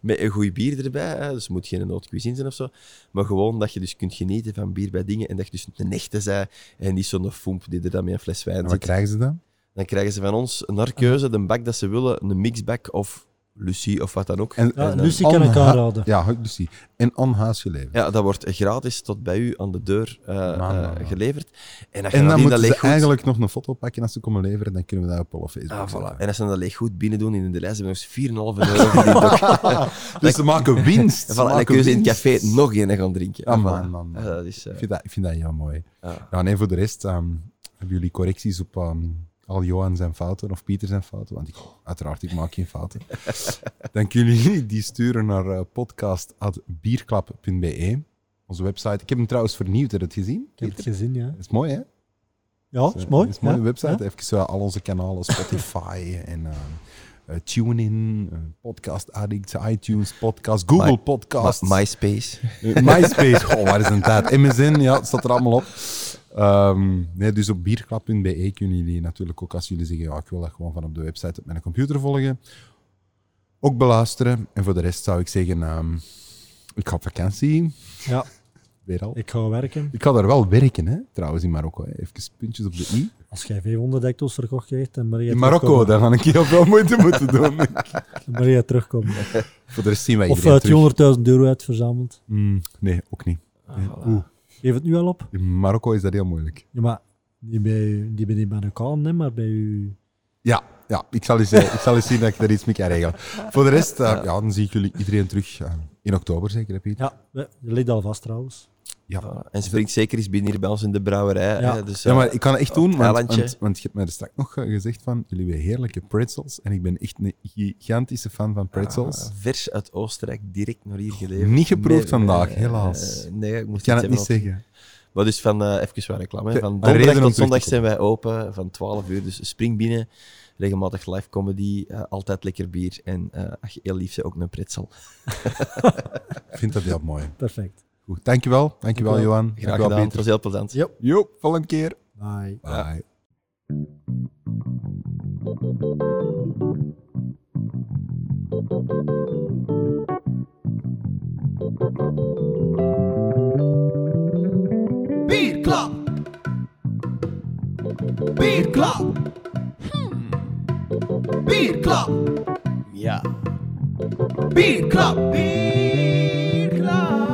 Met een goed bier erbij, hè. dus het moet geen haute cuisine zijn of zo. Maar gewoon dat je dus kunt genieten van bier bij dingen en dat je dus een echte zij en niet zo'n foemp die er dan met een fles wijn En wat zit. krijgen ze dan? Dan krijgen ze van ons naar keuze de bak dat ze willen, een mixbak of Lucie of wat dan ook. En, Ja, En, Lucie kan ik aanraden. Ja, Lucie. En aan huis geleverd. Ja, dat wordt gratis tot bij u aan de deur eh, Man, man, eh, man. geleverd. En, als je En dan moeten ze eigenlijk nog een foto pakken als ze komen leveren, dan kunnen we dat op alle Facebook Ah, voilà. En als ze dat leeg goed binnen doen in de lijst, hebben we nog 4,5 euro verdiend. (laughs) (laughs) Dus ze maken winst. (laughs) En Ze voilà, en dan maken kun je in het café nog een gaan drinken. Ah, Ah, man, man. Ja, dat is, eh, Ik vind dat, ik vind dat heel mooi. ja. Ja, nee, voor de rest ehm, hebben jullie correcties op ehm, al Johan zijn fouten of Pieter zijn fouten? Want ik, uiteraard, ik maak geen fouten. (laughs) Dan kunnen jullie die sturen naar uh, podcast.bierklap.be, onze website. Ik heb hem trouwens vernieuwd, heb je het gezien? Ik heb het gezien, ja. Dat is mooi, hè? Ja, dat is mooi. Dat is een mooie ja. website. Ja. Even zo al onze kanalen, (laughs) Spotify en ehm, eh, TuneIn, eh, Podcast Addict, iTunes Podcast, Google My- Podcast. Ma- MySpace. Eh, MySpace, (laughs) oh, waar is een tijd? MSN, ja, het staat er allemaal op. Ehm, nee, dus op bierklap.be kunnen jullie natuurlijk ook, als jullie zeggen, ja, ik wil dat gewoon van op de website op mijn computer volgen, ook beluisteren. En voor de rest zou ik zeggen, ehm, ik ga op vakantie, Ja, weer al. ik ga werken. Ik ga daar wel werken, hè, trouwens, in Marokko. Hè. Even puntjes op de i. Als jij 500 hecto's verkocht krijgt, dan ben je In Marokko, daar ga ik heel veel moeite moeten doen. Je (laughs) terugkomen. voor de rest zien wij Of uh, terug. 200.000 euro uitverzameld. Mm, nee, ook niet. Ah, Nee. voilà. Oeh, Geef het nu al op. in Marokko is dat heel moeilijk. Ja, maar Niet bij, niet bij die Marokkaan, hè, maar bij u. Ja, ja ik, zal eens, eh, ik zal eens zien dat ik er iets mee kan regelen. Voor de rest, eh, ja, dan zie ik jullie iedereen terug eh, in oktober zeker, hè, Pieter? Ja, je ligt al vast trouwens. Ja. Voilà. En springt zeker eens binnen hier bij ons in de brouwerij. Ja. hè. Dus, Ja, eh, maar ik kan het echt doen, want, want, want je hebt mij er straks nog eh, gezegd van, jullie hebben heerlijke pretzels. En ik ben echt een gigantische fan van pretzels. ah, vers uit Oostenrijk, direct naar hier geleverd. Niet geproefd Nee, vandaag, eh, helaas. nee, ik moest ik kan het iets niet zeggen. Maar dus van, eh even wat reclame. hè. Van donderdag tot zondag zijn wij open, van 12 uur. Dus spring binnen, regelmatig live comedy, eh, altijd lekker bier. En eh, als je heel lief ook een pretzel. (laughs) Ik vind dat heel mooi. Perfect. Goed, dankjewel. Dankjewel, Dankjewel. Johan. Graag Dankjewel, gedaan, was heel plezant. Ja. Jo, volgende keer. Bye. Bye. Bierklap. Bierklap. Hmm. Bierklap. Ja. Bierklap. Bierklap.